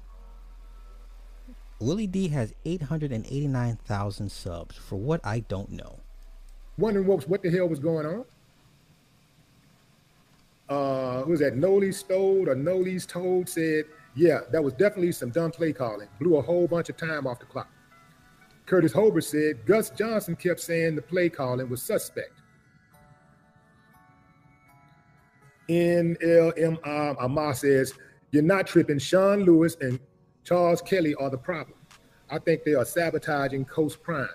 Willie D has 889,000 subs for what I don't know. wondering what, what the hell was going on. Uh, who was that? Noli's Stole or Noli's Told said, yeah, that was definitely some dumb play calling. Blew a whole bunch of time off the clock. Curtis Holbert said Gus Johnson kept saying the play calling was suspect. NLMR Amar says, You're not tripping. Sean Lewis and Charles Kelly are the problem. I think they are sabotaging Coach Prime.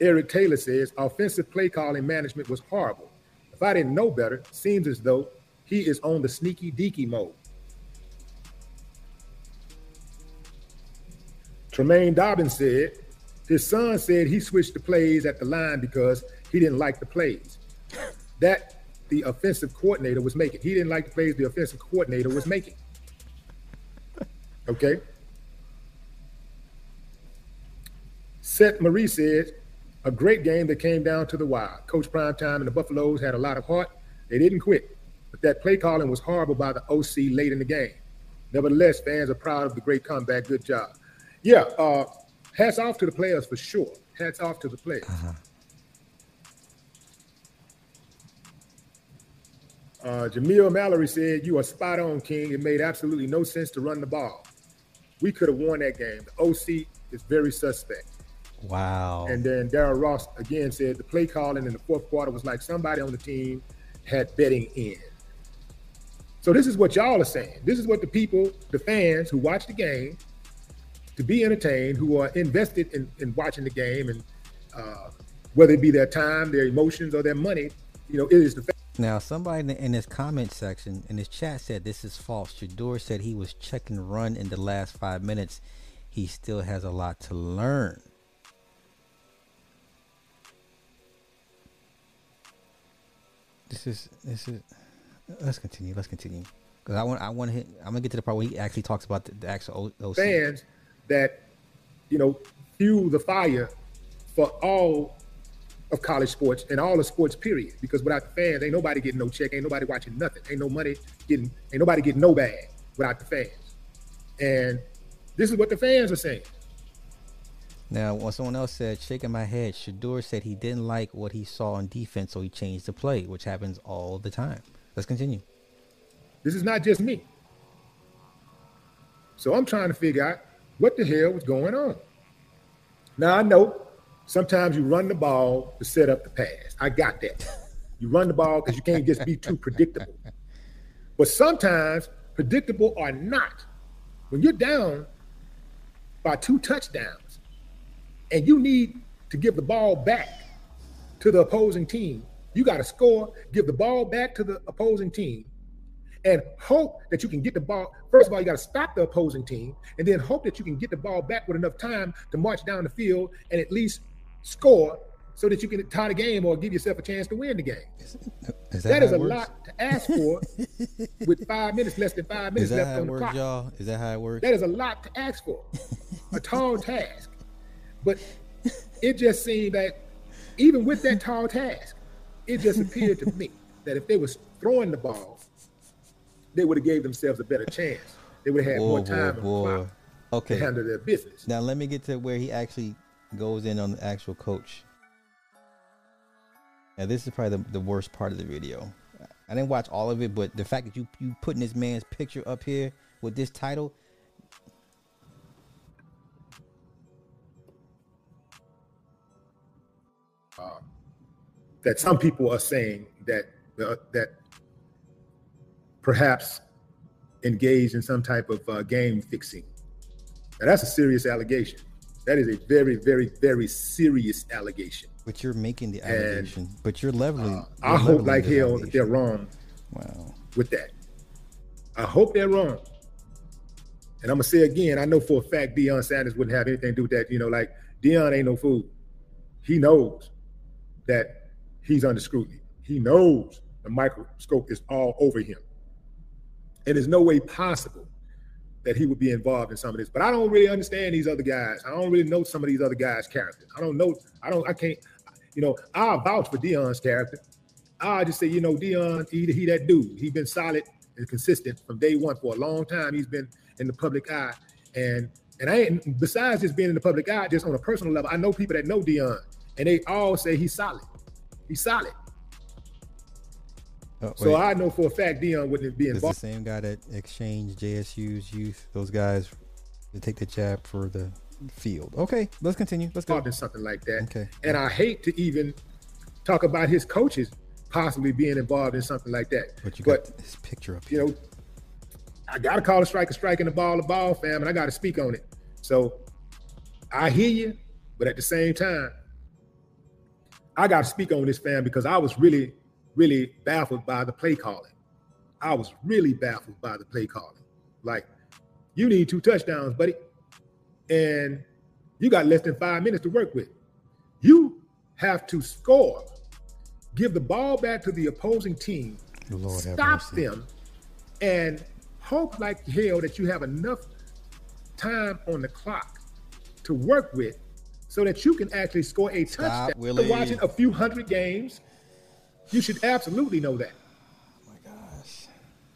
Eric Taylor says offensive play calling management was horrible. If I didn't know better, seems as though he is on the sneaky deaky mode. Tremaine Dobbins said his son said he switched the plays at the line because he didn't like the plays. That the offensive coordinator was making. He didn't like the plays the offensive coordinator was making. Okay. Seth Marie said, a great game that came down to the wire. Coach Primetime and the Buffaloes had a lot of heart. They didn't quit, but that play calling was horrible by the OC late in the game. Nevertheless, fans are proud of the great comeback. Good job. Yeah, uh, hats off to the players for sure. Hats off to the players. Uh, Jamil Mallory said, You are spot on, King. It made absolutely no sense to run the ball. We could have won that game. The OC is very suspect. Wow. And then Daryl Ross again said the play calling in the fourth quarter was like somebody on the team had betting in. So this is what y'all are saying. This is what the people, the fans who watch the game, to be entertained, who are invested in, in watching the game, and uh, whether it be their time, their emotions, or their money, you know, it is the Now, somebody in, this comment section in this chat said this is false. Shedeur said he was checking run in the last five minutes. He still has a lot to learn. This is this is. Let's continue. Let's continue. Because I want I want to. I'm gonna get to the part where he actually talks about the, the actual fans that you know fuel the fire for all of college sports and all the sports period. Because without the fans, ain't nobody getting no check, ain't nobody watching nothing, ain't no money getting, ain't nobody getting no bag without the fans. And this is what the fans are saying. Now, when someone else said, shaking my head, Shedeur said he didn't like what he saw on defense, so he changed the play, which happens all the time. Let's continue. This is not just me. So I'm trying to figure out what the hell was going on. Now I know sometimes you run the ball to set up the pass. I got that. You run the ball because you can't just be too predictable. But sometimes predictable or not, when you're down by two touchdowns and you need to give the ball back to the opposing team, you got to score, give the ball back to the opposing team, and hope that you can get the ball. First of all, you got to stop the opposing team, and then hope that you can get the ball back with enough time to march down the field and at least score so that you can tie the game or give yourself a chance to win the game. Is that is a works? lot to ask for with five minutes, less than five [LAUGHS] Is minutes that left how it on the works, clock. y'all? Is that how it works? That is a lot to ask for, [LAUGHS] a tall task. But it just seemed that even with that tall task, it just appeared to me that if they was throwing the ball, they would have gave themselves a better chance. They would have had Boy, more boy, time boy. clock Okay. to handle their business. Now let me get to where he actually goes in on the actual coach. Now this is probably the, the worst part of the video. I didn't watch all of it, but the fact that you you putting this man's picture up here with this title, that some people are saying that uh, that perhaps engaged in some type of uh, game fixing. Now that's a serious allegation. That is a very, very, very serious allegation. but you're making the And, uh, allegation, but you're leveling. I you're hope leveling like hell that allegation. they're wrong Wow. with that. I hope they're wrong. And I'm gonna say again, I know for a fact Deion Sanders wouldn't have anything to do with that. You know, like Deion ain't no fool. He knows that he's under scrutiny. He knows the microscope is all over him. And there's no way possible that he would be involved in some of this. But I don't really understand these other guys. I don't really know some of these other guys' characters. I don't know. I don't. I can't. You know, I'll vouch for Deion's character. I'll just say, you know, Deion, he, he that dude. He's been solid and consistent from day one for a long time. He's been in the public eye, and and I ain't. Besides just being in the public eye, just on a personal level, I know people that know Deion, and they all say he's solid. He's solid. Oh, So. I know for a fact Deion wouldn't be This is the same guy that exchanged JSU's youth. Those guys to take the jab for the field. Okay, let's continue. Let's go. involved in something like that. Okay. And I hate to even talk about his coaches possibly being involved in something like that. But you but got his picture up you know, I gotta call a strike a strike and the ball a ball, fam, and I gotta speak on it. So I hear you, but at the same time, I gotta speak on this, fam, because I was really, really baffled by the play calling. I was really baffled by the play calling. Like, you need two touchdowns, buddy, and you got less than five minutes to work with. You have to score, give the ball back to the opposing team, Lord stop them, and hope like hell that you have enough time on the clock to work with so that you can actually score a Stop, touchdown. After watching a few hundred games, you should absolutely know that. Oh my gosh.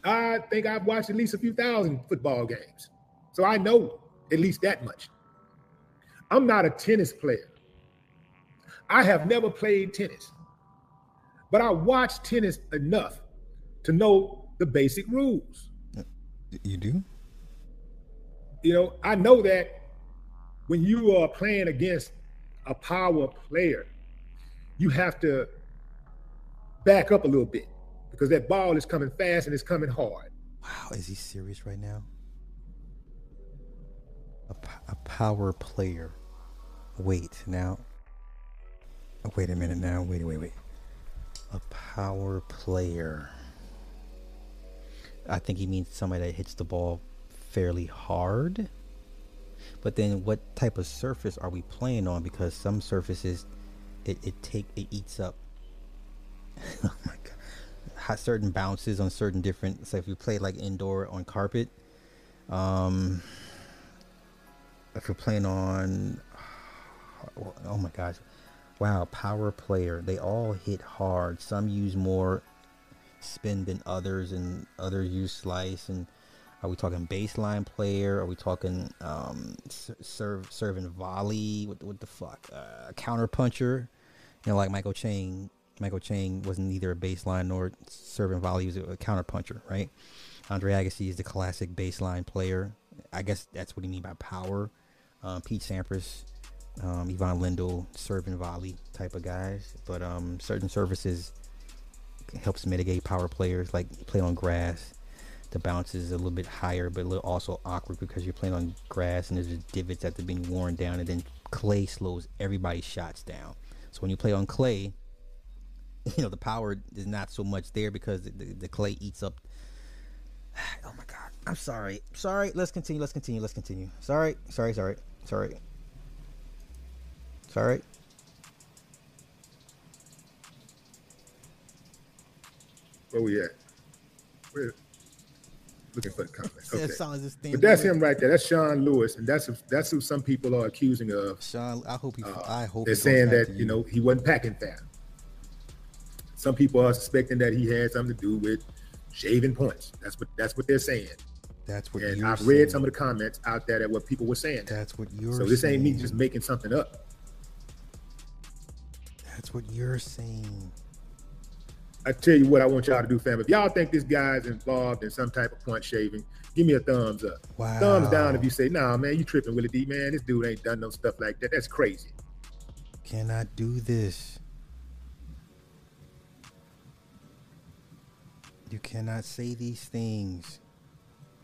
I think I've watched at least a few thousand football games. So I know at least that much. I'm not a tennis player. I have never played tennis, but I watch tennis enough to know the basic rules. Uh, you do? You know, I know that when you are playing against a power player, you have to back up a little bit because that ball is coming fast and it's coming hard. Wow, is he serious right now? A, power player. Wait, now. oh, wait a minute now. Wait, wait, wait. A power player. I think he means somebody that hits the ball fairly hard. But then what type of surface are we playing on? Because some surfaces it, it take it eats up. [LAUGHS] oh my god. certain bounces on certain different. So if you play like indoor on carpet, um, if you're playing on, [SIGHS] oh my gosh, wow, power player, they all hit hard. Some use more spin than others, and others use slice. And are we talking baseline player? Are we talking um, serve serving volley? What what the fuck? Uh, counter puncher? You know, like Michael Chang. Michael Chang wasn't neither a baseline nor serving volley. He was a counter puncher, right? Andre Agassi is the classic baseline player. I guess that's what he mean by power. Um, Pete Sampras, um, Ivan Lendl, serve and volley type of guys. But um, certain surfaces helps mitigate power players, like play on grass. The bounce is a little bit higher, but also awkward because you're playing on grass and there's divots that are being worn down, and then clay slows everybody's shots down. So when you play on clay, [LAUGHS] you know the power is not so much there because the, the, the clay eats up. [SIGHS] Oh my god! I'm sorry. Sorry. Let's continue. Let's continue. Let's continue. Sorry. Sorry. Sorry. Sorry. Sorry. Where we at? Where? Looking for the comments. [LAUGHS] Okay. As solid as this thing But that's him right there. That's Sean Lewis, and that's that's who some people are accusing of. Sean, I hope he. Uh, I hope they're saying that to you know he wasn't packing fat. Some people are suspecting that he had something to do with shaving points. That's what that's what they're saying. That's what And I've read saying. some of the comments out there that what people were saying. That's what you're. So this ain't me just making something up. That's what you're saying. I tell you what I want y'all to do, fam. If y'all think this guy's involved in some type of point shaving, give me a thumbs up. Wow. Thumbs down if you say, nah, man, you tripping, Willie D, man. This dude ain't done no stuff like that. That's crazy. Cannot do this. You cannot say these things.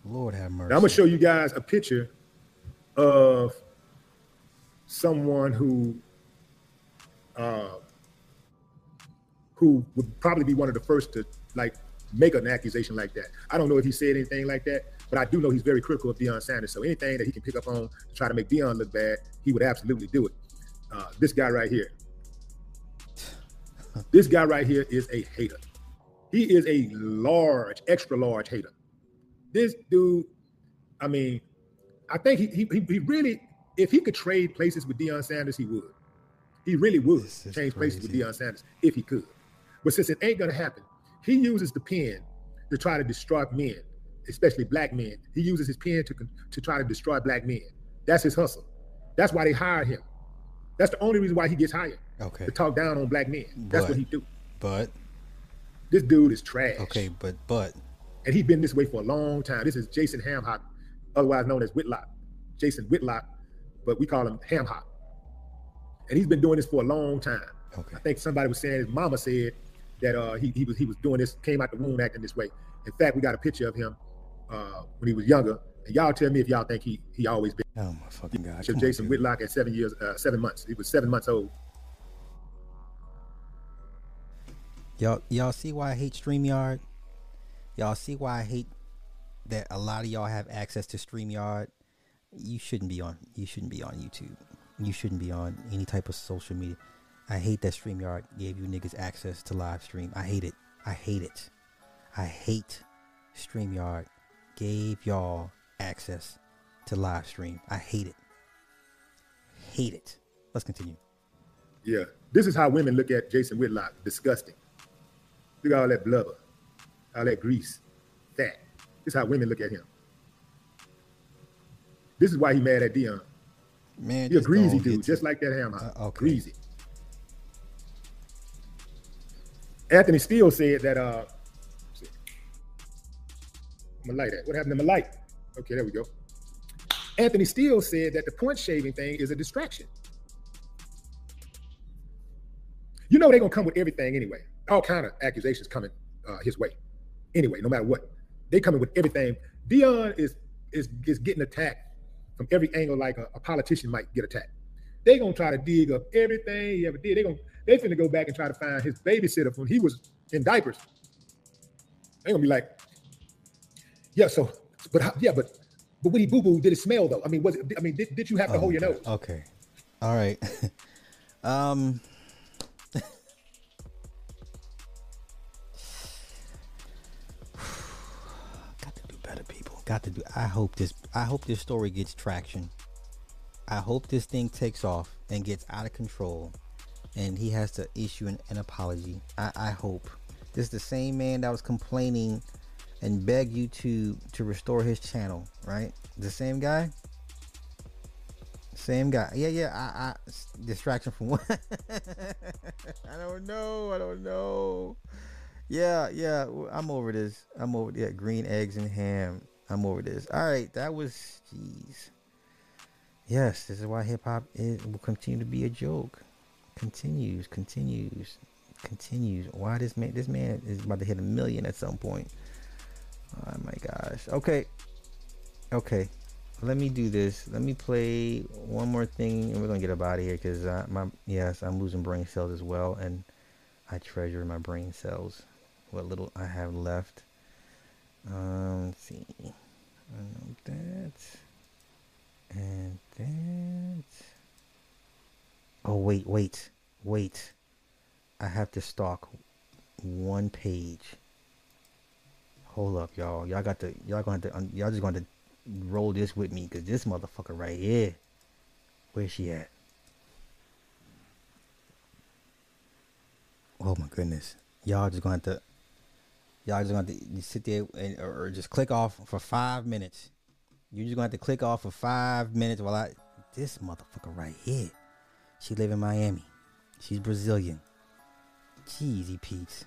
Lord have mercy. Now I'm gonna show you guys a picture of someone who uh, who would probably be one of the first to like make an accusation like that. I don't know if he said anything like that, but I do know he's very critical of Deion Sanders. So anything that he can pick up on to try to make Deion look bad, he would absolutely do it. Uh, this guy right here, [LAUGHS] this guy right here is a hater. He is a large, extra large hater. This dude, I mean, I think he he, he really, if he could trade places with Deion Sanders, he would. He really would change places with Deion Sanders if he could. But since it ain't gonna happen, he uses the pen to try to destroy men, especially black men. He uses his pen to to try to destroy black men. That's his hustle. That's why they hired him. That's the only reason why he gets hired. Okay. To talk down on black men. That's But- what he do. But This dude is trash. okay, but but And he's been this way for a long time. This is Jason Hamhock, otherwise known as Whitlock. Jason Whitlock, but we call him Hamhock. And he's been doing this for a long time. Okay. I think somebody was saying his mama said that uh, he, he was he was doing this, came out the womb acting this way. In fact, we got a picture of him uh, when he was younger. And y'all tell me if y'all think he he always been. Oh my fucking god! Picture of on, Jason. Whitlock at seven years, uh, seven months. He was seven months old. Y'all y'all see why I hate StreamYard? Y'all see why I hate that a lot of y'all have access to StreamYard? You shouldn't be on you shouldn't be on YouTube. You shouldn't be on any type of social media. I hate that StreamYard gave you niggas access to live stream. I hate it. I hate it. I hate StreamYard gave y'all access to live stream. I hate it. Hate it. Let's continue. Yeah, this is how women look at Jason Whitlock. Disgusting. Look at all that blubber, all that grease, fat. This is how women look at him. This is why he mad at Deion. Man, He a greasy dude, just like that ham hock. Uh, okay. Greasy. Anthony Steele said that uh let's see. I'm gonna light that. What happened to my light? Okay, there we go. Anthony Steele said that the point shaving thing is a distraction. You know they're gonna come with everything anyway. All kind of accusations coming uh, his way. Anyway, no matter what, they coming with everything. Deion is is is getting attacked from every angle like a, a politician might get attacked. They gonna try to dig up everything he ever did. They gonna they finna go back and try to find his babysitter when he was in diapers. They gonna be like, yeah, so but how, yeah, but but when he boo boo, did it smell though? I mean, was it? I mean, did, did you have to Oh hold your nose? Okay. All right. [LAUGHS] um got to do. I hope this. I hope this story gets traction. I hope this thing takes off and gets out of control, and he has to issue an, an apology. I, I hope this is the same man that was complaining and begged YouTube to restore his channel, right? The same guy. Same guy. Yeah, yeah. I, I distraction from [LAUGHS] what? I don't know. I don't know. Yeah, yeah. I'm over this. I'm over yeah. Green eggs and ham. I'm over this. All right, that was jeez. Yes, this is why hip hop will continue to be a joke. Continues, continues, continues. Why this man? This man is about to hit a million at some point. Oh my gosh. Okay, okay. Let me do this. Let me play one more thing, and we're gonna get up out of here because uh, my yes, I'm losing brain cells as well, and I treasure my brain cells. What little I have left. Um, let's see. I that. And that. Oh, wait, wait, wait. I have to stalk one page. Hold up, y'all. Y'all got to, y'all going to, y'all just going to roll this with me because this motherfucker right here. Where's she at? Oh my goodness. Y'all just gonna have to Y'all just gonna have to sit there and, or, just click off for five minutes. You just gonna have to click off for five minutes while I this motherfucker right here. She live in Miami. She's Brazilian. Cheesy Pete's.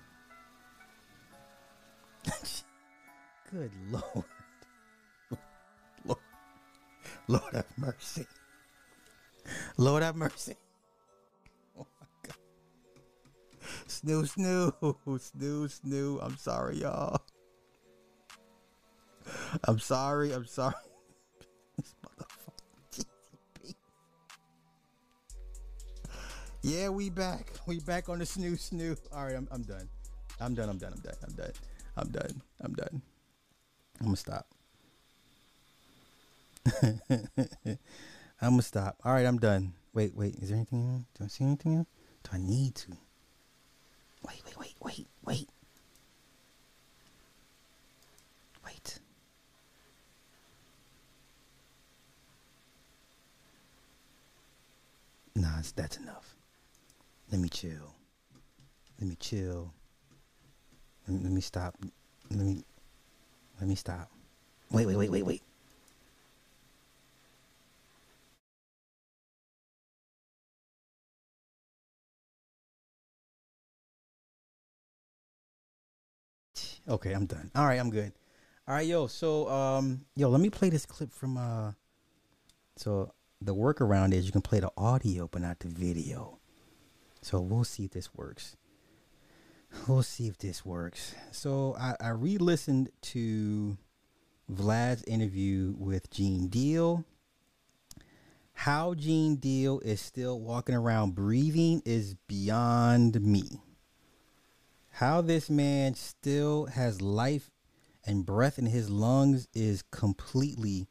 [LAUGHS] Good Lord. [LAUGHS] Lord. Lord have mercy. Lord have mercy. Snoo, snoo, [LAUGHS] snoo, snoo. I'm sorry, y'all. I'm sorry. I'm sorry. [LAUGHS] this motherfucker. Yeah, we back. We back on the snoo, snoo. All right, I'm, I'm done. I'm done. I'm done. I'm done. I'm done. I'm done. I'm done. I'm gonna stop. [LAUGHS] I'm gonna stop. All right, I'm done. Wait, wait. Is there anything? Do I see anything? Do I need to? Wait, wait, wait, wait, wait. Wait. Nah, that's enough. Let me chill. Let me chill. Let me, let me stop. Let me let me stop. Wait, wait, wait, wait, wait. Okay, I'm done. All right, I'm good. All right, yo. So, um, yo, let me play this clip from uh. So the workaround is you can play the audio but not the video. So we'll see if this works. We'll see if this works. So I, I re-listened to Vlad's interview with Gene Deal. How Gene Deal is still walking around breathing is beyond me. How this man still has life and breath in his lungs is completely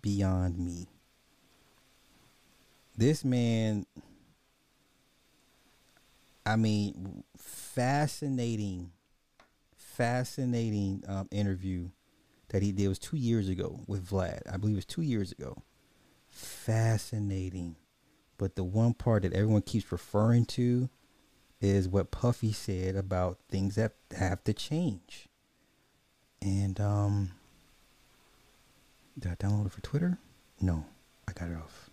beyond me. This man, I mean, fascinating, fascinating um, interview that he did it was two years ago with Vlad. I believe it was two years ago. Fascinating. But the one part that everyone keeps referring to is what Puffy said about things that have to change. And um did I download it for Twitter? No, I got it off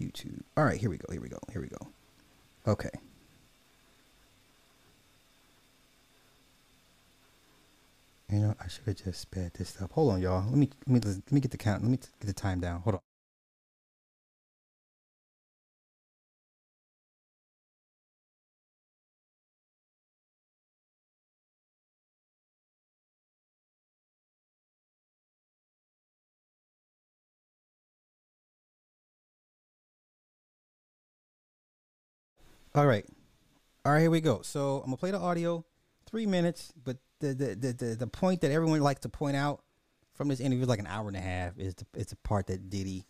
YouTube. All right, here we go. Here we go. Here we go. Okay. You know, I should have just sped this up. Hold on, y'all. Let me let me let me get the count. Let me get the time down. Hold on. All right. All right, here we go. So I'm gonna play the audio, three minutes, but the the the the, the point that everyone likes to point out from this interview, like an hour and a half, is the, it's a part that Diddy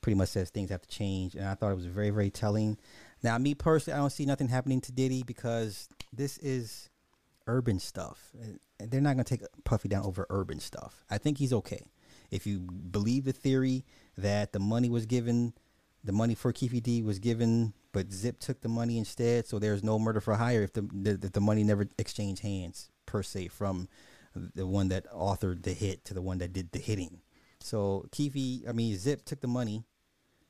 pretty much says things have to change, and I thought it was very very telling. Now, me personally, I don't see nothing happening to Diddy because this is urban stuff. And they're not to take Puffy down over urban stuff. I think he's okay. If you believe the theory that the money was given, the money for Keefe D was given, but Zip took the money instead, so there's no murder for hire if the the, the money never exchanged hands per se from the one that authored the hit to the one that did the hitting. So Keefe, I mean Zip took the money,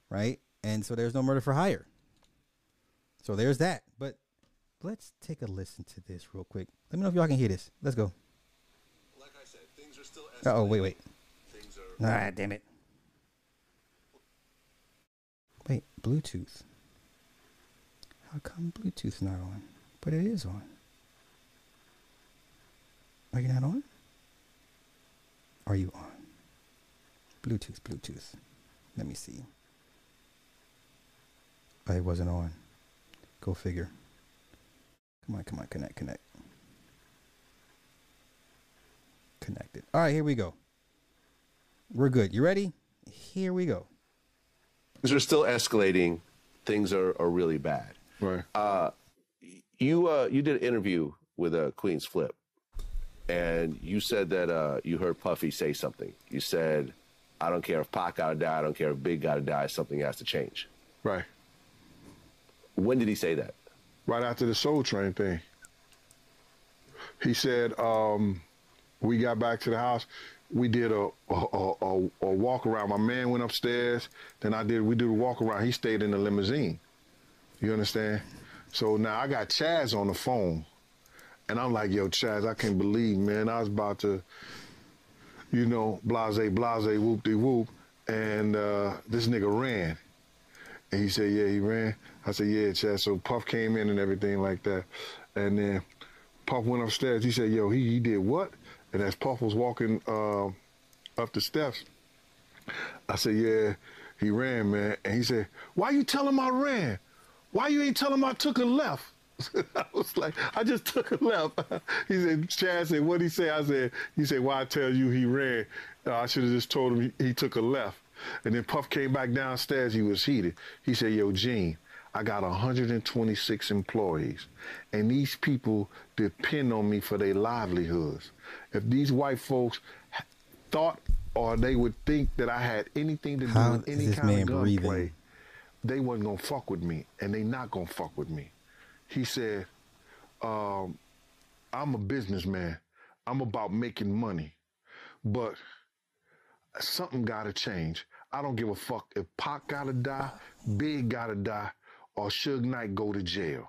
right? And so there's no murder for hire. So there's that. But let's take a listen to this real quick. Let me know if y'all can hear this. Let's go. Like I said, things are still Oh, wait, wait. Things are Ah, damn it. Wait, Bluetooth. How come Bluetooth not on? But it is on. Are you not on? Are you on? Bluetooth, Bluetooth. Let me see. It wasn't on. Go figure. Come on, come on, connect, connect. Connected. All right, here we go. We're good. You ready? Here we go. Things are still escalating. Things are, are really bad. Right. Uh, you uh, you did an interview with uh, Queen's Flip, and you said that uh, you heard Puffy say something. You said, "I don't care if Pac gotta die. I don't care if Big gotta die. Something has to change." Right. When did he say that? Right after the Soul Train thing. He said, um, "We got back to the house we did a a, a, a walk around. My man went upstairs. Then I did. We did a walk around. He stayed in the limousine. You understand? So now I got Chaz on the phone, and I'm like, "Yo, Chaz, I can't believe, man. I was about to, you know, blase blase whoop de whoop, and uh, this nigga ran." And he said, "Yeah, he ran." I said, "Yeah, Chaz." So Puff came in and everything like that, and then Puff went upstairs. He said, "Yo, he he did what?" And as Puff was walking uh, up the steps, I said, "Yeah, he ran, man." And he said, "Why you tell him I ran? Why you ain't tell him I took a left?" [LAUGHS] I was like, "I just took a left." [LAUGHS] he said, "Chad said, what he say?" I said, "He said, why I tell you he ran? Uh, I should have just told him he, he took a left." And then Puff came back downstairs. He was heated. He said, "Yo, Gene." I got 126 employees, and these people depend on me for their livelihoods. If these white folks thought or they would think that I had anything to do How with any kind of breathing? gunplay, they wasn't gonna fuck with me, and they not gonna fuck with me. He said, um, "I'm a businessman. I'm about making money, but something gotta change. I don't give a fuck if Pac gotta die, Big gotta die, or Suge Knight go to jail.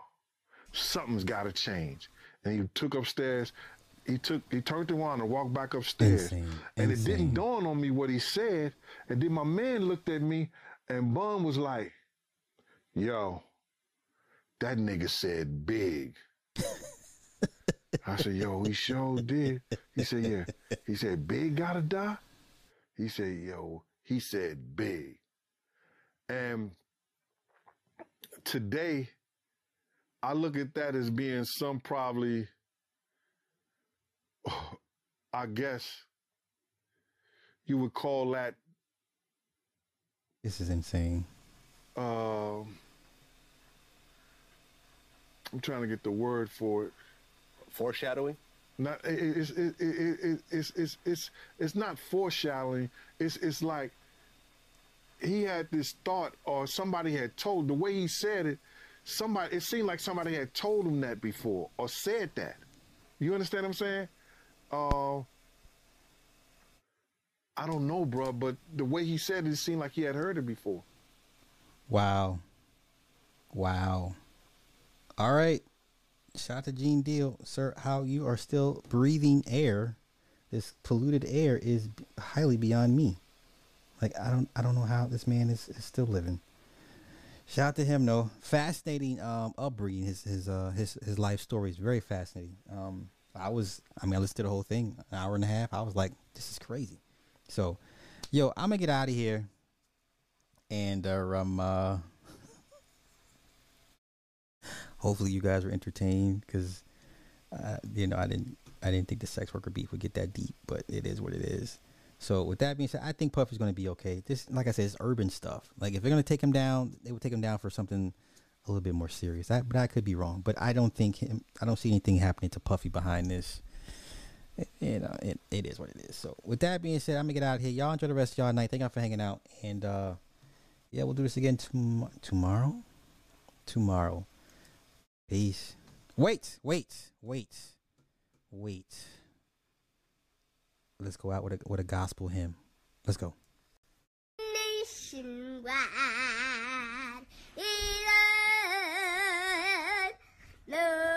Something's gotta change." And he took upstairs. He took he turned around and walked back upstairs. Insane. And it didn't dawn on me what he said. And then my man looked at me and Bun was like, yo, that nigga said big. I said, yo, he sure did. He said, yeah. He said, big gotta die? He said, yo, he said big. And today, I look at that as being some probably, [SIGHS] I guess you would call that This is insane. um, I'm trying to get the word for it. Foreshadowing. Not it, it's it, it, it, it, it's it's it's it's not foreshadowing. It's it's like he had this thought, or somebody had told the way he said it. Somebody it seemed like somebody had told him that before or said that. You understand what I'm saying? Uh, I don't know, bro, but the way he said it, it seemed like he had heard it before. Wow. Wow. All right. Shout out to Gene Deal, sir. How you are still breathing air? This polluted air is highly beyond me. Like I don't, I don't know how this man is, is still living. Shout out to him, though. Fascinating um, upbringing. His his uh his his life story is very fascinating. Um, I was, I mean, I listened to the whole thing, an hour and a half. I was like, this is crazy. So, yo, I'm gonna get out of here, and uh, um, uh, [LAUGHS] hopefully you guys were entertained because uh, you know I didn't I didn't think the sex worker beef would get that deep, but it is what it is. So with that being said, I think Puff is to be okay. This, like I said, it's urban stuff. Like if they're to take him down, they would take him down for something a little bit more serious. I, but I could be wrong. But I don't think him. I don't see anything happening to Puffy behind this. You know, it, it is what it is. So with that being said, I'm gonna get out of here. Y'all enjoy the rest of y'all night. Thank y'all for hanging out. And uh yeah, we'll do this again tom- tomorrow. Tomorrow. Peace. Wait, wait, wait, wait. Let's go out with a with a gospel hymn. Let's go. Nationwide. Love.